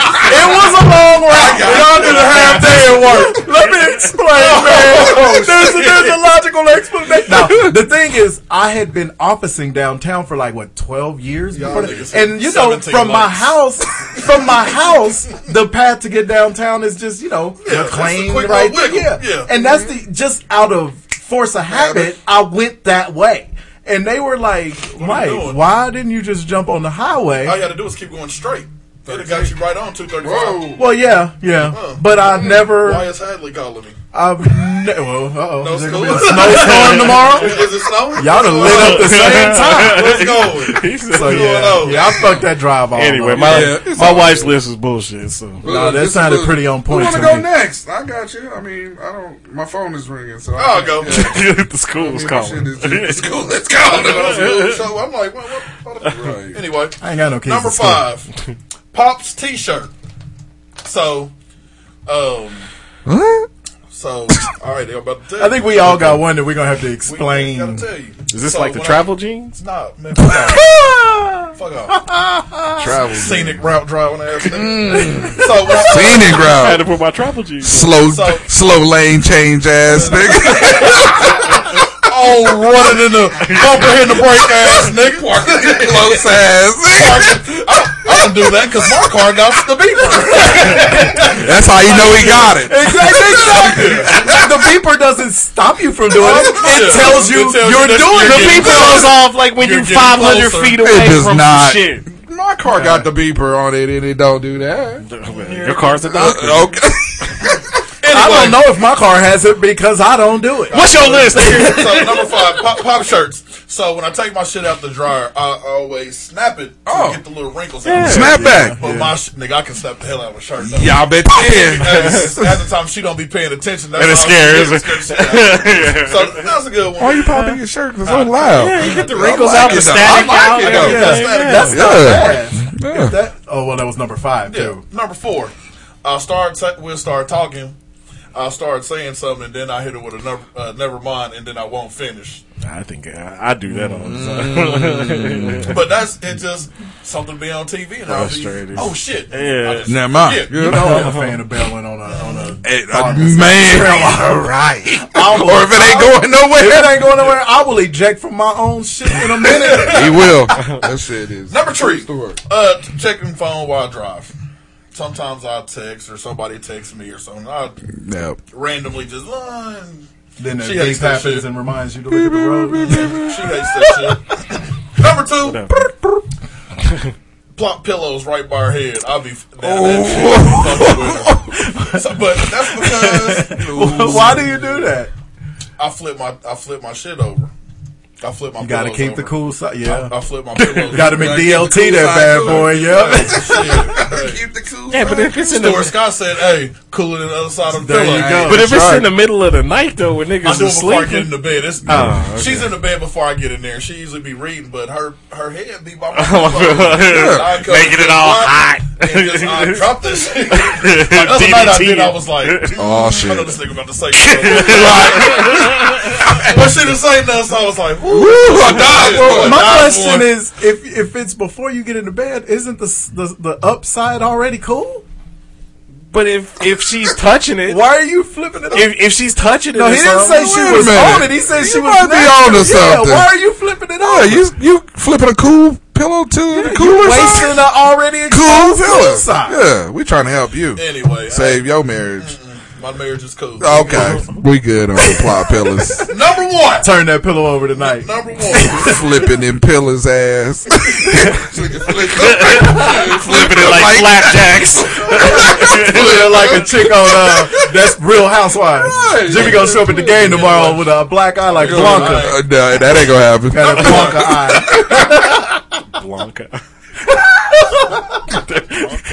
I: *laughs*
K: It was a long route. Y'all did a half day at work. Let me explain, oh, man. There's a, there's a logical explanation. Now, the thing is, I had been officing downtown for like what twelve years before, that. and you know,
I: 17
K: from my house, from my house, the path to get downtown is just you know
I: Yeah,
K: McLean
I: it's
K: right there. Yeah.
I: Yeah.
K: and that's the just out of force of habit, I went that way. And they were like,
I: you
K: "Mike, why didn't you just jump on the highway?"
I: All you had to do was keep going straight. It'd have got you right on 235.
K: Well, yeah, yeah,
I: Huh.
K: but I hmm. never.
I: Why is Hadley calling me?
K: I've ne- well, uh-oh.
I: No
K: Is there
I: school?
K: gonna be a snowstorm tomorrow? *laughs*
I: Is it snowing?
K: Y'all done lit up the same time.
I: What's going? go. *laughs*
L: He said-
K: So yeah,
I: going
K: yeah, I fucked that drive off.
L: Anyway,
K: up.
L: my
J: Yeah,
L: my wife's
J: good.
L: list is bullshit. So
K: No, that sounded
J: was-
K: pretty on point
J: Who want to go
K: me.
J: next? I got you. I mean, I don't. My phone is ringing, so I
I: I'll
J: can-
I: go.
J: Yeah. *laughs*
L: the school was
J: I mean, my
L: calling.
J: shit is just-
I: School, let's go. So I'm like, what, what, what
J: Right.
I: Anyway,
K: I ain't got no kids.
I: number five, Pop's T-shirt. So, um,
J: What?
I: so all right, they're about to tell you.
K: I think we all got one that we're gonna have to
I: We
K: explain.
I: gotta tell you.
L: Is this
I: So
L: like the
I: when
L: travel jeans?
I: I, nah, man, *laughs* fuck off. fuck off. *laughs*
J: Travel.
I: Scenic route driving ass. nigga. So when I,
J: Scenic
L: I had
J: route.
L: to put my travel jeans.
J: Slow,
I: So-
J: slow lane change ass *laughs* nigga.
I: Oh, running in the bumper hitting the brake ass nigga. *laughs*
J: Close ass. nigga.
I: I, I don't do that because my car got the beeper. *laughs*
J: That's how you know he got it.
K: Exactly. exactly. the beeper doesn't stop you from doing it. It
I: Yeah.
K: tells you
I: It tells you
K: you're
I: that
K: doing
I: you're
L: The beeper goes off like when
I: You're
L: you're 500
I: closer.
L: feet
J: It
L: away
J: does
L: from
J: not.
L: shit.
J: My car got the beeper on it, and it don't do that.
L: Your car's a doctor.
J: Uh, okay.
K: I don't know if my car has it because I don't do it.
L: What's your list?
I: so *laughs* number five, pop, pop shirts. So when I take my shit out the dryer, I always snap it to
J: Oh.
I: get the little wrinkles.
J: Yeah.
I: out.
J: Snap back.
I: But my sh- nigga, I can snap the hell out of a shirt. Though.
J: Yeah, I bet you can. *laughs*
I: Half the time she don't be paying attention. That's
L: And it
I: all she
L: scares her.
I: scared the shit out of me. *laughs* So that's a good one.
J: Why are you popping your shirt? Because it's so loud.
L: Yeah, you get the wrinkles
J: like
L: out,
J: it,
L: the static
J: I like
L: out.
J: it.
L: Yeah,
I: That's
L: yeah,
I: not-
K: That's not bad.
J: Yeah.
K: If that, oh well, that was number five
I: Yeah.
K: too.
I: Number four, I'll start. ta- we'll start talking. I'll start saying something, and then I hit it with a never, uh, never mind, and then I won't finish.
L: I think I, I do that all the
J: Mm.
L: time. *laughs*
I: But that's it. Just something to be on TV, and I'll be, oh shit.
L: Yeah.
I: I just
J: Never mind. Yeah.
K: You know I'm a fan of bailing on a on a
J: Hey, uh,
K: August.
J: man, all *laughs* right. *laughs*
K: I will-
J: Or if it ain't going nowhere,
K: If it ain't going nowhere, I will eject from my own shit in a minute.
J: he will. That shit is
I: Number three,
J: Story.
I: uh, checking phone while I drive. Sometimes I'll text or somebody texts me or something. I
J: Yep.
I: randomly just. Uh,
K: then the
I: She
K: beep
I: hates that
K: happens
I: shit.
K: and reminds you to look at the road. *laughs*
I: she hates that shit. Number two, *laughs* plop pillows right by her head. I'll be. That, that shit be fucking with her. So, but that's because *laughs*
K: Why do you do that?
I: I flip my I flip my shit over. I flip my.
K: You got to
I: pillows
K: keep the cool side. Yeah,
I: I, I flip my pillows. *laughs*
K: got to make
J: keep the
K: DLT
J: cool
K: that bad
J: cool.
K: boy. Yeah. *laughs*
I: Shit.
J: Keep the cool.
L: Yeah, but if it's in the
I: Stuart Scott said, "Hey, cooler than the other side of the
K: There
I: pillow."
K: you go.
L: but if
J: That's
L: it's
J: right.
L: in the middle of the night though, when
I: I
L: niggas
I: do
L: are
I: it before I get
L: sleeping,
I: into bed. It's,
L: Oh, okay.
I: She's in the bed before I get in there. She usually be reading, but her her head be by my *laughs*
L: Oh,
I: pillow.
L: Making it all hot.
I: And just, I dropped this shit. Like, the other night I did, I was like,
J: Oh, shit!"
I: I know this nigga about to say something. but she didn't say nothing, so I was like, Woo,
J: I died for
I: I
K: My question
I: for
K: is, if if it's before you get into bed, isn't the the, the upside already cool?
L: but if if she's touching it,
K: Why are you flipping it? Up?
L: if if she's touching it,
K: no, he didn't say she was on it. He said she was
J: might be
K: natural.
J: on to
K: Yeah, why are you flipping it
J: oh,
K: Yeah,
J: you you flipping a cool pillow to the
K: you
J: cooler
K: wasting
J: side?
K: an already
J: Cool pillow.
K: side.
J: Yeah, we trying to help you
I: Anyway,
J: save your marriage.
I: I- my marriage is cool.
J: Okay, we good on the plot pillows. *laughs*
I: Number one.
K: Turn that pillow over tonight.
I: Number one. *laughs*
J: Flipping them pillars ass. *laughs*
L: flipping it like flapjacks.
K: Flipping like a chick on uh, that's Real Housewives. Jimmy gonna show up at the game tomorrow with a black eye like Blanca.
J: Uh, no, that ain't gonna happen.
K: Got a Blanca eye.
L: Blanca.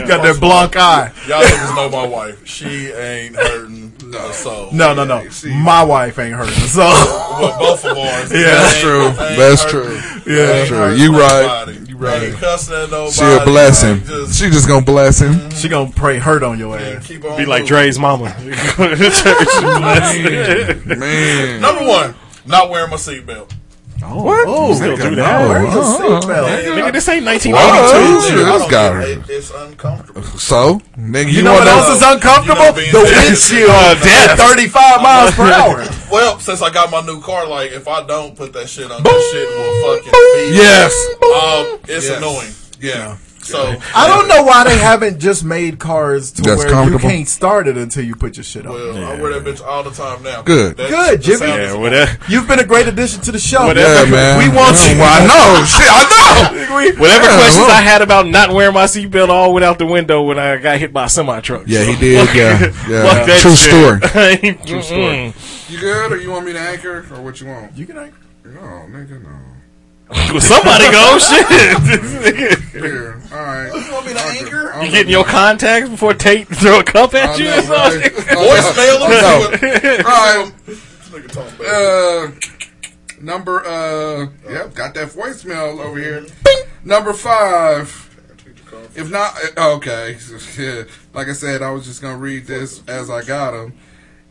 K: Got that Blanc eye.
I: Y'all niggas know my wife. She ain't hurting No, soul.
K: No, no, no. My wife ain't hurting. So
I: Well, both of ours. *laughs*
K: Yeah,
J: That's true. That's true.
K: Yeah.
J: That's true. You right. You right.
I: Cussing nobody.
J: She a blessing.
I: Like, just
J: She just gonna bless him. Mm-hmm.
K: she gonna pray hurt on your ass.
I: keep on
L: Be like
I: moving.
L: Dre's mama. Going to church.
J: Man.
I: Number one, not wearing my seatbelt.
L: What?
K: Oh,
L: still
K: nigga,
L: do that?
K: no. Where's your seatbelt?
L: Nigga, this ain't
J: Whoa.
L: 1982.
J: Shit, this
I: don't
J: got
I: get-
J: her.
I: it- It's uncomfortable.
J: So, nigga, you,
K: You know
J: wanna
K: what else is uncomfortable?
I: You know,
K: the windshield
L: Uh,
K: at
L: death.
K: 35 miles per hour.
I: Well, since I got my new car, like if I don't put that shit on, that shit will fucking be.
J: Yes.
I: Um, it's
J: Yes.
I: annoying. Yeah. So
K: I don't know why they haven't just made cars to
J: That's
K: where you
J: comfortable.
K: can't start it until you put your shit on.
I: Well, I wear that bitch all the time now.
J: Good.
I: That-
K: Good,
I: the
K: Jimmy.
I: sound
L: Yeah, whatever.
K: You've been a great addition to the show.
L: Whatever.
J: Yeah, man.
K: We want you.
J: I know. *laughs* Shit, I know.
L: Whatever
J: Yeah,
L: questions
J: well.
L: I had about not wearing my seatbelt all went out the window when I got hit by a semi truck.
J: Yeah, he did. Yeah, yeah.
L: Fuck that
J: True
L: shit.
J: story. *laughs*
L: True
J: story. You good, or you want me to anchor, or what you want?
K: You can anchor.
J: No, nigga, no.
L: Well, somebody go *laughs* shit.
J: Here, *laughs* all right.
I: You want me to anchor?
L: you getting your contacts before Tate throw a cup at
J: I
L: you?
J: know,
L: or something?
J: right? *laughs*
I: Voicemail
J: I
I: them
J: know.
I: to it.
J: All right.
I: This nigga talking about-
J: Uh, number uh, yep, got that voicemail over here. Number five. If not, uh, okay. Yeah. Like I said, I was just gonna read this as I got them.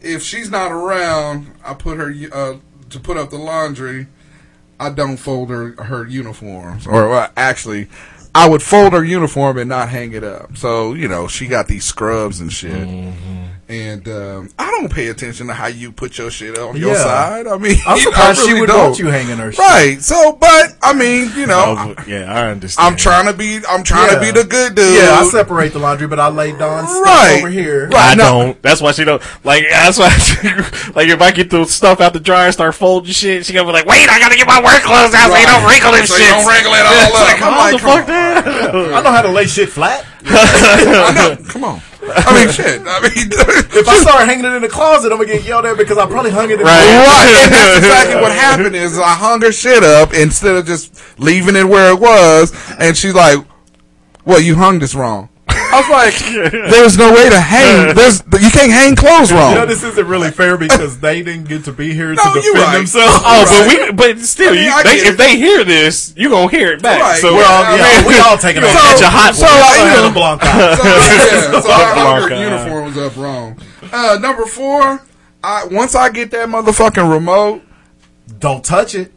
J: If she's not around, I put her uh, to put up the laundry. I don't fold her her uniforms, or uh, actually, I would fold her uniform and not hang it up. So you know, she got these scrubs and shit. And um, I don't pay attention to how you put your shit on your
K: Yeah.
J: side. I mean,
K: I'm *laughs*
J: I
K: surprised she would
J: don't.
K: want you hanging her shit.
J: Right. So, but I mean, you know,
L: Oh, yeah, I understand.
J: I'm trying to be. I'm trying to be the good dude.
K: Yeah, I separate the laundry, but I lay Dawn's stuff over here.
L: Right, I
J: no.
L: don't. That's why she don't. Like that's why. *laughs* like if I get the stuff out the dryer, start folding shit, she gonna be like, "Wait, I gotta get my work clothes out so you don't wrinkle this
J: So
L: shit."
J: don't wrinkle it *laughs* all up.
L: like,
J: I'm like,
L: the
J: come
L: fuck that?
K: I know how to lay shit flat.
J: I know. Come on. I mean, shit. I mean, *laughs*
K: If I start hanging it in the closet, I'm gonna get yelled at because I probably hung it in
J: Right. And that's *laughs* exactly what happened is I hung her shit up instead of just leaving it where it was. And she's like, well, you hung this wrong. I was like, *laughs* there's no way to hang. There's you can't hang clothes wrong.
K: You know, this isn't really fair because they didn't get to be here
J: No,
K: to defend
J: right.
K: themselves.
L: Oh,
J: Right.
L: but we, but still,
J: I mean,
L: you, they, if they hear this, you gonna hear it back.
J: Right.
L: So
K: We're all,
J: I
K: yeah,
J: mean,
K: we all taking a
J: so-
L: catch a hot
J: so,
L: one.
J: I-
K: Santa Blanca.
J: So, yeah, *laughs* so I hung her
L: Blanca.
J: uniform was up wrong. Uh, number four, I once I get that motherfucking remote,
K: Don't touch it.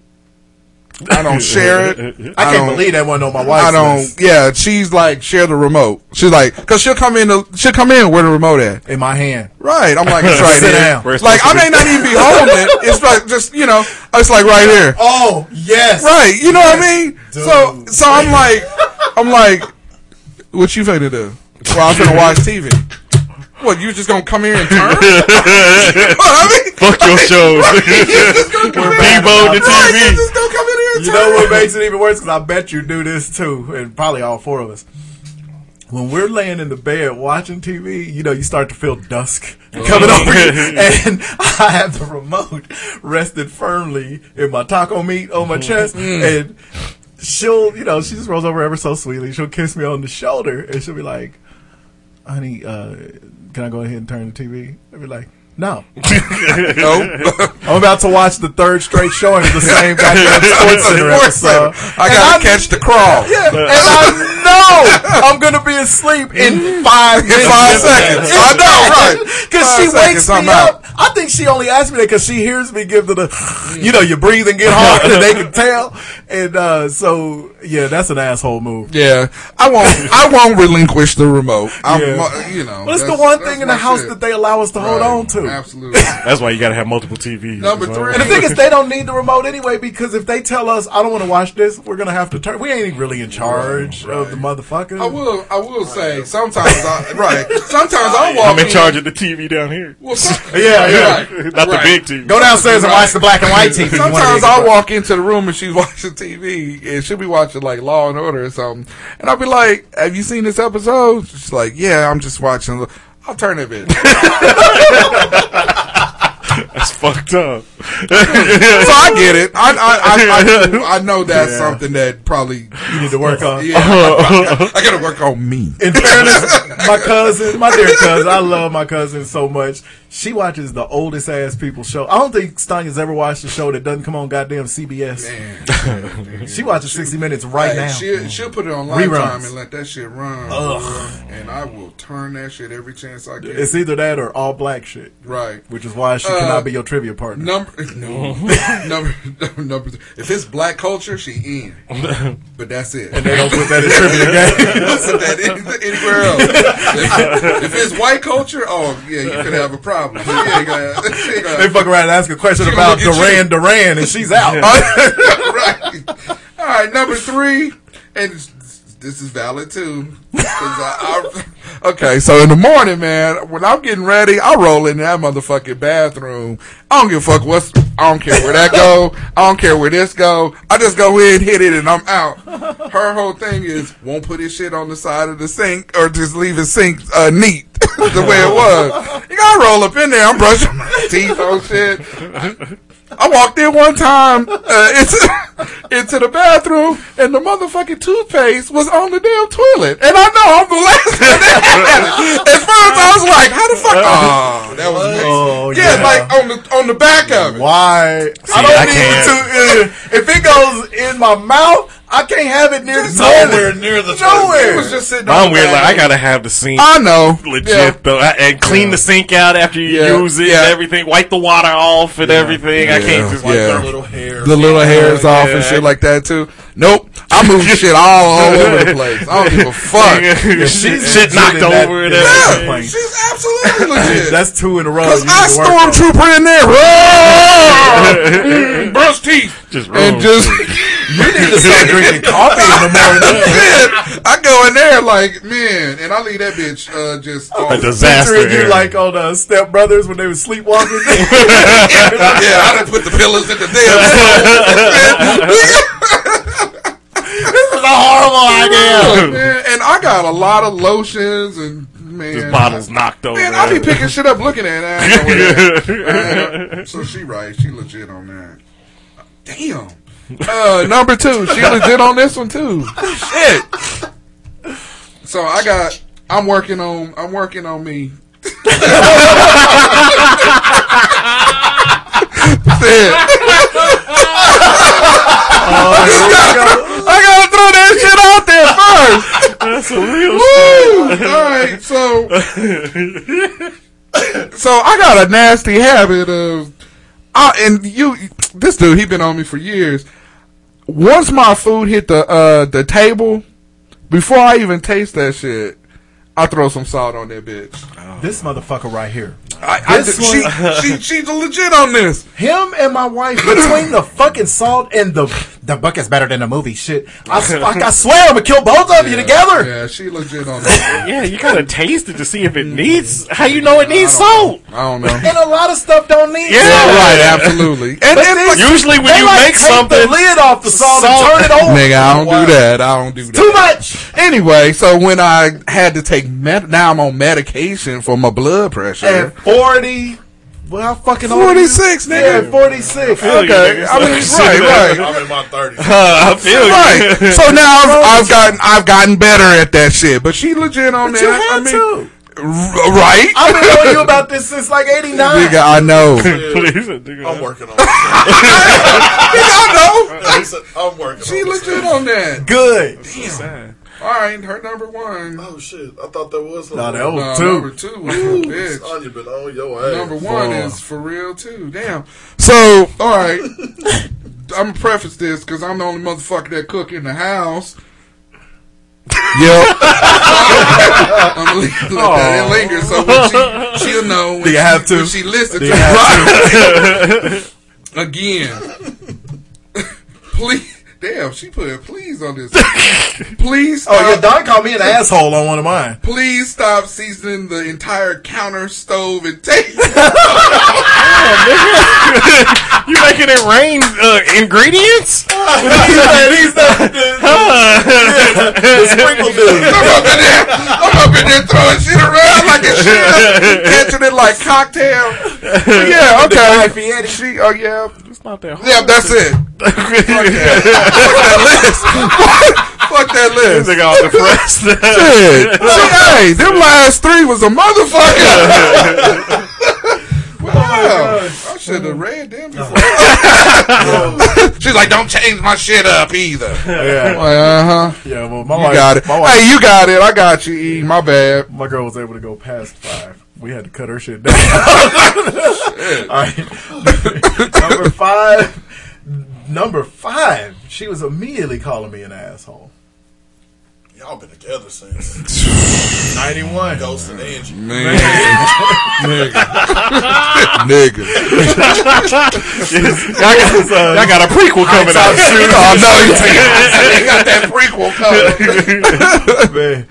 J: I don't *laughs* share it.
K: I, can't
J: don't-
K: believe that wasn't on my wife.
J: I don't.
K: list.
J: Yeah, she's like share the remote. She's like, cause she'll come in. The, she'll come in where the remote at.
K: In my hand.
J: Right. I'm like, *laughs* it's right
K: Sit
J: here.
K: down.
J: Like I may not even be holding it. It's like just you know, it's like right here.
K: Oh yes.
J: Right. You know what I mean?
K: Dude.
J: So so I'm like, I'm like, what you finna do? Well, I'm finna watch TV. What you just gonna come here and turn? *laughs* I mean,
L: Fuck your shows.
J: you just gonna come in-
L: Deebo the
J: Right,
L: TV.
J: You just gonna come in here and
K: You
J: turn.
K: know what makes it even worse? Because I bet you do this too, and probably all four of us. When we're laying in the bed watching TV, you know, you start to feel dusk *laughs* coming over you. *laughs* And I have the remote rested firmly in my taco meat on my chest. And she'll, you know, she just rolls over ever so sweetly. She'll kiss me on the shoulder and she'll be like, honey, uh, can I go ahead and turn the TV? I'll be like, no. *laughs*
J: No.
K: I'm about to watch the third straight showing of the same goddamn *laughs* SportsCenter episode.
J: I gotta catch the crawl.
K: Yeah, and I know I'm gonna be asleep in five
J: In five seconds. I know, right.
K: Because she wakes
J: seconds,
K: me
J: I'm
K: up.
J: out.
K: I think she only asked me that because she hears me give to the, you know, you breathe and get hard, and they can tell. And uh, so, yeah, that's an asshole move.
J: Yeah, I won't. *laughs* I won't relinquish the remote. I'm,
K: Yeah.
J: you know,
K: But it's the one thing in the house
J: shit.
K: that they allow us to hold on to.
J: Absolutely. *laughs*
L: That's why you gotta have multiple TVs.
J: Number
L: as well.
J: three.
K: And the thing is, they don't need the remote anyway because if they tell us, I don't want to watch this, we're going to have to turn. We ain't really in charge of the motherfucker.
J: I will. I will say sometimes. I, *laughs* right. Sometimes I walk.
L: I'm in charge of the TV down here.
J: Well, some,
K: Yeah, yeah.
J: Right.
L: Not
J: Right.
L: the big TV.
K: Go downstairs and watch the black and white TV.
J: Sometimes I'll walk into the room and she's watching TV and she'll be watching like Law and Order or something. And I'll be like, Have you seen this episode? She's like, Yeah, I'm just watching. I'll turn it bitch. *laughs*
L: That's fucked up. *laughs*
J: so I get it. I I, I, I, I know that's
K: Yeah.
J: something that probably
K: You need to work on.
J: yeah. I, *laughs* I gotta work on me.
K: In fairness, my cousin, my dear cousin, I love my cousin so much. She watches the oldest ass people show. I don't think Stanya's ever watched a show that doesn't come on goddamn CBS. Man. she watches 60 Minutes right
J: Hey,
K: now.
J: She'll, she'll put it on lifetime
K: Reruns.
J: and let that shit run.
K: Ugh.
J: And I will turn that shit every chance I get.
K: It's either that or all black shit,
J: right.
K: which is why she
J: Uh,
K: cannot be your trivia partner.
J: Number no *laughs* number number. If it's black culture, she in. *laughs* But that's it.
K: And they don't put that in *laughs* trivia game.
J: Don't put that any- anywhere else. If, if it's white culture, oh yeah, you could have a problem. You ain't gonna- you ain't gonna-
K: They fuck around and ask a question about
J: look at
K: Duran Duran, and she's out.
J: right. All right, number three, and this is valid too. *laughs* I- I- okay, so in the morning, man, when I'm getting ready, I roll in that motherfucking bathroom. I don't give a fuck what's. I don't care where that go. I don't care where this go. I just go in, hit it, and I'm out. Her whole thing is won't put his shit on the side of the sink or just leave his sink uh, neat *laughs* the way it was. You gotta roll up in there. I'm brushing my teeth on shit. I walked in one time uh, into, *laughs* into the bathroom, and the motherfucking toothpaste was on the damn toilet. And I know I'm the last one that had it. *laughs* At first, I was like, "How the fuck?" Oh, that was me.
K: Oh,
J: yeah,
K: yeah.
J: like on the on the back of it.
K: Why? I
L: I
K: don't need
L: can't.
K: to. Uh, if it goes in my mouth, I can't have it near the
H: Nowhere
K: toilet.
H: near the
K: Nowhere.
J: It was just sitting.
L: I'm
J: on
L: weird. Like I gotta have the sink
J: I know.
L: legit
J: Yeah.
L: though, I- and clean the sink out after you
J: Yeah.
L: use it
J: Yeah.
L: and everything. Wipe the water off and everything. I can't just like
J: Yeah.
H: The little hair.
J: the little hairs off and shit like that too. Nope, I move *laughs* shit all, all over the place. I don't give a fuck. *laughs*
L: shit,
K: she's
L: shit knocked
K: legit in that-
L: over and
K: yeah.
J: Yeah, she's absolutely *laughs* legit.
K: That's two in a row.
J: Cause
K: you
J: I
K: need to work on.
J: stormtrooper in there! Mm, brush teeth,
L: Just
J: and just
K: You need to start drinking coffee in the morning.
J: Shit. I go in there like man, and I leave that bitch uh, just
L: a
J: off.
L: disaster.
K: Picturing you like on uh, Step Brothers when they were sleepwalking.
J: yeah, I done put the pillows in the damn.
K: This is a horrible idea. *laughs*
J: man, and I got a lot of lotions and man.
L: This bottle's knocked over.
J: Man, I be picking shit up, looking at it. I ain't know where that- Uh, so she right. She legit on that. Damn. Uh, number two. She legit on this one too. Shit. So I got. I'm working on. I'm working on me. *laughs* Shit. *laughs* I gotta throw that shit out there first.
L: That's a real
J: Woo! All right, so so I got a nasty habit of, and you, this dude, he been on me for years. Once my food hit the uh the table, before I even taste that shit, I throw some salt on that bitch.
K: This motherfucker right here.
J: I, I,
K: This
J: she,
K: one-
J: she, she's *laughs* legit on this.
K: Him and my wife between the fucking salt and the the bucket's better than the movie shit. I *laughs* swear I'm gonna kill both of you together.
J: Yeah, she legit on that.
L: Yeah, you gotta taste it to see if it needs. How you know it needs salt?
J: I don't know.
K: And a lot of stuff don't need
L: Yeah,
K: salt.
J: right, absolutely. And,
K: But
J: and
K: this-
L: Usually when
K: they
L: you
K: like
L: make
K: take
L: something,
K: the lid off the salt,
L: salt-
K: and turn it over.
J: Nigga, I don't do that. I don't do that.
K: Too much.
J: Anyway, so when I had to take med- now I'm on medication for my blood pressure.
K: At forty. Well, how fucking old
J: 46, nigga.
K: Yeah, forty six.
L: feel
J: okay,
L: nigga.
J: I mean, right, right.
I: I'm in my 30s. *laughs*
L: I feel you.
J: right. So now I've, I've gotten I've gotten better at that shit. But she legit on
K: But
J: that.
K: you had
J: I mean,
K: to.
J: r- right?
K: I've been knowing you about this since like eighty nine.
J: Nigga, I know.
L: Please, *laughs* nigga.
I: I'm working on it. *laughs*
J: Nigga, I know.
I: I said, I'm working
J: She
I: on it.
J: legit on that.
K: Good.
L: Sad.
J: All right, her number one.
I: Oh, shit. I thought that was
K: No,
I: her.
K: that was
J: No,
K: two.
J: number two was her bitch.
I: Anya been on your ass.
J: Number one
K: Boy.
J: is for real too. Damn. So, all right. *laughs* I'm gonna preface this because I'm the only motherfucker that cook in the house. Yep. *laughs* I'm gonna leave, let that it linger. So when she, she'll know when
K: Do you
J: she,
K: have to?
J: when she listens
K: Do
J: to
K: you
J: it. *laughs* Again. Please. Damn, she put a please on this. *laughs* Please stop.
K: Oh yeah, Don called me an asshole on one of mine.
J: Please stop seasoning the entire counter, stove, and table. *laughs* *laughs*
L: You making it rain uh, ingredients?
K: He's the, the, sprinkle dude.
J: I'm up in there. I'm up in there throwing shit around like a shit, catching it like cocktail. But yeah, okay. She, oh yeah,
L: It's not that hard.
J: yeah, that's it. *laughs* Fuck that list. Fuck that list.
L: Nigga all depressed.
J: Shit. *laughs* See, hey, them last three was a motherfucker. *laughs* Wow. I should have read them before. She's like, don't change my shit up either.
K: Yeah.
J: Uh huh.
K: Yeah, well, my
J: You
K: wife,
J: got it.
K: My, wife,
J: Hey, you got it. I got you. E. My bad.
K: my girl was able to go past five. We had to cut her shit down. *laughs* All right. number five. Number five. She was immediately calling me an asshole.
I: Y'all been together since
K: 91.
I: Ghost and Angie.
J: Man. *laughs* Nigga. Nigga.
L: y'all, got, uh, y'all got a prequel coming out.
J: Oh, no, you *laughs* they got that prequel coming.
K: Man.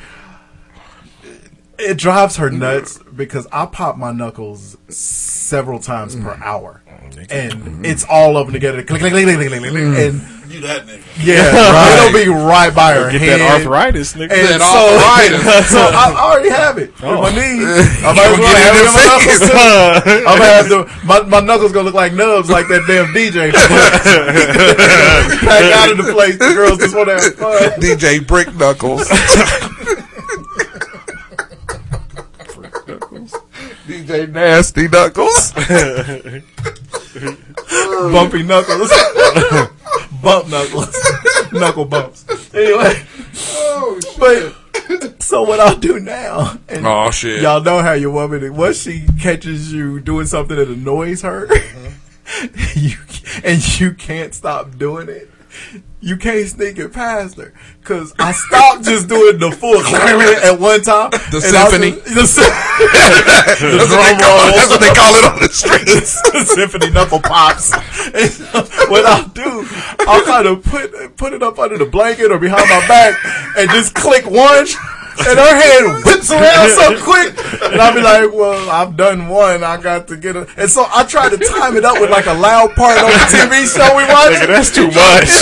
K: It drives her mm-hmm. nuts because I pop my knuckles several times per mm. hour. Mm, and mm-hmm. it's all of them together. Click, click, click, click, click, click, click, mm. And
I: You that nigga.
K: yeah, *laughs*
J: Right.
K: it'll be right by her
L: Get
K: head.
L: that arthritis, nigga.
K: And
J: That
K: so,
J: arthritis. *laughs*
K: so I already have it in my knees. I might as
J: Gonna
K: well have
J: it
K: it in my knuckles too. I'm gonna have to, my, my knuckles gonna look like nubs like that damn DJ. *laughs* Pack out of the place. The girls just want to have fun.
J: DJ Brick Knuckles. DJ Nasty Knuckles. *laughs*
K: Bumpy knuckles. *laughs* Bump knuckles. Knuckle bumps. Anyway.
J: Oh, shit.
K: But so what I'll do now, and
J: Oh, shit.
K: y'all know how your woman, once she catches you doing something that annoys her, uh-huh. *laughs* you and you can't stop doing it. You can't sneak it past her because I stopped just doing the full *laughs* at one time.
J: The
K: and I was-
J: symphony.
K: the, the *laughs*
J: That's what, call, that's what they call it on the streets. *laughs*
K: the symphony knuckle pops. And what I'll do, I'll kind of put put it up under the blanket or behind my back and just click one. And her head whips around so quick, and I'll be like, "Well, I've done one. I got to get it." And so I try to time it up with like a loud part on the TV show we watch.
L: Nigga, that's too much. *laughs*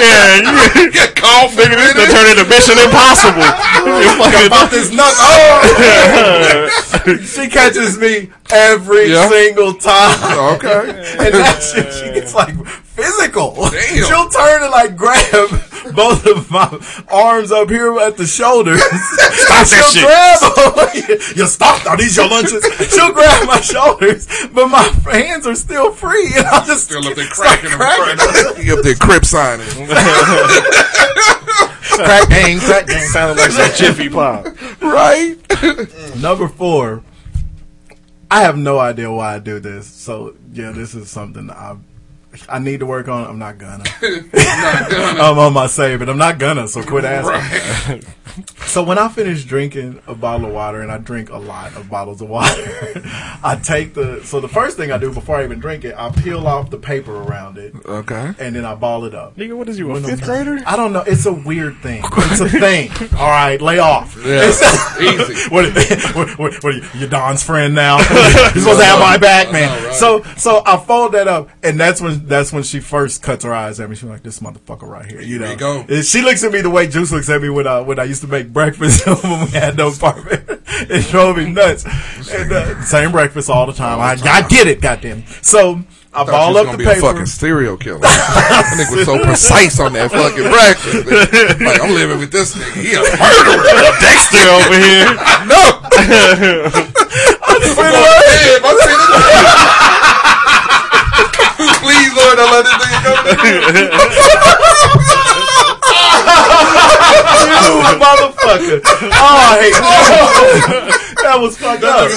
L: yeah, you
I: Get cough,
L: nigga, this gonna turn into Mission Impossible. *laughs* You
K: about this nut. Oh, she catches me every
J: Yeah.
K: single time.
J: Okay. *laughs*
K: and that shit, she gets like physical.
I: Damn.
K: She'll turn and like grab *laughs* both of my arms up here at the shoulders. *laughs* Stop
L: that
K: She'll grab them. *laughs* you stop. Are these your lunches? She'll grab my shoulders, but my hands are still free, and I just
I: Still up there
K: start
I: cracking them,
K: cracking them.
J: You up there crip signing.
K: Crack gang, crack gang.
L: Sounded like some Jiffy Pop.
J: right?
K: Number four. I have no idea why I do this. So yeah, this is something I I need to work on. I'm *laughs* not gonna. I'm on my save, but I'm not gonna. So quit asking. *laughs* So when I finish drinking a bottle of water, and I drink a lot of bottles of water, *laughs* I take the. So the first thing I do before I even drink it, I peel off the paper around it,
J: Okay.
K: and then I ball it up.
L: Nigga, what is you, a fifth grader?
K: I don't know. It's a weird thing. It's a thing. All right, lay off.
J: Yeah.
K: Easy. what, what, what, what are you, you Don's friend now? You're supposed to have my back, man. So, so I fold that up, and that's when that's when she first cuts her eyes at me. She's like, "This motherfucker right here." You know.
I: you go.
K: And she looks at me the way Juice looks at me when I when I used to make breakfast *laughs* when we had no apartment. *laughs* it drove me nuts. And, uh, same breakfast all the time. I, I get it, goddamn. So I
J: Thought
K: ball up the
J: be a
K: paper.
J: fucking serial killer. *laughs* that nigga was so precise on that fucking breakfast. nigga. Like I'm living with this nigga. He a murderer.
L: Dexter over here.
J: no.
I: I see this- Please, Lord, don't let this nigga
K: you motherfucker. Oh, I hate that. was fucked up.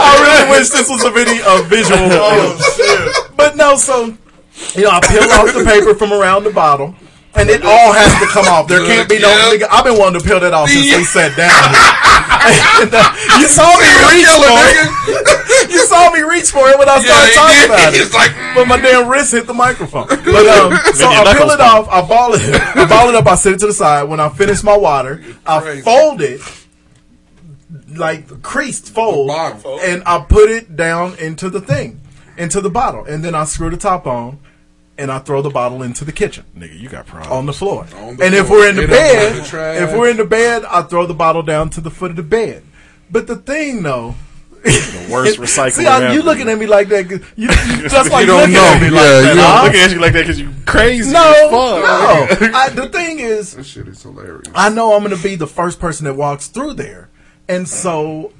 K: I really wish this was a video, a visual.
I: Oh, shit.
K: But no, so, you know, I peel off the paper from around the bottle. And it all has to come off. There can't be no. Nigga, I've been wanting to peel that off since we sat down. *laughs* And, uh, you saw me reach for it. You saw me reach for it when I started
I: he
K: talking
I: did.
K: about it.
I: He's like,
K: But my damn wrist hit the microphone. *laughs* But um, so I peel it off, I ball it, I ball it up, I set it to the side. When I finish my water, I fold it like creased fold,
I: bottle.
K: and I put it down into the thing, into the bottle, and then I screw the top on, and I throw the bottle into the kitchen
L: Nigga, you got problems.
K: on the floor.
I: On the
K: and if we're in the
J: It don't
K: bed,
J: the
K: if we're in the bed, I throw the bottle down to the foot of the bed. But the thing, though.
L: The worst *laughs* recycling
K: See, I, you
L: ever.
K: looking at me like that? 'cause You, you *laughs* just like
J: You don't
K: looking
J: know.
K: at me like
J: Yeah,
K: that.
J: you don't-
L: I'm looking at you like that because you crazy.
K: No, no. *laughs* I, the thing is,
J: That shit is hilarious.
K: I know I'm going to be the first person that walks through there, and so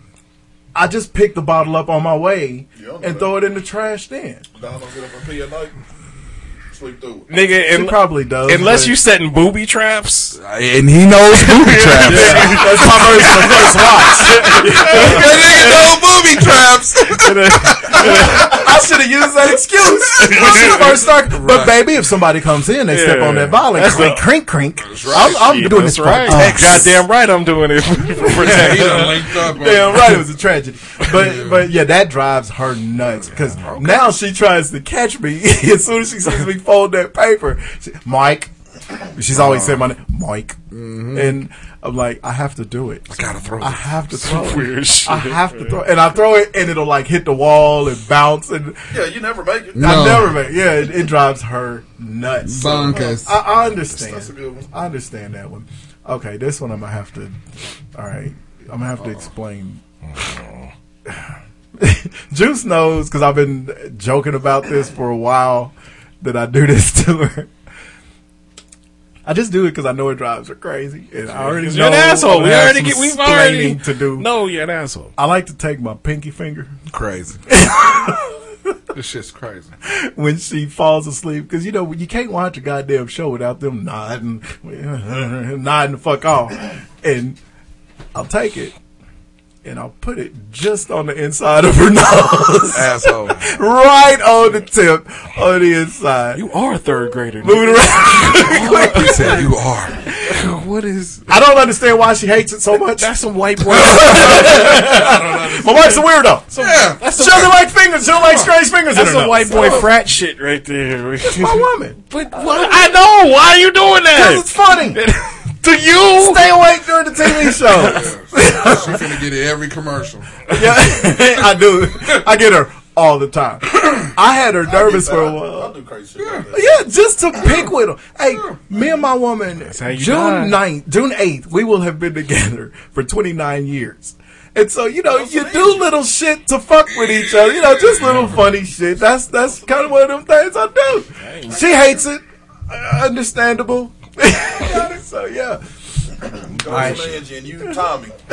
K: I just pick the bottle up on my way
I: Yeah, I know
K: and
I: that.
K: throw it in the trash. Then
I: Don don't get up and pee at night. Sleep through it.
L: Nigga,
K: she
L: un-
K: probably does.
L: unless
K: but-
L: you setting booby traps.
J: And he knows booby *laughs* traps.
K: that's my version of first watch.
J: that nigga know booby traps. *laughs*
K: I should have used that excuse she first started. But baby, if somebody comes in, they step on that and
L: That's
K: crink, crink, crink. I'm, I'm
L: Shit,
K: doing
L: that's
K: this
L: right.
K: for protection. *laughs*
L: Goddamn right, I'm doing it *laughs* for *laughs* protection.
K: Damn right, it was a tragedy. But but yeah, that drives her nuts because now she tries to catch me as soon as she sees me fold that paper. She, Mike, she's always uh, saying my name, Mike, mm-hmm. and I'm like, I have to do it. I
J: gotta throw
K: I
J: it.
K: have to throw it.
L: weird shit,
K: I have to throw it, and I throw it, and it'll like hit the wall and bounce, and
I: Yeah, you never make it.
K: I never make. Yeah, it, it drives her nuts.
J: Bonkers.
K: I, I understand.
I: That's a good one.
K: I understand that one. Okay, this one I'm gonna have to. All right, I'm gonna have to explain. *sighs* Juice knows because I've been joking about this for a while that I do this *laughs* to her. I just do it because I know it drives her crazy, and I already
L: You're
K: know
L: an asshole.
K: Gonna
L: We already
K: some
L: get. We've already
K: to do.
L: No, you're an asshole.
K: I like to take my pinky finger
J: Crazy. *laughs* this shit's crazy.
K: when she falls asleep because you know you can't watch a goddamn show without them nodding, *laughs* nodding the fuck off, and I'll take it and I'll put it just on the inside of her *laughs* nose.
J: Asshole.
K: right on the tip, on the inside.
L: You are a third grader.
K: Moving around. *laughs*
J: He said you are. What is?
K: I don't understand why she hates it so much.
L: That's some white *laughs* boy.
K: My wife's a weirdo.
J: Yeah.
K: She doesn't like fingers. She don't like strange fingers.
L: That's
K: in her
L: some
K: nose.
L: white boy oh. frat shit right there.
K: My woman.
L: But what? I know. Why are you doing that?
K: Because it's funny.
L: To you?
K: Stay awake during the TV show.
J: She's gonna get it every commercial.
K: yeah, *laughs* I do. I get her all the time. I had her nervous for a
I: I'll
K: while.
I: do crazy shit like that.
K: Yeah, just to pick with her. Hey, me and my woman, June
L: die.
K: 9th, June 8th, we will have been together for 29 years. And so, you know, you do little shit to fuck with each other. You know, just little funny shit. That's that's kind of one of them things I do. She hates it. Uh, understandable. *laughs* so, yeah.
I: Go to engine, you Tommy. *laughs*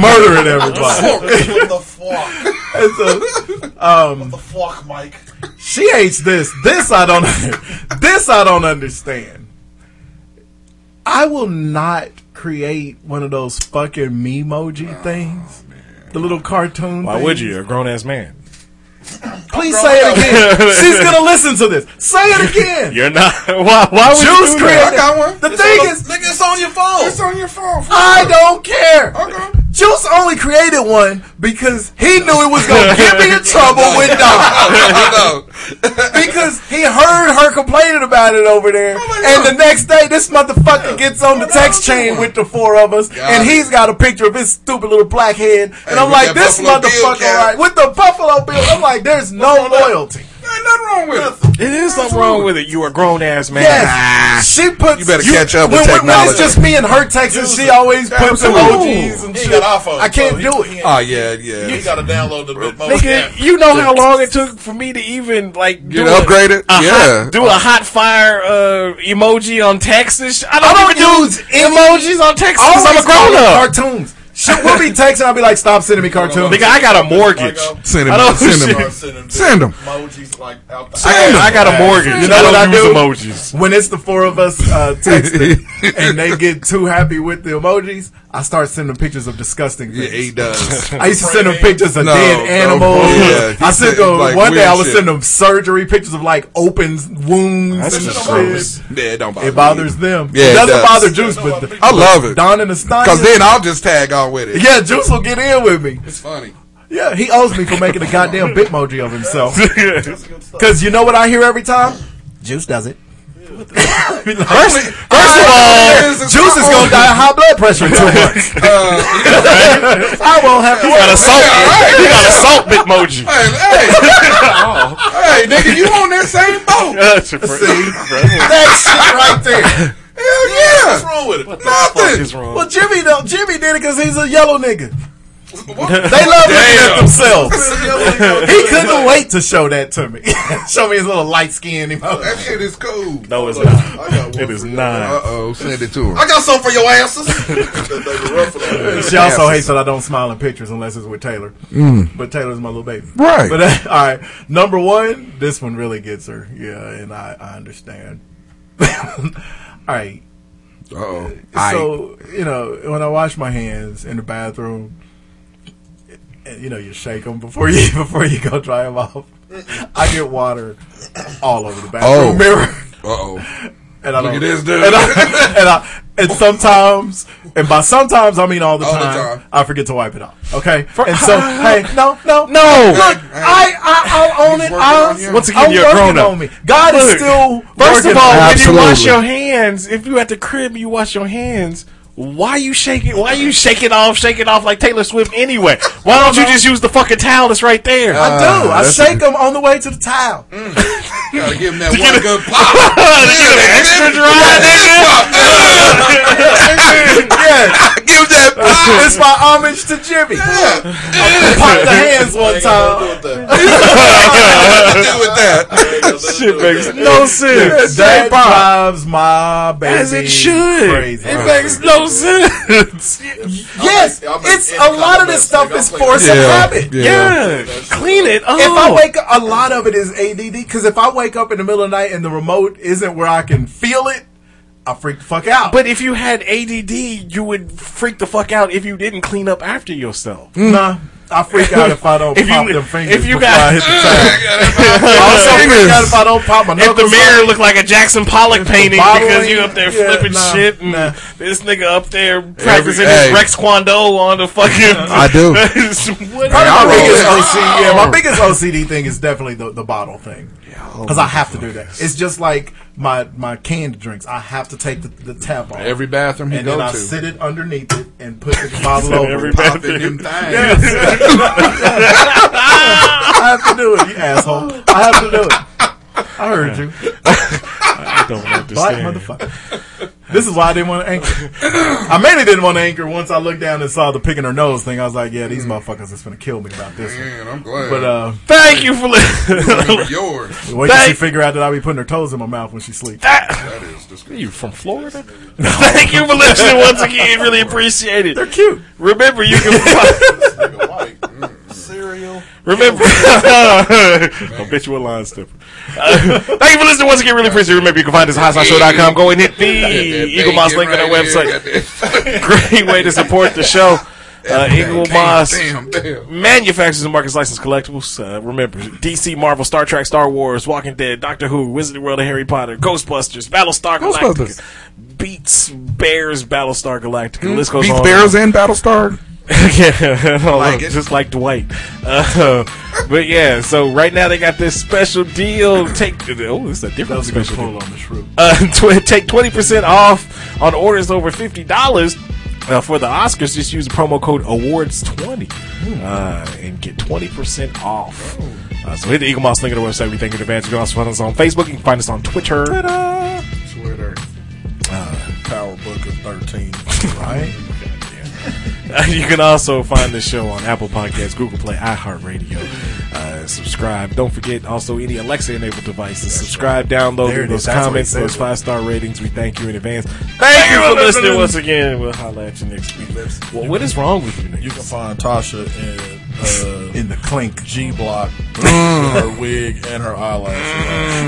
K: Murdering everybody.
I: what the fuck?
K: And so, um,
I: The fuck, Mike.
K: She hates this. This I don't. this I don't understand. I will not create one of those fucking memoji things. The little cartoon.
L: Why
K: things.
L: would you? You're a grown ass man. *coughs*
K: Please say it again. *laughs* She's gonna listen to this. Say it again. *laughs*
L: You're not. *laughs* Why? Why would
K: Juice
L: you do
K: created.
L: that?
J: I got one.
K: The
I: It's
K: thing
I: on-
K: is,
I: nigga, it's on your phone.
J: It's on your phone.
K: I don't care.
J: Okay.
K: Juice only created one because he knew it was gonna get me in trouble with Dom. Because he heard her complaining about it over there, and the next day this motherfucker gets on the text chain with the four of us, and he's got a picture of his stupid little black head, and
J: Hey,
K: I'm like, this motherfucker, right? With the Buffalo Bill, I'm like, there's no loyalty.
J: Ain't nothing wrong with it.
L: It is something wrong with it. You are a grown ass man.
K: Yes, she puts.
J: You better catch up with
K: when, when- When it's just me and her texting, she always puts
I: Absolutely.
K: emojis and
I: He
K: shit.
I: got iPhone.
K: I can't
I: so
K: do
I: he-
K: it.
I: he-
J: Oh yeah, yeah.
I: You gotta download the remote.
L: Nigga, you know how long it took for me to even like
J: Get
L: do a-
J: upgraded?
L: A
J: Yeah.
L: hot, do a hot fire uh, emoji on text and sh- I don't,
K: I don't
L: even
K: use
L: use emojis on text because I'm a grown up.
K: Cartoons. She will be texting. I'll be like, stop sending me cartoons.
L: Nigga, I got a mortgage.
J: Send him.
L: I don't
J: Send
L: shit.
J: him.
I: Send
J: Send 'em.
I: Emojis like out the
L: I, got, I got a mortgage.
K: You know what I
L: don't use
K: do?
L: emojis.
K: when it's the four of us uh, texting *laughs* and they get too happy with the emojis, I start sending pictures of disgusting
J: Yeah,
K: things.
J: he does.
K: I used to send them pictures of
J: No,
K: dead
J: no,
K: animals.
J: yeah, he
K: I sent them
J: like,
K: one day. I was
J: shit.
K: sending them surgery pictures of like open wounds
L: That's
K: and
L: just gross.
J: Yeah, it don't bother
K: It bothers them.
J: Yeah,
K: it
J: it
K: doesn't
J: does.
K: bother Juice, but
J: I love it.
K: Don and the Stein.
J: Because then I'll just tag on with it.
K: yeah, Juice will get in with me.
J: It's funny.
K: Yeah, he owes me for making a goddamn *laughs* bitmoji of himself. Because *laughs* you know what I hear every time? Juice does it. *laughs*
L: First, first of all,
K: Juice is gonna die of high blood pressure in two uh, months. I won't have
L: you got a salt. You got a salt bitmoji.
J: Hey, hey, oh. hey, nigga, you on that same boat?
L: That's your friend.
K: that shit right there.
J: Hell yeah.
I: What's wrong with it?
L: Fuck
J: Nothing.
L: is wrong?
K: Well, Jimmy don't. Jimmy did it because he's a yellow nigga. They love looking at themselves. *laughs* he couldn't wait to show that to me. *laughs* show me his little light skin
J: That shit is cool.
L: No, it's
I: I
L: not.
I: got one
L: It is not.
J: Uh oh, send it to him.
I: I got something for your asses. They were ruffling.
K: She also hates that I don't smile in pictures unless it's with Taylor. But Taylor's my little baby.
J: Right.
K: But uh, *laughs* all right, number one, this one really gets her. Yeah, and I, I understand. All right.
J: Uh oh.
K: So you know, when I wash my hands in the bathroom, and, you know, you shake them before you *laughs* before you go dry them off. I get water all over the bathroom
J: Oh.
K: mirror,
J: Uh oh.
K: And I
J: Look
K: don't.
J: at this dude.
K: And I, *laughs* and, I, and sometimes, and by sometimes I mean all the,
J: All the
K: time,
J: time.
K: I forget to wipe it off. Okay, and so *laughs* hey, no, no,
L: No.
K: Look, I, I, I'll own it.
J: working I,
L: once again,
K: I'm
L: you're a
K: working
L: grown-up.
K: on me. God is still.
L: First of all,
K: on me.
L: when you wash your hands, if you at the crib, you wash your hands. Why you shake it? Why you shaking off? Shake it off like Taylor Swift anyway. Why don't you uh-huh. just use the fucking towel that's right there?
K: I do. Uh, I
J: that's
K: shake them on the way to the towel. Mm.
J: Gotta give him that *laughs* one good pop. *laughs*
L: extra dry, nigga. *laughs*
K: yeah,
J: Give that pop.
K: it's my homage to Jimmy. I popped the hands one time.
J: What to do with that.
L: Shit makes no sense.
K: That drives my baby
L: As it should.
K: crazy.
L: It makes no sense.
K: yes,
I: I'll make
K: it's a lot of
I: compliment,
K: this stuff
I: nigga.
K: is
I: I'm
K: force
J: Yeah.
K: of habit.
L: Yeah, clean it. Oh.
K: If I wake up, a lot of it is ADD. Because if I wake up in the middle of the night and the remote isn't where I can feel it, I freak the fuck out.
L: But if you had ADD, you would freak the fuck out if you didn't clean up after yourself.
K: Nah, I freak out if I don't *laughs*
L: If you-
K: pop them fingers
L: if you
K: before
L: got-
K: I hit the *laughs* tag. *laughs* I also freak out if I don't pop my
L: If the mirror
K: up.
L: looked like a Jackson Pollock painting because you up there
K: yeah,
L: flipping
K: nah,
L: shit and
K: nah.
L: this nigga up there practicing
J: hey.
L: his Rex Kwon Do on the fucking.
J: I do.
K: Probably my biggest. OCD, yeah, my biggest OCD thing is definitely the, the bottle thing. Oh because I have to do that. It's just like my my canned drinks. I have to take the, the tap off.
J: Every bathroom you
K: and
J: go
K: then I
J: to.
K: sit it underneath it and put the *laughs* bottle over.
L: Every
K: it.
J: Popping
L: bathroom.
J: them things.
K: I have to do it, you asshole. I have to do it. I heard you. *laughs*
L: I don't
K: Black
L: understand.
K: motherfucker. This is why I didn't want to anchor. *coughs* I mainly didn't want to anchor once I looked down and saw the picking her nose thing. I was like, yeah, these motherfuckers is gonna kill me about this. one.
J: Man, I'm glad.
K: But uh,
L: Thank you for listening. *laughs*
J: Yours. *laughs*
K: wait till she
L: Thank-
K: figure out that I'll be putting her toes in my mouth when she sleeps.
J: That is disgusting.
L: you from Florida? *laughs* Thank you for listening once again. Really appreciate it.
K: They're cute.
L: Remember, you can.
J: Nigga white. Mm.
K: Cereal.
L: Remember, I bet you line stepper. Uh, *laughs* thank you for listening once again. Really appreciate it. Remember, you can find us at HotSauceShow.com. Go and hit the Eaglemoss link on our website. *laughs* Great way to support the show. Uh, Eaglemoss
J: Damn, damn.
L: manufactures and markets licensed collectibles. Uh, remember, DC, Marvel, Star Trek, Star Wars, Walking Dead, Doctor Who, Wizarding World of Harry Potter, Ghostbusters, Battlestar Galactica,
J: Ghostbusters.
L: Beets Bears, Battlestar Galactica. The list goes
J: Beets
L: on.
J: Bears and Battlestar.
L: Yeah, *laughs*
J: Like
L: just like Dwight. Uh, but yeah, so right now they got this special deal. Take oh, it's a
K: That
L: different
K: was a good
L: special deal.
K: on the shrew.
L: Uh, *laughs* tw- take twenty percent off on orders over fifty dollars. Uh, for the Oscars, just use the promo code Awards20 uh, and get 20% off. Uh, so hit the Eaglemoss link on the website. We thank you in advance. You can also find us on Facebook. You can find us on Twitter.
I: Twitter. Power Book of 13. *laughs*
K: Right? *laughs*
L: You can also find the show on Apple Podcasts, Google Play, iHeartRadio. Uh, subscribe. Don't forget also any Alexa enabled devices. Subscribe, download
K: it
L: those
K: is. That's what
L: comments, those five star ratings. We thank you in advance. Thank, you for listening once again. We'll holla at you next week. Well, what is wrong with you? Niggas?
I: You can find Tasha in uh,
K: In the clink.
I: G Block, her wig and her eyelashes.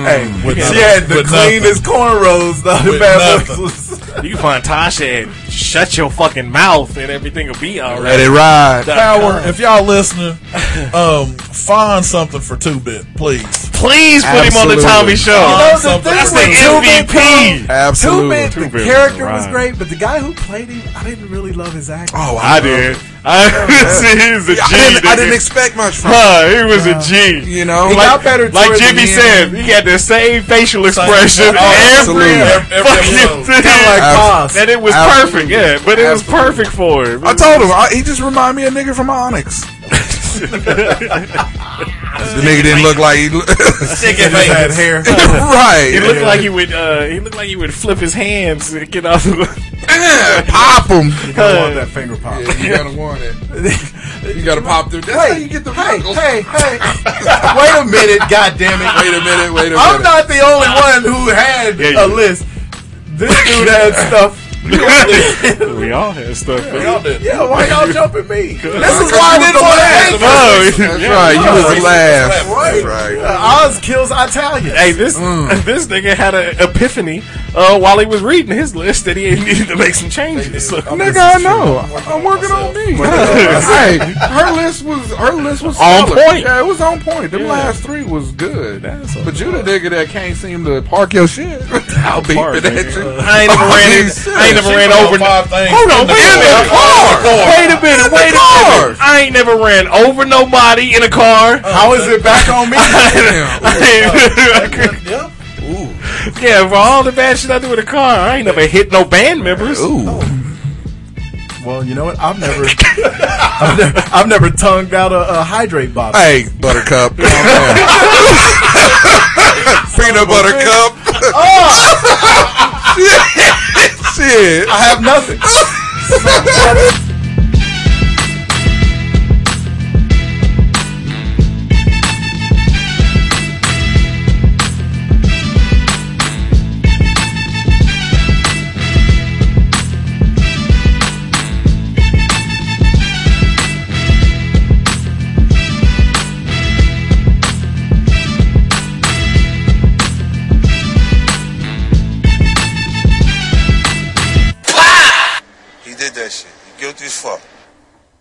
K: Hey,
I: With
K: she
I: nothing-
K: had the
I: with
K: cleanest cornrows. The
I: With
K: bad was- *laughs*
L: You can find Tasha and shut your fucking mouth and everything will be alright.
J: Let it ride.
I: Power, if y'all listening, *laughs* um, find something for Two Bit, please.
L: Please put him on the Tommy Show.
K: You know, the
I: something-
K: thing
L: That's
K: with
L: the
K: Two-Bit,
L: MVP.
J: Absolutely.
K: Two-Bit,
L: Two-Bit
K: the character
L: right.
K: was great, but the guy who played him, I didn't really love his acting.
J: Oh,
L: I did. I, *laughs* he's a G.
J: I didn't, I didn't expect much from him.
L: Huh, he was a G.
J: You know,
K: He
J: like,
K: got better
L: Like Jimmy said,
K: end.
L: he had the same facial expression
I: Oh,
L: every
J: absolutely.
I: Every- every
L: fucking
I: episode.
L: thing.
K: Kinda like
J: Abs-
K: Boss.
L: and it was
J: Absolutely.
L: perfect, yeah. But it was perfect for him.
J: I told him I, he just reminded me of a nigga from Onyx. *laughs* the nigga didn't look like he.
K: He just *laughs* had hair. *laughs*
J: right.
L: He looked like he would. Uh, he looked like he would flip his hands and get off. The, *laughs*
J: pop him.
K: You don't want that finger pop.
J: Yeah, you gotta want it. You gotta pop through. That's how you get the
K: Hey,
J: knuckles.
K: hey, hey. Wait a minute, God damn it.
J: Wait a minute. Wait a minute.
K: I'm not the only one who had
L: Yeah,
K: a
L: you-
K: list. This dude had stuff. *laughs*
L: we all had stuff.
I: We all did.
K: Yeah, why y'all jumping me? *laughs* This is why I
J: you
K: didn't
J: was
K: want to
J: the
K: hate
L: No,
J: That's
L: yeah.
J: right. You was the last.
K: Right.
J: That's right.
K: Uh, Oz kills Italians.
L: Hey, this *laughs* this nigga had an epiphany uh, while he was reading his list that he needed to make some changes. So,
J: Nigga, I know. I'm working on me. hey, her list was her list was
L: On
J: solid.
L: point.
J: Yeah, it was on point. The
L: Yeah.
J: last three was good.
L: That's
J: but you the nigga that can't seem to park your shit. I'll beat
L: Park,
J: it at you.
L: I ain't never
J: Oh,
L: ran.
J: Yeah,
L: in-
J: shit.
L: I ain't never ran over.
I: five things
L: Hold on, wait a minute. Wait a minute. Wait a minute. I ain't never ran over nobody in a car.
K: Uh, How is it back on me? *laughs*
L: yeah, for all the bad shit I do in a car, I ain't never hit no band members.
J: Ooh.
K: well, you know what? I've never, *laughs* I've never, I've never tongued out a, a hydrate bottle.
J: Hey, Buttercup. *laughs* Peanut butter cup. Oh! Shit.
K: I have nothing. *laughs*